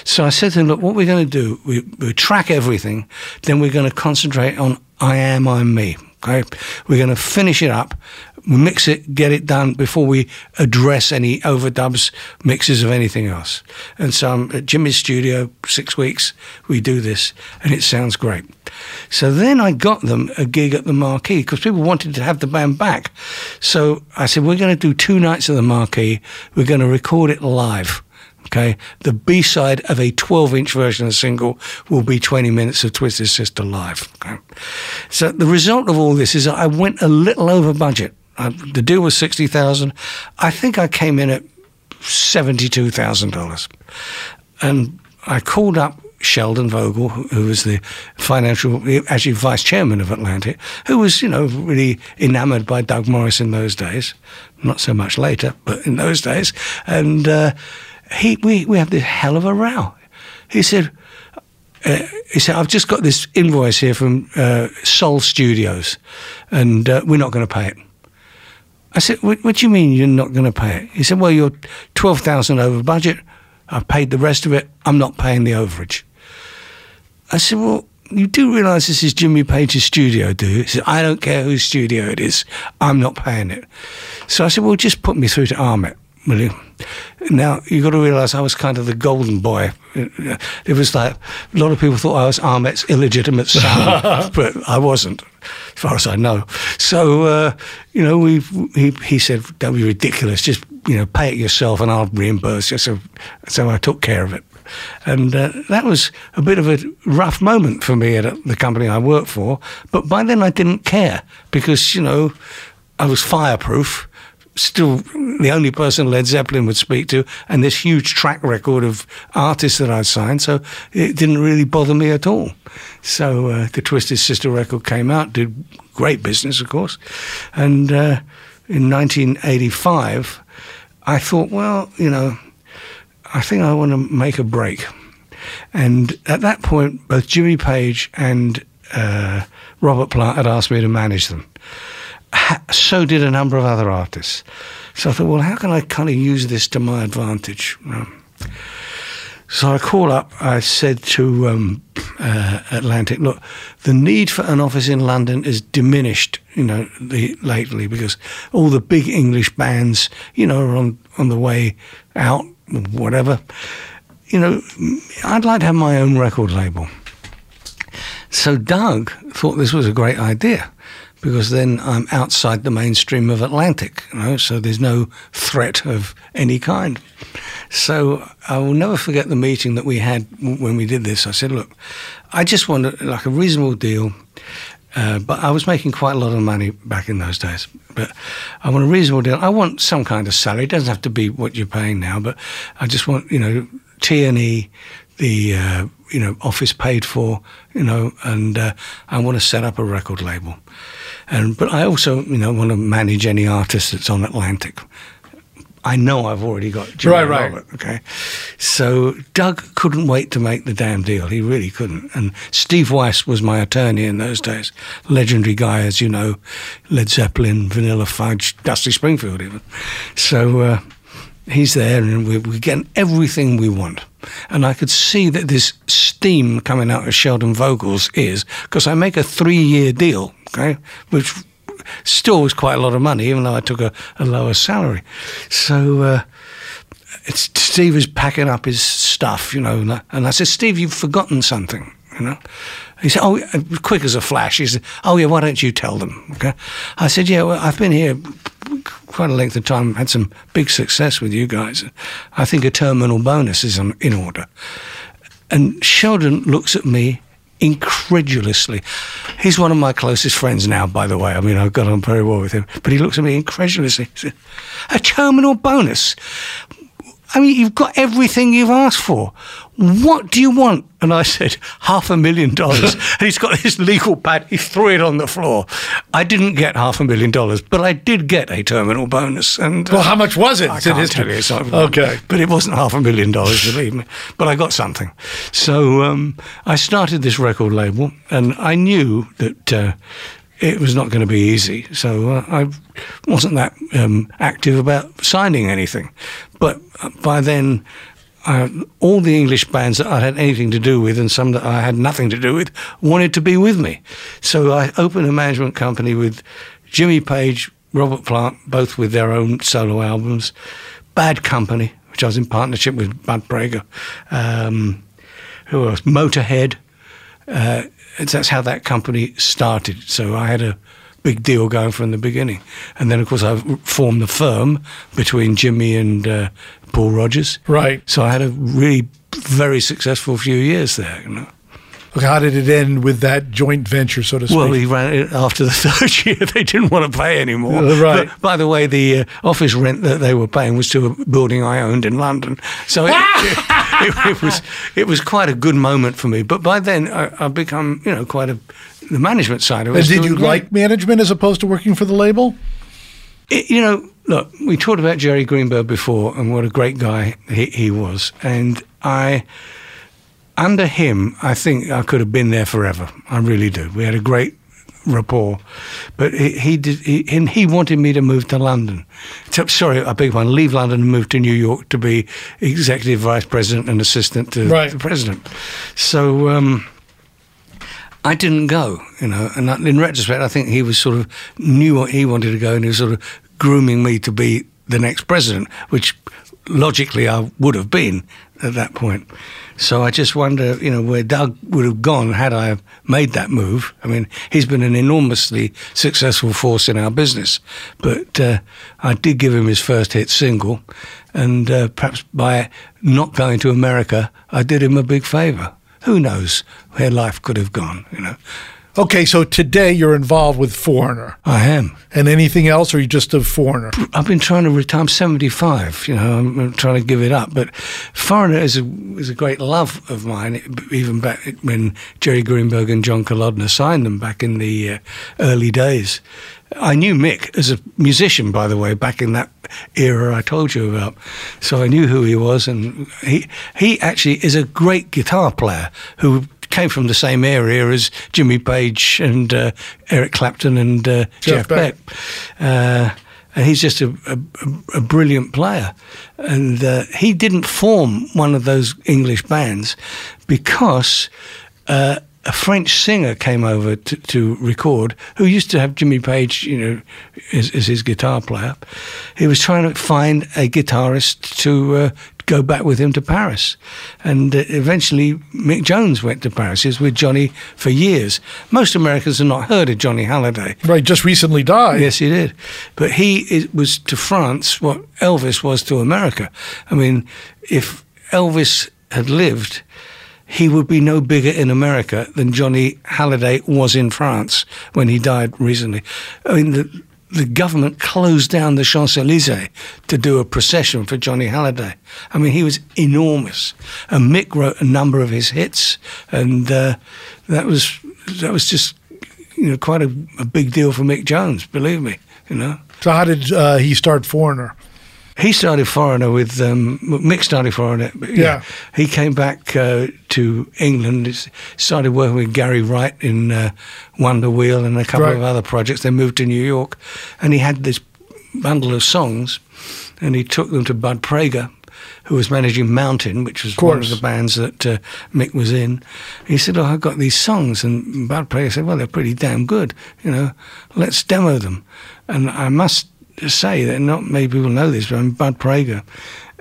So I said to him, "Look, what we're going to do? We, we track everything, then we're going to concentrate on I Am I'm Me." Okay, we're going to finish it up, mix it, get it done before we address any overdubs, mixes of anything else. And so I'm at Jimmy's studio, six weeks, we do this, and it sounds great. So then I got them a gig at the Marquee because people wanted to have the band back. So I said, we're going to do two nights at the Marquee, we're going to record it live. Okay, the B side of a 12 inch version of the single will be 20 minutes of Twisted Sister live. Okay? So the result of all this is I went a little over budget. I, the deal was 60,000. I think I came in at $72,000. And I called up Sheldon Vogel, who was the financial, actually vice chairman of Atlantic, who was, you know, really enamored by Doug Morris in those days. Not so much later, but in those days. And, uh, he, we, we had this hell of a row. He said, uh, he said, I've just got this invoice here from uh, Sol Studios, and uh, we're not going to pay it. I said, what, what, do you mean you're not going to pay it? He said, well, you're 12000 over budget. I've paid the rest of it. I'm not paying the overage. I said, well, you do realise this is Jimmy Page's studio, do you? He said, I don't care whose studio it is. I'm not paying it. So I said, well, just put me through to Ahmet, will you? Now, you've got to realise I was kind of the golden boy. It was like a lot of people thought I was Ahmet's illegitimate son, (laughs) but I wasn't, as far as I know. So, uh, you know, we he, he said, don't be ridiculous, just, you know, pay it yourself and I'll reimburse you. So, so I took care of it. And uh, that was a bit of a rough moment for me at the company I worked for. But by then I didn't care because, you know, I was fireproof still the only person Led Zeppelin would speak to, and this huge track record of artists that I'd signed. So it didn't really bother me at all. So uh, the Twisted Sister record came out, did great business, of course. And uh, in 1985, I thought, well, you know, I think I want to make a break. And at that point, both Jimmy Page and uh, Robert Plant had asked me to manage them so did a number of other artists. So I thought, well, how can I kind of use this to my advantage? Um, so I call up. I said to um, uh, Atlantic, look, the need for an office in London is diminished, you know, the, lately because all the big English bands, you know, are on on the way out, whatever. You know, I'd like to have my own record label. So Doug thought this was a great idea because then I'm outside the mainstream of Atlantic, you know, so there's no threat of any kind. So I will never forget the meeting that we had when we did this. I said, look, I just want like a reasonable deal. Uh, but I was making quite a lot of money back in those days. But I want a reasonable deal. I want some kind of salary. It doesn't have to be what you're paying now, but I just want, you know, T and E, the uh, you know office paid for, you know, and uh, I want to set up a record label. And but I also, you know, want to manage any artist that's on Atlantic. I know I've already got Jimmy right, right. Robert, okay. So Doug couldn't wait to make the damn deal. He really couldn't. And Steve Weiss was my attorney in those days. Legendary guy, as you know, Led Zeppelin, Vanilla Fudge, Dusty Springfield, even. So uh, he's there, and we're, we're getting everything we want. And I could see that this steam coming out of Sheldon Vogel's ears because I make a three-year deal, okay, which still was quite a lot of money, even though I took a, a lower salary. So. Uh, Steve is packing up his stuff, you know, and I, and I said, Steve, you've forgotten something, you know. He said, "Oh, quick as a flash." He said, "Oh yeah, why don't you tell them?" Okay. I said, "Yeah, well, I've been here quite a length of time, had some big success with you guys. I think a terminal bonus is um, in order." And Sheldon looks at me incredulously. He's one of my closest friends now, by the way. I mean, I've got on very well with him, but he looks at me incredulously. He said, a terminal bonus? I mean, you've got everything you've asked for. What do you want? And I said, half a million dollars. (laughs) and he's got this legal pad. He threw it on the floor. I didn't get half a million dollars, but I did get a terminal bonus. And well, how much was it? I can't tell you. So okay, but it wasn't half a million dollars, believe me. But I got something. So um, I started this record label, and I knew that. Uh, it was not going to be easy. So uh, I wasn't that um, active about signing anything. But by then, uh, all the English bands that I had anything to do with and some that I had nothing to do with wanted to be with me. So I opened a management company with Jimmy Page, Robert Plant, both with their own solo albums. Bad Company, which I was in partnership with Bud Prager. Um, who else? Motorhead. Uh, that's how that company started. So I had a big deal going from the beginning. And then, of course, I formed the firm between Jimmy and uh, Paul Rodgers. Right. So I had a really very successful few years there. You know. How did it end with that joint venture, so to speak? Well, he ran it after the (laughs) third year. They didn't want to pay anymore. right. But, by the way, the uh, office rent that they were paying was to a building I owned in London. So it, it, (laughs) it, it was it was quite a good moment for me. But by then, I, I've become you know quite a the management side of it. And did you like management as opposed to working for the label? You know, look, we talked about Jerry Greenberg before and what a great guy he, he was. And I, under him, I think I could have been there forever. I really do. We had a great rapport, but he, he did. He, and he wanted me to move to London. So, sorry, I beg one. Leave London and move to New York to be executive vice president and assistant to right. the president. So. Um, I didn't go, you know, and in retrospect, I think he was sort of knew what he wanted to go, and he was sort of grooming me to be the next president, which logically I would have been at that point. So I just wonder, you know, where Doug would have gone had I made that move. I mean, he's been an enormously successful force in our business, but uh, I did give him his first hit single, and uh, perhaps by not going to America, I did him a big favour who knows where life could have gone, you know. Okay, so today you're involved with Foreigner. I am. And anything else, or are you just a Foreigner? I've been trying to retire. I'm 75, you know, I'm trying to give it up. But Foreigner is a, is a great love of mine, even back when Jerry Greenberg and John Kalodner signed them back in the uh, early days. I knew Mick as a musician, by the way, back in that era I told you about. So I knew who he was, and he he actually is a great guitar player who came from the same area as Jimmy Page and uh, Eric Clapton and uh, Jeff, Jeff, Beck. Beck. Uh, and he's just a, a, a brilliant player. And uh, he didn't form one of those English bands because uh, a French singer came over to, to, record who used to have Jimmy Page, you know, as, as, his guitar player. He was trying to find a guitarist to uh, go back with him to Paris. And uh, eventually Mick Jones went to Paris. He was with Johnny for years. Most Americans have not heard of Johnny Hallyday. Right, just recently died. Yes, he did. But he was to France what Elvis was to America. I mean, if Elvis had lived he would be no bigger in America than Johnny Hallyday was in France when he died recently. I mean, the, the government closed down the Champs Elysees to do a procession for Johnny Hallyday. I mean, he was enormous. And Mick wrote a number of his hits, and uh, that was that was just you know quite a, a, big deal for Mick Jones. Believe me, you know. So how did uh, he start Foreigner? He started Foreigner with um, Mick started Foreigner. Yeah. yeah. He came back uh, to England, started working with Gary Wright in uh, Wonder Wheel and a couple right. of other projects. They moved to New York, and he had this bundle of songs, and he took them to Bud Prager, who was managing Mountain, which was one of the bands that uh, Mick was in. He said, "Oh, I've got these songs," and Bud Prager said, "Well, they're pretty damn good. You know, let's demo them." And I must say that not many people know this, but Bud Prager,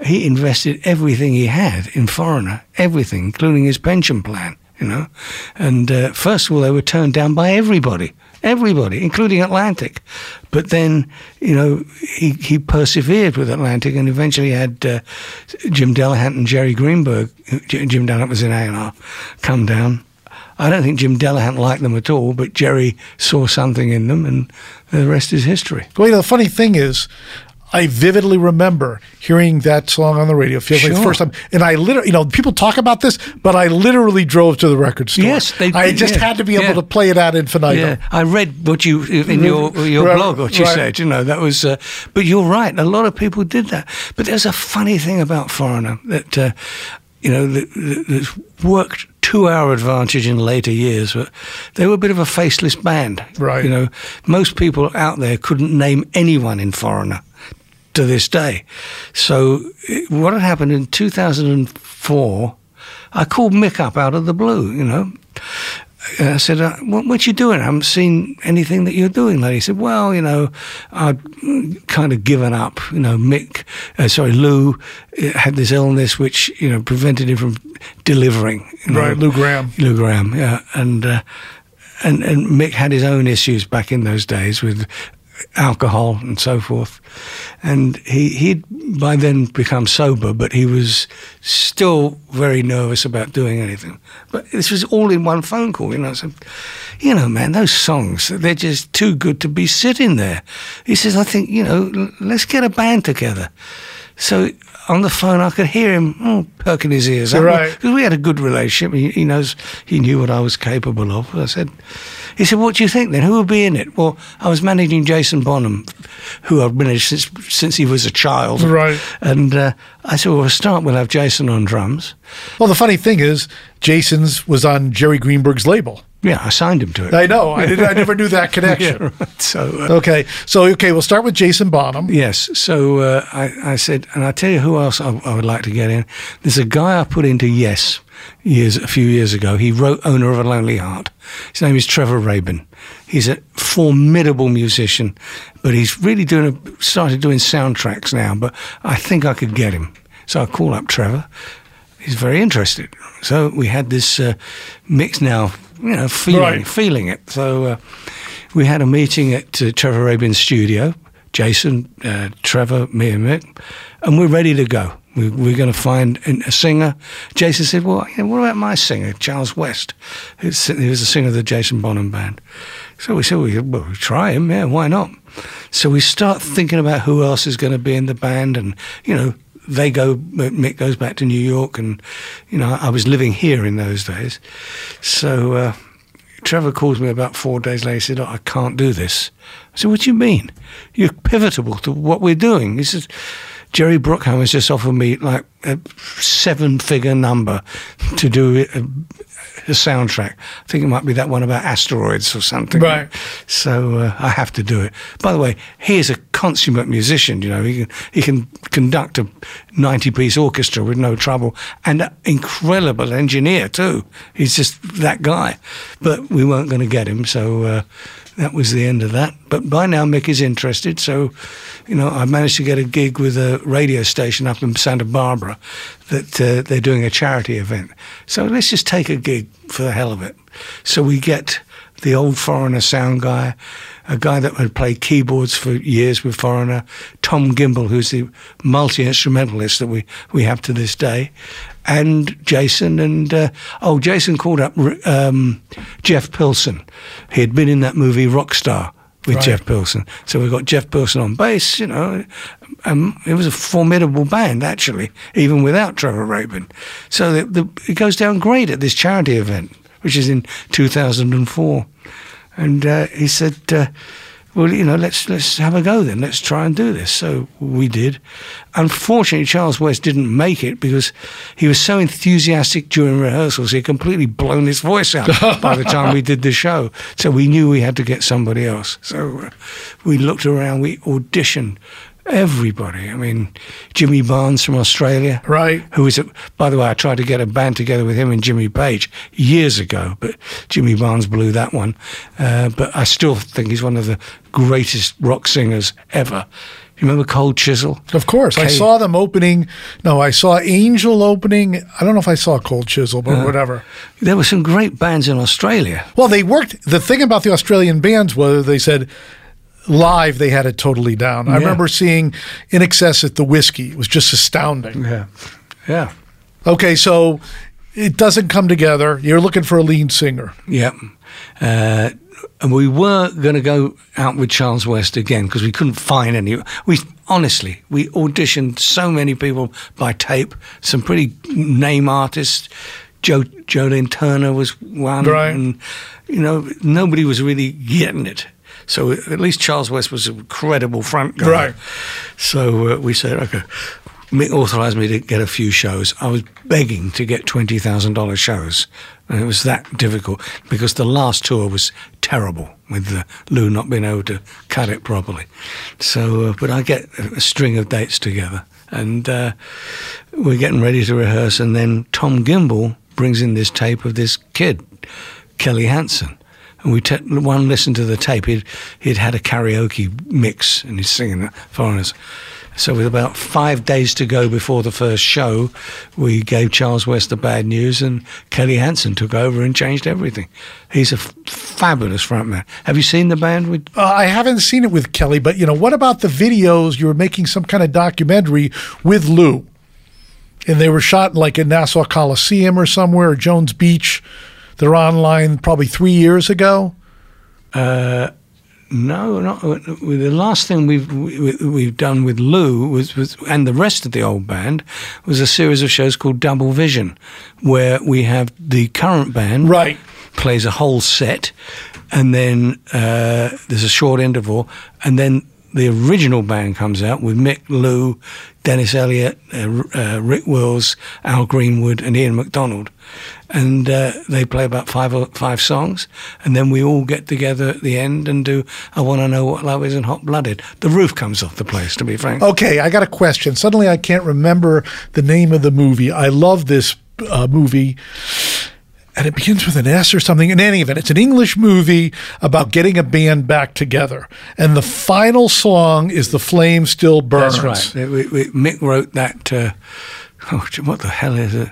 he invested everything he had in Foreigner, everything, including his pension plan. You know, and uh, first of all, they were turned down by everybody, everybody, including Atlantic. But then, you know, he, he persevered with Atlantic and eventually had uh, Jim Delehant and Jerry Greenberg. Jim Delehant was in A&R, come down. I don't think Jim Delehant liked them at all, but Jerry saw something in them, and the rest is history. Well, you know, the funny thing is, I vividly remember hearing that song on the radio. Feels like the first time, and I literally, you know, people talk about this, but I literally drove to the record store. Yes, they- I just yeah, had to be able yeah. to play it at infinitum. Yeah, I read what you in your your Right, blog what you right. said. You know that was, uh, but you're right. A lot of people did that. But there's a funny thing about Foreigner that uh, you know that, that that's worked to our advantage in later years. But they were a bit of a faceless band. Right. You know, most people out there couldn't name anyone in Foreigner to this day. So what had happened in 2004, I called Mick up out of the blue, you know. I said, uh, what, what you doing? I haven't seen anything that you're doing lately. He said, well, you know, I'd mm, kind of given up. You know, Mick, uh, sorry, Lou uh, had this illness which, you know, prevented him from delivering. you know. Right, Lou Gramm. Lou Gramm, yeah. And, uh, and, and Mick had his own issues back in those days with alcohol and so forth. And he, he'd by then become sober, but he was still very nervous about doing anything. But this was all in one phone call, you know. So, you know, man, those songs, they're just too good to be sitting there. He says, I think, you know, let's get a band together. So on the phone, I could hear him oh, perking his ears up. Right. Because we had a good relationship. He, he knows, he knew what I was capable of. I said, he said, what do you think then? Who will be in it? Well, I was managing Jason Bonham, who I've managed since, since he was a child. Right. And uh, I said, well, we'll start, we'll have Jason on drums. Well, the funny thing is, Jason's was on Jerry Greenberg's label. Yeah, I signed him to it. I know. I, I never knew that (laughs) connection. Yeah, right. So, uh, Okay, so okay, we'll start with Jason Bonham. Yes. So uh, I, I said, and I tell you who else I, I would like to get in. There's a guy I put into Yes years a few years ago. He wrote Owner of a Lonely Heart. His name is Trevor Rabin. He's a formidable musician, but he's really doing a, started doing soundtracks now. But I think I could get him. So I call up Trevor. He's very interested. So we had this uh, mix now, you know, feeling Right. feeling it. So uh, we had a meeting at uh, Trevor Rabin's studio. Jason, uh, Trevor, me, and Mick, and we're ready to go. We, we're going to find a singer. Jason said, "Well, you know, what about my singer, Charles West? He was the singer of the Jason Bonham band." So we said, "Well, well, we try him. Yeah, why not?" So we start thinking about who else is going to be in the band, and you know, they go. Mick goes back to New York, and you know, I was living here in those days, so. Uh, Trevor calls me about four days later. He said, oh, I can't do this. I said, What do you mean? You're pivotal to what we're doing. He says, Jerry Bruckheimer has just offered me like a seven figure number to do a, a soundtrack. I think it might be that one about asteroids or something. Right. So uh, I have to do it. By the way, he is a consummate musician. You know, he can, he can conduct a 90 piece orchestra with no trouble and an incredible engineer, too. He's just that guy. But we weren't going to get him. So uh, that was the end of that. But by now, Mick is interested. So, you know, I managed to get a gig with a radio station up in Santa Barbara that uh, they're doing a charity event. So let's just take a gig for the hell of it. So we get the old Foreigner sound guy, a guy that had played keyboards for years with Foreigner, Tom Gimbel, who's the multi instrumentalist that we, we have to this day, and Jason. And uh, oh, Jason called up um, Jeff Pilson. He had been in that movie Rockstar with Right. Jeff Pilson. So we got Jeff Pilson on bass, you know. Um, it was a formidable band, actually, even without Trevor Rabin. So the, the, it goes down great at this charity event, which is in 2004. And uh, he said, uh, well, you know, let's let's have a go then. Let's try and do this. So we did. Unfortunately, Charles West didn't make it because he was so enthusiastic during rehearsals. He had completely blown his voice out (laughs) by the time we did the show. So we knew we had to get somebody else. So we looked around. We auditioned everybody. I mean, Jimmy Barnes from Australia, Right. Who is, a, by the way, I tried to get a band together with him and Jimmy Page years ago, but Jimmy Barnes blew that one. Uh, but I still think he's one of the greatest rock singers ever. You remember Cold Chisel? Of course, I saw them opening. No, I saw Angel opening. I don't know if I saw Cold Chisel, but Uh. whatever. There were some great bands in Australia. Well, they worked. The thing about the Australian bands was they said live they had it totally down. I remember seeing INXS at the Whisky. It was just astounding. Yeah. Yeah. Okay, so it doesn't come together. You're looking for a lead singer. Yeah. Uh, and we were going to go out with Charles West again because we couldn't find any. We honestly we auditioned so many people by tape. Some pretty name artists. Joe Jolene Turner was one, Right. and you know nobody was really getting it. So at least Charles West was an incredible front guy. Right. So uh, we said, okay. Mick authorised me to get a few shows. I was begging to get twenty thousand dollars shows, and it was that difficult because the last tour was terrible with uh, Lou not being able to cut it properly. So, uh, but I get a, a string of dates together, and uh, we're getting ready to rehearse, and then Tom Gimbel brings in this tape of this kid, Kelly Hansen. And we one listened to the tape. He'd, he'd had a karaoke mix and he's singing foreigners. So with about five days to go before the first show, we gave Charles West the bad news, and Kelly Hansen took over and changed everything. He's a f- fabulous frontman. Have you seen the band? With Uh, I haven't seen it with Kelly, but you know, what about the videos? You were making some kind of documentary with Lou, and they were shot like in Nassau Coliseum or somewhere, or Jones Beach. They're online probably three years ago. No, not the last thing we've we, we've done with Lou was, was and the rest of the old band was a series of shows called Double Vision, where we have the current band Right. plays a whole set, and then uh, there's a short interval, and then the original band comes out with Mick, Lou, Dennis Elliott, uh, uh, Rick Wills, Al Greenwood, and Ian McDonald, and uh, they play about five or five songs, and then we all get together at the end and do "I Want to Know What Love Is" and "Hot Blooded." The roof comes off the place, to be frank. Okay, I got a question. Suddenly, I can't remember the name of the movie. I love this uh, movie. And it begins with an S or something. In any event, it's an English movie about getting a band back together. And the final song is The Flame Still Burns. That's right. We, we, Mick wrote that. Uh, oh, (laughs) what the hell is it?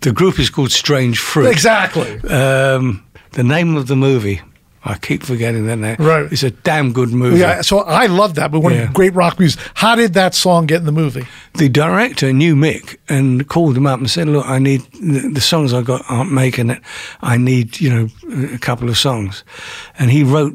The group is called Strange Fruit. Exactly. Um, the name of the movie, I keep forgetting that name. Right. It's a damn good movie. Yeah, so I love that, but one Yeah. great rock music. How did that song get in the movie? The director knew Mick and called him up and said, "Look, I need the, the songs I got aren't making it. I need you know a couple of songs," and he wrote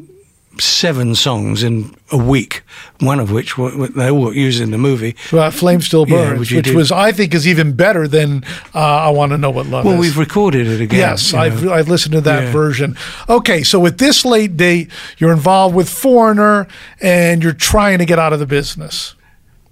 seven songs in a week. One of which were, they all used in the movie. Uh, Flame Still Yeah, Burns, which which was, I think, is even better than uh, I Want to Know What Love Well, Is. we've recorded it again. Yes, I've. I've listened to that Yeah. version. Okay, so at this late date, you're involved with Foreigner and you're trying to get out of the business.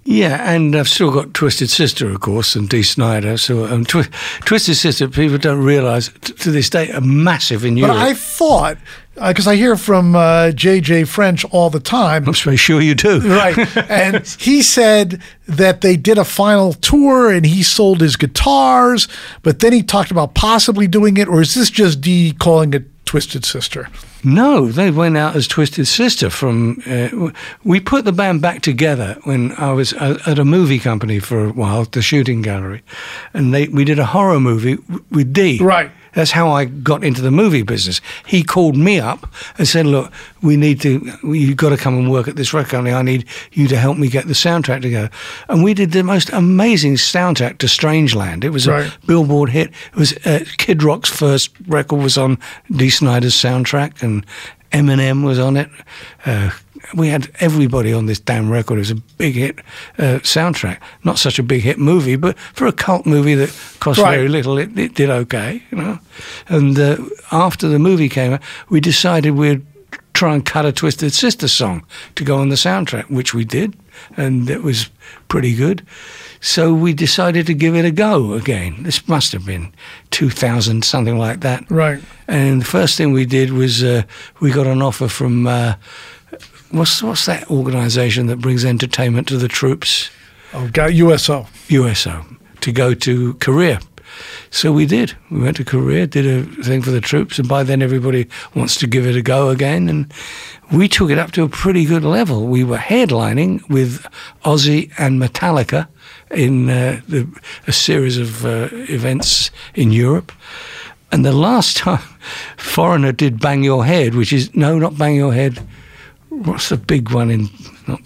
Yeah, and I've still got Twisted Sister, of course, and Dee Snider. So um, Twi- Twisted Sister, people don't realise t- to this day, are massive in Europe. But I thought, because I hear from uh, Jay Jay French all the time, I'm sure you do. right? (laughs) And he said that they did a final tour and he sold his guitars, but then he talked about possibly doing it, or is this just Dee calling it Twisted Sister? No, they went out as Twisted Sister from. Uh, we put the band back together when I was at at a movie company for a while, the Shooting Gallery, and they we did a horror movie with Dee. Right. That's how I got into the movie business. He called me up and said, "Look, we need to. You've got to come and work at this record company. I need you to help me get the soundtrack together." And we did the most amazing soundtrack to Strangeland. It was Right. a Billboard hit. It was uh, Kid Rock's first record was on Dee Snider's soundtrack, and Eminem was on it. Uh, we had everybody on this damn record. It was a big hit uh, soundtrack. Not such a big hit movie, but for a cult movie that cost Right. very little, it, it did okay, you know. And uh, after the movie came out, we decided we'd try and cut a Twisted Sister song to go on the soundtrack, which we did, and it was pretty good. So we decided to give it a go again. This must have been 2000, something like that. Right. And the first thing we did was uh, we got an offer from uh, what's what's that organisation that brings entertainment to the troops? Oh, got USO. USO to go to Korea. So we did. We went to Korea, did a thing for the troops, and by then everybody wants to give it a go again. And we took it up to a pretty good level. We were headlining with Ozzy and Metallica in uh, the, a series of uh, events in Europe. And the last (laughs) time Foreigner did Bang Your Head, which is, no, not Bang Your Head. What's the big one in, not,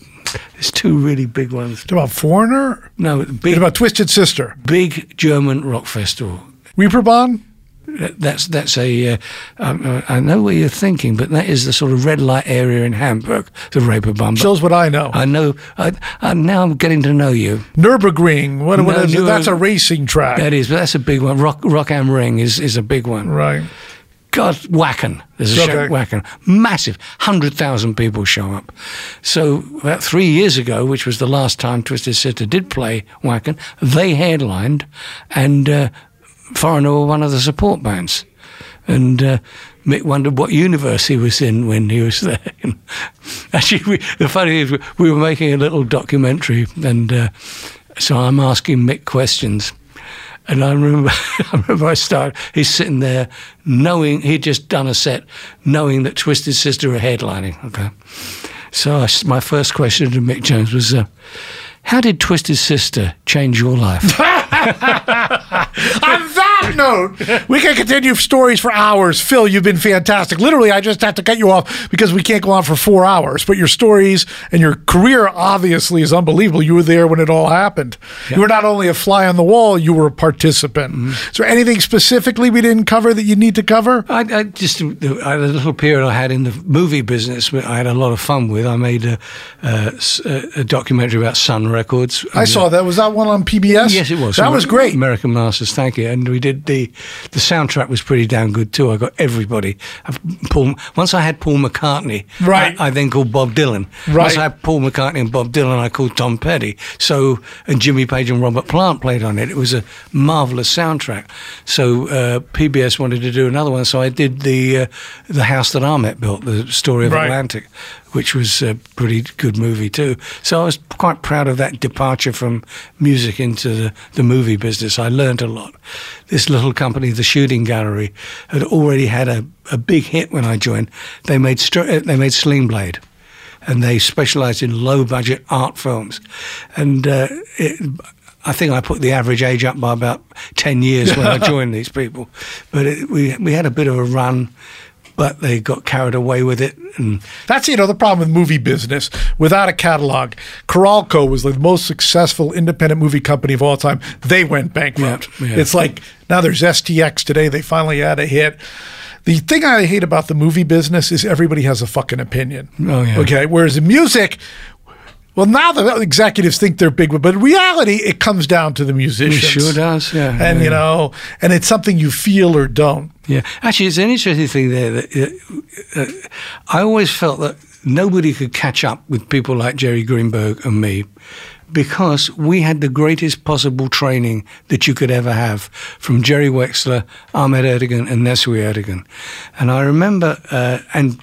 there's two really big ones. It's about Foreigner. No, It's big, about Twisted Sister. big German rock festival. Reeperbahn. That's that's a. Uh, um, I know what you're thinking, but that is the sort of red light area in Hamburg, the Reeperbahn. Shows what I know. I know. I, I now I'm getting to know you. Nurburgring. What, what No, is it? Nür- That's a racing track. That is, but that's a big one. Rock Rock am Ring is is a big one. right. God, Wacken. There's a show at Wacken. Massive. 100,000 people show up. So about three years ago, which was the last time Twisted Sister did play Wacken, they headlined and uh, Foreigner were one of the support bands. And uh, Mick wondered what universe he was in when he was (laughs) there. Actually, we, the funny thing is, we were making a little documentary, and uh, so I'm asking Mick questions. And I remember, (laughs) I remember I started. He's sitting there, knowing he'd just done a set, knowing that Twisted Sister are headlining. Okay, so I, my first question to Mick Jones was, uh, "How did Twisted Sister change your life?" (laughs) That note, we can continue stories for hours. Phil, you've been fantastic. Literally, I just had to cut you off because we can't go on for four hours. But your stories and your career obviously is unbelievable. You were there when it all happened. You were not only a fly on the wall, you were a participant. Mm-hmm. Is there anything specifically we didn't cover that you need to cover? I, I just I had a little period I had in the movie business. where I had a lot of fun with. I made a, a, a documentary about Sun Records. I saw that. Was that one on PBS? Yes, it was. That was great. American Masters, thank you. And we did the the soundtrack was pretty damn good too. I got everybody. I've- Paul. Once I had Paul McCartney, Right. I, I then called Bob Dylan. Right. Once I had Paul McCartney and Bob Dylan, I called Tom Petty. So and Jimmy Page and Robert Plant played on it. It was a marvelous soundtrack. So uh, PBS wanted to do another one, so I did the uh, the house that Ahmet built, the story of Right. Atlantic which was a pretty good movie too. So I was quite proud of that departure from music into the, the movie business. I learned a lot. This little company, the Shooting Gallery, had already had a, a big hit when I joined. They made uh, they made Sling Blade. And they specialised in low budget art films, and uh, it, I think I put the average age up by about ten years when I (laughs) joined these people. But it, we we had a bit of a run, but they got carried away with it, and That's you know the problem with movie business. Without a catalog, Carolco was the most successful independent movie company of all time. They went bankrupt. Yeah, yeah. It's like now there's STX today. They finally had a hit. The thing I hate about the movie business is everybody has a fucking opinion. Oh, yeah. Okay. Whereas in music, well, now the executives think they're big, but in reality, it comes down to the musicians. sure does, yeah, And yeah. you know, and it's something you feel or don't. Yeah, actually, it's an interesting thing there. That uh, uh, I always felt that nobody could catch up with people like Jerry Greenberg and me because we had the greatest possible training that you could ever have from Jerry Wexler, Ahmet Ertegun, and Nesuhi Ertegun. And I remember, uh, and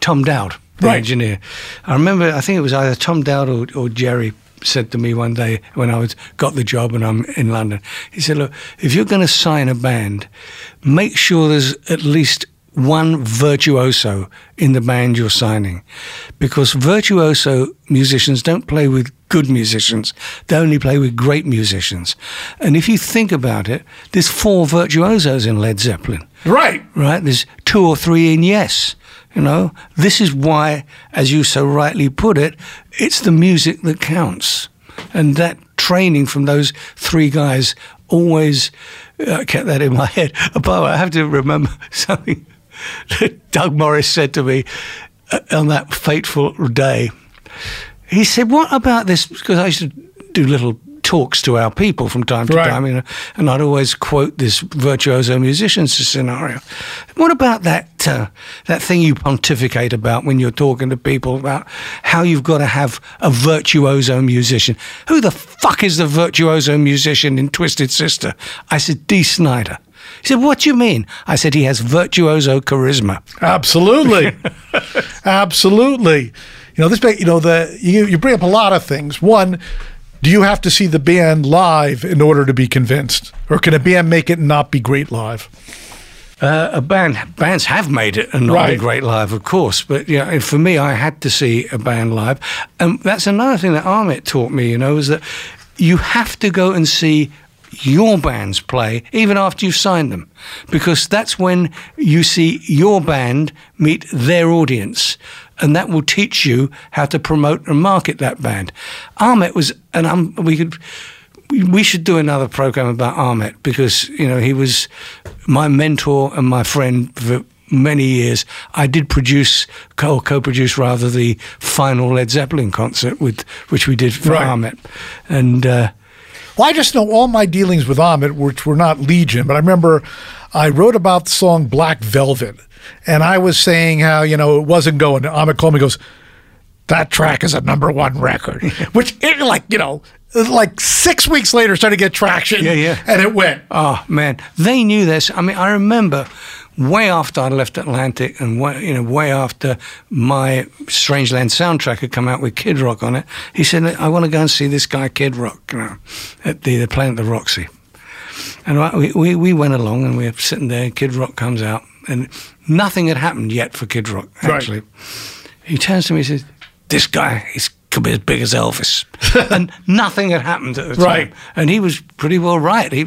Tom Dowd, the Right. engineer. I remember, I think it was either Tom Dowd or, or Jerry said to me one day when I was got the job and I'm in London. He said, "Look, if you're going to sign a band, make sure there's at least one virtuoso in the band you're signing, because virtuoso musicians don't play with good musicians; they only play with great musicians. And if you think about it, there's four virtuosos in Led Zeppelin Right. right? There's two or three in yes. You know, this is why, as you so rightly put it, it's the music that counts. And that training from those three guys always uh, kept that in (laughs) my head. But I have to remember (laughs) something that Doug Morris said to me uh, on that fateful day. He said, What about this? Because I used to do little talks to our people from time to Right. time, you know, and I'd always quote this virtuoso musician scenario. What about that uh, that thing you pontificate about when you're talking to people about how you've got to have a virtuoso musician? Who the fuck is the virtuoso musician in Twisted Sister? I said, Dee Snider. He said, What do you mean? I said, He has virtuoso charisma. Absolutely. (laughs) Absolutely. You know, this, you know, the you, you bring up a lot of things. One, do you have to see the band live in order to be convinced, or can a band make it and not be great live? Uh, a band bands have made it and not Right. great live, of course. But yeah, and for me, I had to see a band live, and that's another thing that Ahmet taught me. You know, is that you have to go and see your bands play even after you've signed them, because that's when you see your band meet their audience. And that will teach you how to promote and market that band. Ahmet was, and we could, we- should do another program about Ahmet because you know he was my mentor and my friend for many years. I did produce co co-produce rather the final Led Zeppelin concert with which we did for Right. Ahmet, and uh, Well, I just know all my dealings with Ahmet, which were not legion, but I remember I wrote about the song Black Velvet, and I was saying how, you know, it wasn't going. Me and goes, that track is a number one record, (laughs) which, it, like, you know, like six weeks later started to get traction. Yeah, yeah. And it went. Oh man, they knew this. I mean, I remember way after I left Atlantic, and way, you know, way after my Strangeland soundtrack had come out with Kid Rock on it. He said, "I want to go and see this guy Kid Rock, you know, at the, the playing at the Roxy." And we, we we went along, and we were sitting there. Kid Rock comes out, and nothing had happened yet for Kid Rock. Right. Actually, he turns to me and says, "This guy is." Could be as big as Elvis, (laughs) and nothing had happened at the time. Right. And he was pretty well right. He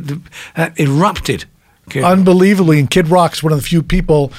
uh, erupted. Kid Unbelievably, and Kid Rock's one of the few people.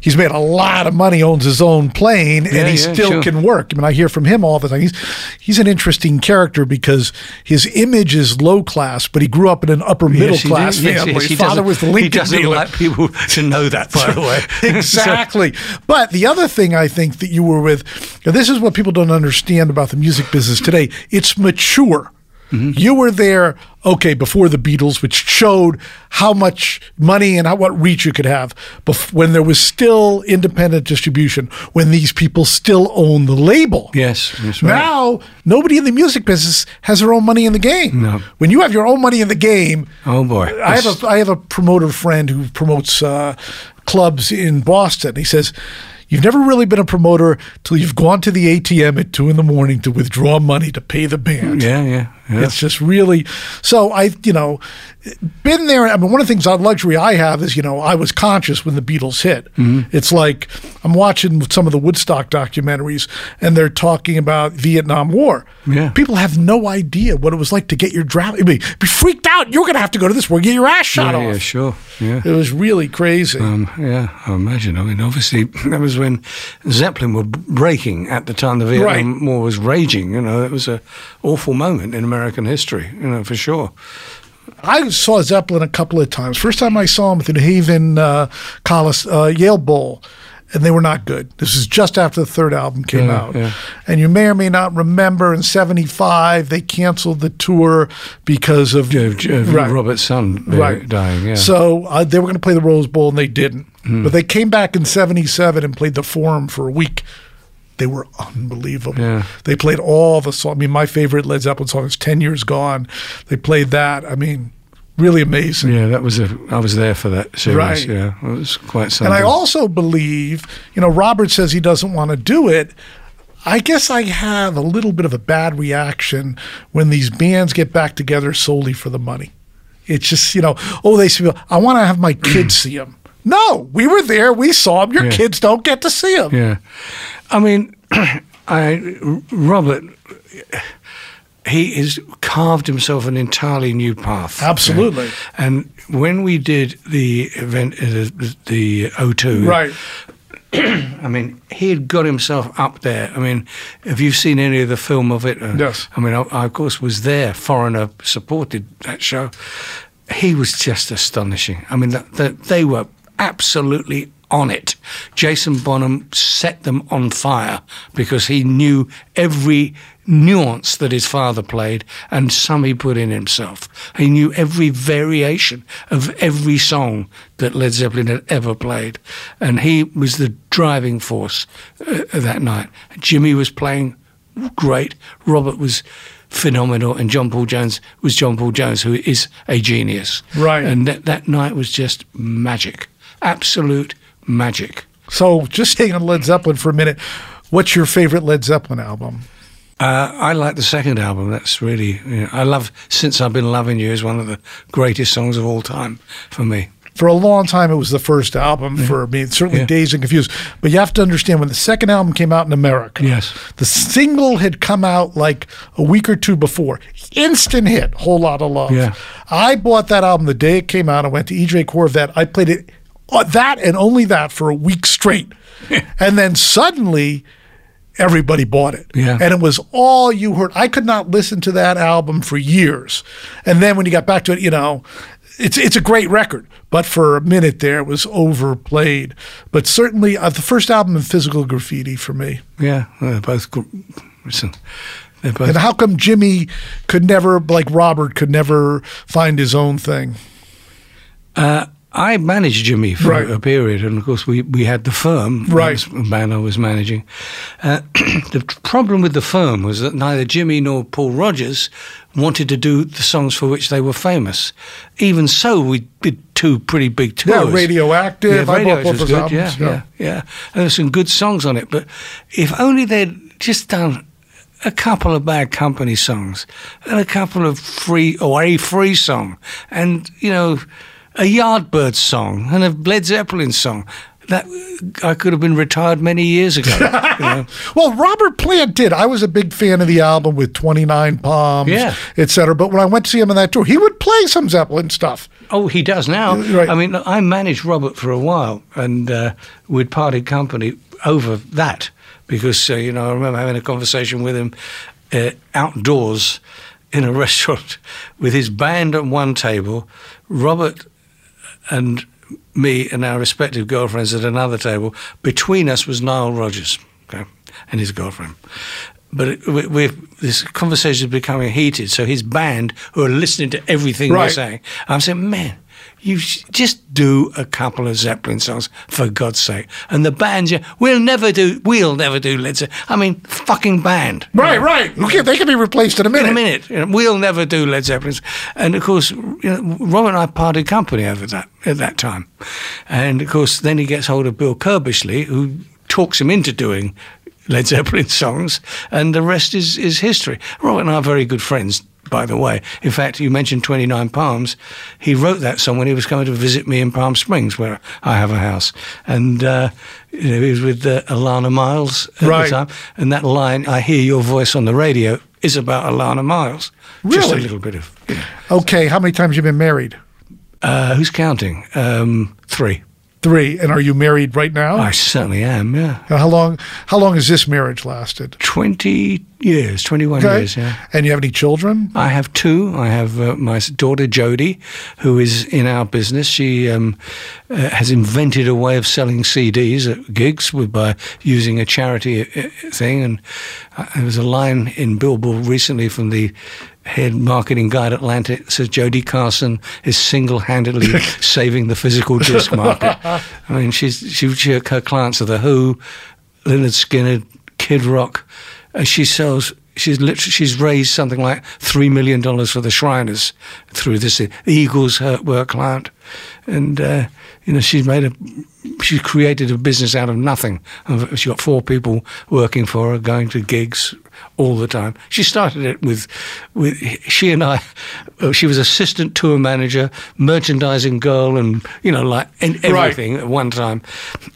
He's made a lot of money, owns his own plane, Yeah, and he yeah, still sure. can work. I mean, I hear from him all the time. He's he's an interesting character because his image is low class, but he grew up in an upper middle Yes, class family. yes, his father was the He doesn't dealer. like people to know that, by the way. (laughs) exactly. But the other thing I think that you were with, and this is what people don't understand about the music business today. It's mature. Mm-hmm. You were there, okay, before the Beatles, which showed how much money and how, what reach you could have. Bef- when there was still independent distribution, when these people still own the label. yes, that's right. Now, nobody in the music business has their own money in the game. No. When you have your own money in the game, Oh, boy. I have a I have a promoter friend who promotes uh, clubs in Boston. He says. You've never really been a promoter till you've gone to the ATM at two in the morning to withdraw money to pay the band. yeah, yeah, yeah. It's just really so I you know been there. I mean, one of the things on luxury I have is you know I was conscious when the Beatles hit. Mm-hmm. It's like I'm watching some of the Woodstock documentaries and they're talking about Vietnam War. Yeah. people have no idea what it was like to get your draft. I mean, be freaked out. You're going to have to go to this war, get your ass shot yeah, off. yeah, sure, yeah. It was really crazy. Um, yeah, I imagine. I mean, obviously, (laughs) that was when Zeppelin were breaking at the time the Vietnam War was raging. You know, it was a awful moment in American history. You know, for sure. I saw Zeppelin a couple of times. First time I saw them at the New Haven uh, Collis, uh, Yale Bowl, and they were not good. This is just after the third album came Yeah, out. yeah. And you may or may not remember in 75, they canceled the tour because of uh, Right. Robert's son uh, right. dying. Yeah. So uh, they were going to play the Rose Bowl, and they didn't. But they came back in 77 and played the Forum for a week. They were unbelievable. Yeah. They played all the songs. I mean, my favorite Led Zeppelin song is 10 Years Gone. They played that. I mean, really amazing. yeah, that was a. I was there for that series. Right. Yeah, it was quite something. And I also believe, you know, Robert says he doesn't want to do it. I guess I have a little bit of a bad reaction when these bands get back together solely for the money. It's just, you know, oh, they see, I want to have my kids see them. No, we were there. We saw him. Your Yeah. kids don't get to see him. Yeah, I mean, (clears throat) I Robert, he has carved himself an entirely new path. Absolutely. And when we did the event, uh, the, the O2, Right. (clears throat) I mean, he had got himself up there. I mean, have you seen any of the film of it? Uh, Yes. I mean, I, I of course was there. Foreigner supported that show. He was just astonishing. I mean, that that they were absolutely on it. Jason Bonham set them on fire because he knew every nuance that his father played and some he put in himself. He knew every variation of every song that Led Zeppelin had ever played. And he was the driving force uh, that night. Jimmy was playing great. Robert was phenomenal, and John Paul Jones was John Paul Jones, who is a genius. Right. And that, that night was just magic, absolute magic. So just staying on Led Zeppelin for a minute. What's your favorite Led Zeppelin album? Uh, I like the second album. That's really, you know, I love Since I've Been Loving You is one of the greatest songs of all time for me. For a long time, it was the first album for me. Certainly, Yeah. Dazed and Confused. But you have to understand when the second album came out in America, Yes. the single had come out like a week or two before. Instant hit, Whole Lotta Love. Yeah. I bought that album the day it came out. I went to E.J. Korvette. I played it that and only that for a week straight, (laughs) and then suddenly. Everybody bought it. Yeah. And it was all you heard. I could not listen to that album for years. And then when you got back to it, you know, it's it's a great record, but for a minute there it was overplayed. But certainly uh, the first album in Physical Graffiti for me. Yeah, they're both. they're both. And how come Jimmy could never, like Robert, could never find his own thing? Uh, I managed Jimmy for Right. a period, and of course we, we had the firm, Right. I was managing. Uh, (clears throat) the problem with the firm was that neither Jimmy nor Paul Rodgers wanted to do the songs for which they were famous. Even so, we did two pretty big tours. Yeah, Radioactive. Yeah, Radioactive was good. Yeah, albums, yeah, yeah. yeah. And there's some good songs on it. But if only they'd just done a couple of bad company songs and a couple of free or a free song and you know a Yardbird song and a Led Zeppelin song that I could have been retired many years ago. you (laughs) know. Well, Robert Plant did. I was a big fan of the album with 29 Palms, Yeah. et cetera. But when I went to see him on that tour, he would play some Zeppelin stuff. Oh, he does now. Right. I mean, I managed Robert for a while, and uh, we'd parted company over that because uh, you know I remember having a conversation with him uh, outdoors in a (laughs) restaurant with his band at one table, Robert and me and our respective girlfriends at another table. Between us was Nile Rodgers, okay, and his girlfriend. But it, we, we, this conversation is becoming heated. So his band, who are listening to everything we're saying, I'm saying, man, you just do a couple of Zeppelin songs for God's sake. And the band's, we'll never do, we'll never do Led Zeppelin. I mean, fucking band. Right, right. Okay, they can be replaced in a minute. In a minute, you know, we'll never do Led Zeppelin, and of course, you know, Rob and I parted company over that at that time, and of course, then he gets hold of Bill Curbishley, who talks him into doing Led Zeppelin (laughs) songs, and the rest is is history. Rob and I are very good friends. By the way, in fact, you mentioned 29 Palms. He wrote that song when he was coming to visit me in Palm Springs, where I have a house. And uh, you know, he was with uh, Alannah Myles at Right. the time. And that line, I hear your voice on the radio, is about Alannah Myles. Really? Just a little bit of. You know. Okay, how many times you been married? Uh, who's counting? Um, three. Three. And are you married right now? I certainly am, yeah. And How long? How long has this marriage lasted? 20 years, 21 years, yeah. And you have any children? I have two. I have uh, my daughter Jodie, who is in our business. She um, uh, has invented a way of selling CDs at gigs by using a charity uh, thing. And uh, there was a line in Billboard recently from the head marketing guy at Atlantic says Jodie Carson is single-handedly (laughs) saving the physical disc market. I mean, she's she, she her clients are the Who, Lynyrd Skynyrd, Kid Rock. Uh, she sells. She's literally she's raised something like three million dollars for the Shriners through this. The Eagles her work client, and uh, you know she's made a she created a business out of nothing. She's got four people working for her, going to gigs all the time. She started it with with she and I. She was assistant tour manager, merchandising girl, and you know like and everything at one time.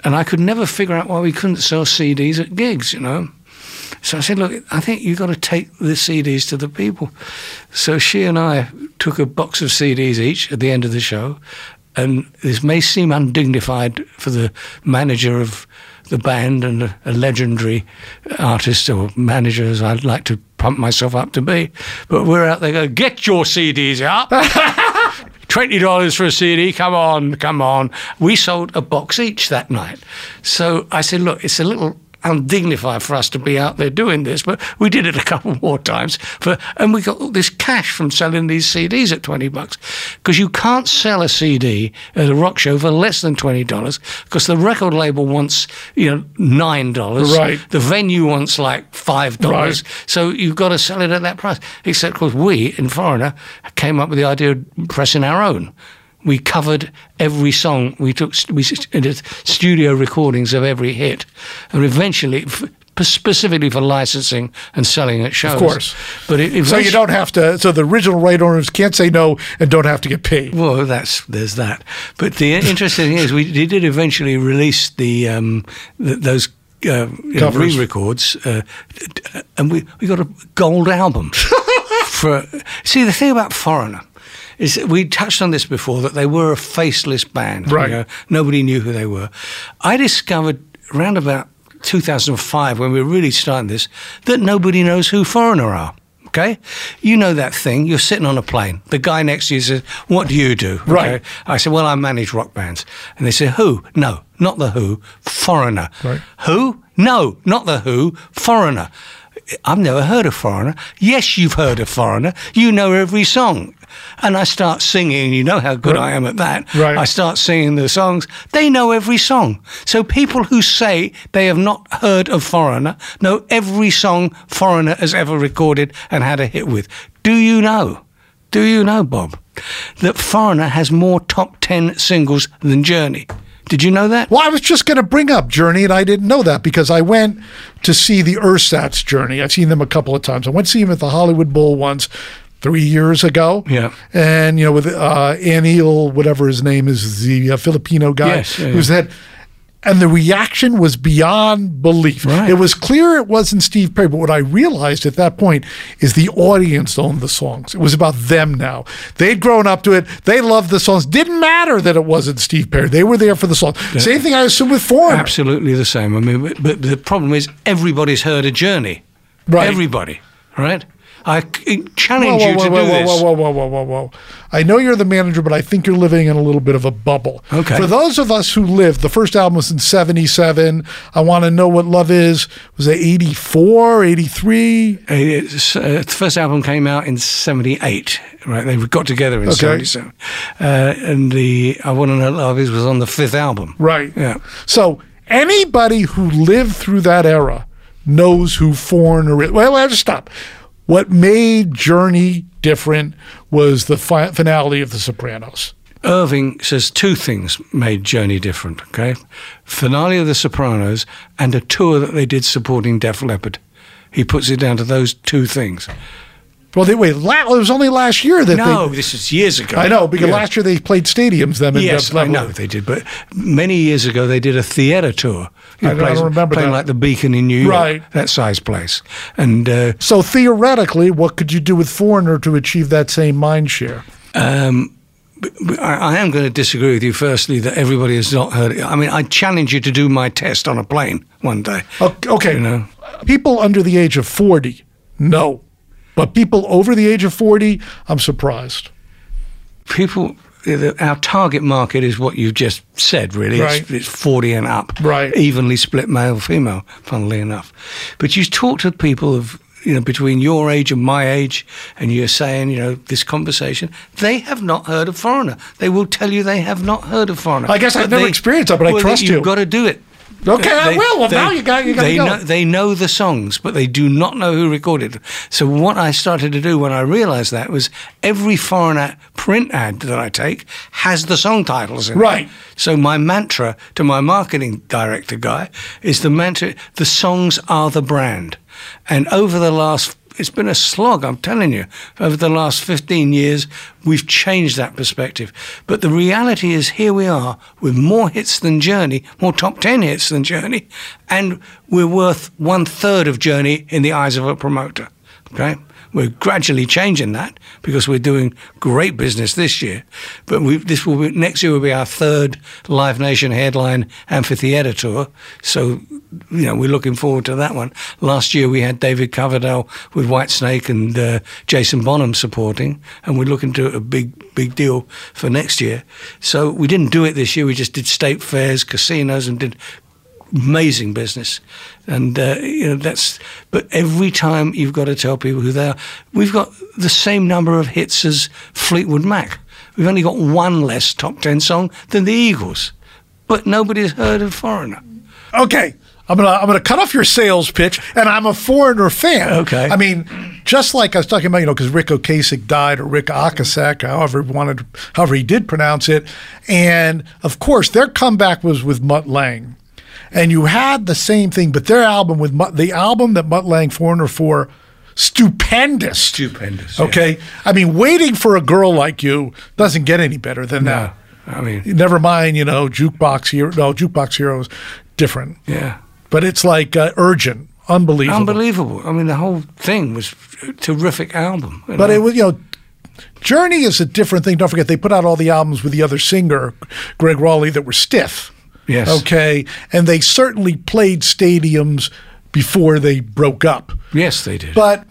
And I could never figure out why we couldn't sell CDs at gigs. You know. So I said, look, I think you've got to take the CDs to the people. So she and I took a box of CDs each at the end of the show. And this may seem undignified for the manager of the band and a, a legendary artist or manager, as I'd like to pump myself up to be. But we're out there going, get your CDs up. (laughs) Twenty dollars for a CD. Come on, come on. We sold a box each that night. So I said, look, it's a little undignified for us to be out there doing this, but we did it a couple more times. For and we got all this cash from selling these CDs at twenty bucks because you can't sell a CD at a rock show for less than twenty dollars because the record label wants you know nine dollars. Right. The venue wants like five dollars. Right. So you've got to sell it at that price. Except, of course, we in Foreigner came up with the idea of pressing our own. We covered every song. We took we did studio recordings of every hit, and eventually. specifically for licensing and selling at shows. Of course. but it, So you don't have to. So the original right owners can't say no and don't have to get paid. Well, that's there's that. But the interesting thing is, we did eventually release the, um, th those. Uh, know, re-records, uh, and we, we got a gold album. (laughs) for see, the thing about Foreigner is we touched on this before that they were a faceless band. Right. You know, nobody knew who they were. I discovered around about 2005 when we were really starting this that nobody knows who Foreigner are. Okay, you know that thing. You're sitting on a plane. The guy next to you says, "What do you do?" Okay? Right. I said, "Well, I manage rock bands." And they say, "Who?" No, not the Who. Foreigner. Right. Who? No, not the Who. Foreigner. I've never heard of Foreigner. Yes, you've heard of Foreigner. You know every song. And I start singing. You know how good I am at that. Right. I start singing the songs. They know every song. So people who say they have not heard of Foreigner know every song Foreigner has ever recorded and had a hit with. Do you know? Do you know, Bob, that Foreigner has more top 10 singles than Journey? Did you know that? Well, I was just going to bring up Journey, and I didn't know that because I went to see the Ersatz Journey. I've seen them a couple of times. I went to see them at the Hollywood Bowl once three years ago. Yeah. And, you know, with uh, Anil, whatever his name is, the uh, Filipino guy Yes, yeah, who's that. And the reaction was beyond belief. Right. It was clear it wasn't Steve Perry, but what I realized at that point is the audience owned the songs. It was about them now. They'd grown up to it. They loved the songs. Didn't matter that it wasn't Steve Perry. They were there for the song. Same thing I assume with Foreigner. Absolutely the same. I mean, but, but the problem is everybody's heard a Journey. Right. Everybody, right? I challenge Whoa, you whoa, to whoa, do whoa, this. whoa, whoa, whoa, whoa, whoa, whoa. I know you're the manager, but I think you're living in a little bit of a bubble. Okay. For those of us who lived, the first album was in 77. I want to know what love is. Was it 84, 83? It's, uh, the first album came out in '78. Right, they got together in Okay. '77, uh, and the "I Want to Know Love Is" was on the fifth album. Right. Yeah. So anybody who lived through that era knows who Foreigner is. Well, well, just stop. What made Journey different was the fi- finale of The Sopranos. Irving says two things made Journey different. Okay, finale of The Sopranos and a tour that they did supporting Def Leppard. He puts it down to those two things. Well, they wait. La- it was only last year that No, they. this is years ago. I know because Yeah. last year they played stadiums. Them Yes, I know they did, but many years ago they did a theatre tour. I I don't remember playing that. like the Beacon in New York, Right. that size place. And uh, So theoretically, what could you do with Foreigner to achieve that same mind share? um, I, I am going to disagree with you. Firstly, that everybody has not heard it. I mean, I challenge you to do my test on a plane one day. Okay, You know. people under the age of forty, no, but people over the age of forty, I'm surprised. People, our target market is what you've just said. Really, Right. it's, it's forty and up, Right. Evenly split male female. Funnily enough, but you talk to people of you know between your age and my age, and you're saying you know this conversation, they have not heard of Foreigner. They will tell you they have not heard of Foreigner. I guess I've never they- experienced that, but I trust you. You've you. got to do it. Okay, I will. Well, now you got- you gotta they go. Know, they know the songs, but they do not know who recorded. So what I started to do when I realised that was every foreign print ad that I take has the song titles in it. Right. So my mantra to my marketing director guy is the mantra: the songs are the brand. And over the last it's been a slog, I'm telling you. Over the last 15 years, we've changed that perspective. But the reality is, here we are with more hits than Journey, more top 10 hits than Journey, and we're worth one third of Journey in the eyes of a promoter. Okay? We're gradually changing that because we're doing great business this year. But we, this will be, next year will be our third Live Nation headline amphitheater tour. So, you know, we're looking forward to that one. Last year we had David Coverdale with Whitesnake and uh, Jason Bonham supporting, and we're looking to a big, big deal for next year. So we didn't do it this year. We just did state fairs, casinos, and did amazing business. And uh, you know that's. But every time you've got to tell people who they are. We've got the same number of hits as Fleetwood Mac. We've only got one less top ten song than the Eagles, but nobody's heard of Foreigner. Okay. I'm gonna I'm gonna cut off your sales pitch, and I'm a foreigner fan. Okay. I mean, just like I was talking about, you know, because Ric Ocasek died, or Ric Ocasek, however he wanted, however he did pronounce it, and of course their comeback was with Mutt Lange, and you had the same thing, but their album with Mutt, the album that Mutt Lange Foreigner for, stupendous. Stupendous. yeah. Okay, I mean, waiting for a girl like you doesn't get any better than that. I mean, Never mind, you know, jukebox hero. No, jukebox heroes different, yeah. but it's like uh, urgent, unbelievable. Unbelievable. I mean, the whole thing was terrific album. But know. it was, you know, Journey is a different thing. Don't forget, they put out all the albums with the other singer, Gregg Rolie, that were stiff. Yes. Okay. And they certainly played stadiums before they broke up. yes, they did. But,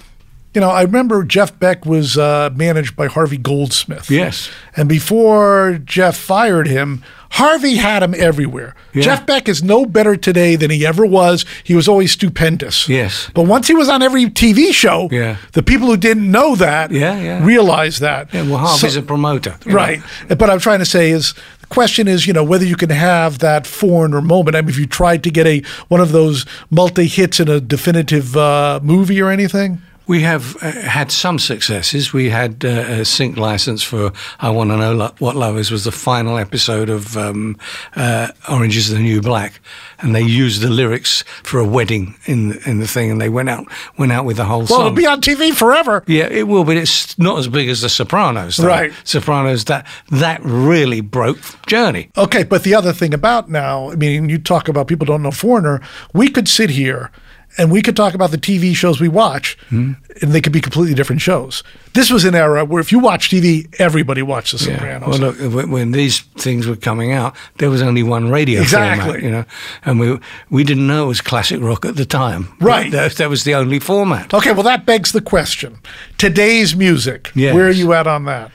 you know, I remember Jeff Beck was uh, managed by Harvey Goldsmith. Yes. And before Jeff fired him, Harvey had him everywhere. Yeah. Jeff Beck is no better today than he ever was. He was always stupendous. Yes. But once he was on every TV show, Yeah. the people who didn't know that Yeah, yeah. realized that. yeah, well, Harvey's So- a promoter. you know. Right. But I'm trying to say is the question is, you know, whether you can have that foreigner moment. I mean, if you tried to get a one of those multi hits in a definitive uh, movie or anything. We have uh, had some successes. We had uh, a sync license for "I Want to Know Lo- What Love Is" was the final episode of um, uh, "Orange Is the New Black," and they used the lyrics for a wedding in the, in the thing, and they went out went out with the whole Well, song. Well, it'll be on TV forever. yeah, it will, but it's not as big as the Sopranos. though. Right. Sopranos that that really broke Journey. Okay, but the other thing about now, I mean, you talk about people don't know Foreigner. We could sit here and we could talk about the TV shows we watch, Hmm. and they could be completely different shows. This was an era where if you watch TV, everybody watched The Yeah. Sopranos. Well, look, when, when these things were coming out, there was only one radio Exactly. format, you know, and we we didn't know it was classic rock at the time. Right. That, that was the only format. okay, well, that begs the question. Today's music, Yes. where are you at on that?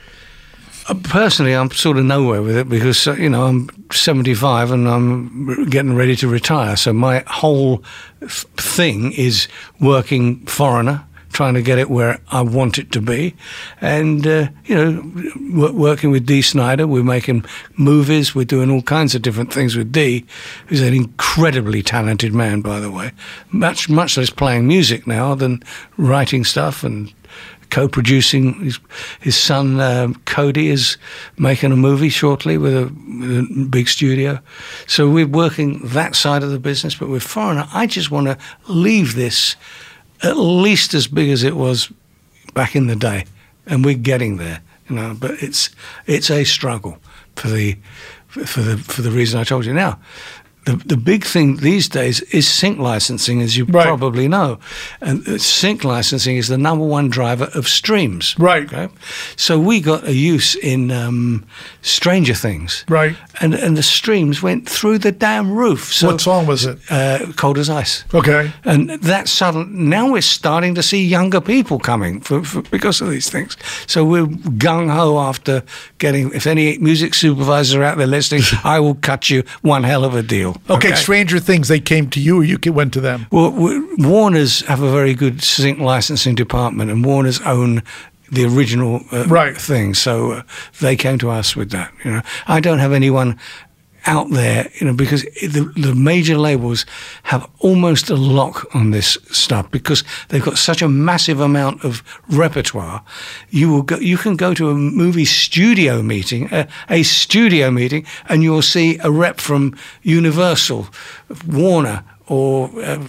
Uh, Personally, I'm sort of nowhere with it because uh, you know I'm 75 and I'm getting ready to retire. So my whole th- thing is working foreigner, trying to get it where I want it to be, and uh, you know, w- working with Dee Snider. We're making movies. We're doing all kinds of different things with Dee, who's an incredibly talented man, by the way. Much much less playing music now than writing stuff and co-producing. His, his son um, Cody is making a movie shortly with a, with a big studio. So we're working that side of the business. But we're Foreigner, I just want to leave this at least as big as it was back in the day, and we're getting there. You know, but it's it's a struggle for the for the for the reason I told you now. The, the big thing these days is sync licensing, as you Right. probably know. And uh, sync licensing is the number one driver of streams. Right. Okay? So we got a use in um, Stranger Things. Right. And, and the streams went through the damn roof. So, what song was it? Uh, Cold as Ice. Okay. And that sudden now we're starting to see younger people coming for, for, because of these things. So we're gung ho after getting. If any music supervisors are out there listening, (laughs) I will cut you one hell of a deal. Okay, Stranger Things, they came to you or you went to them? Well, Warner's have a very good sync licensing department, and Warner's own the original uh, Right. thing. So uh, they came to us with that. You know, I don't have anyone out there, you know, because the, the major labels have almost a lock on this stuff because they've got such a massive amount of repertoire. You will go, you can go to a movie studio meeting, a, a studio meeting, and you'll see a rep from Universal, Warner, or uh,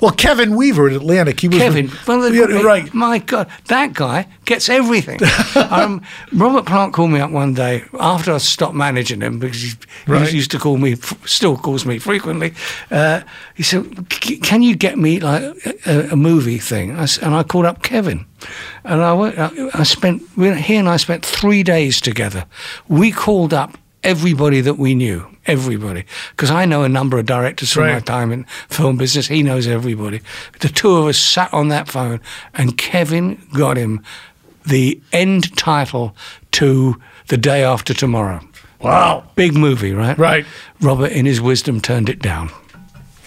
Well, Kevin Weaver at Atlantic, he was. Kevin. Well, Yeah, right. My God, that guy gets everything. (laughs) um, Robert Plant called me up one day after I stopped managing him because he, he Right. used to call me, still calls me frequently. Uh, he said, "Can you get me like a, a movie thing?" I and I called up Kevin, and I went. I, I spent he and I spent three days together. We called up everybody that we knew, everybody, because I know a number of directors from my time in film business. He knows everybody. The two of us sat on that phone, and Kevin got him the end title to The Day After Tomorrow. Wow. Big movie, right? Right. Robert, in his wisdom, turned it down.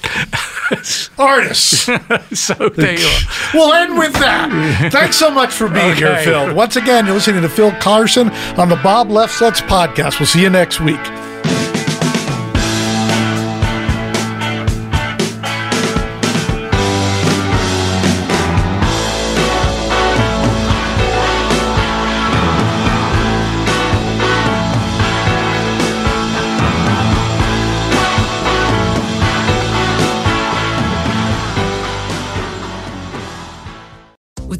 (laughs) (laughs) Artists. (laughs) so there you (laughs) are. we'll end with that. Thanks so much for being here, Phil. Once again, you're listening to Phil Carson on the Bob Lefsetz podcast. We'll see you next week.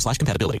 slash compatibility.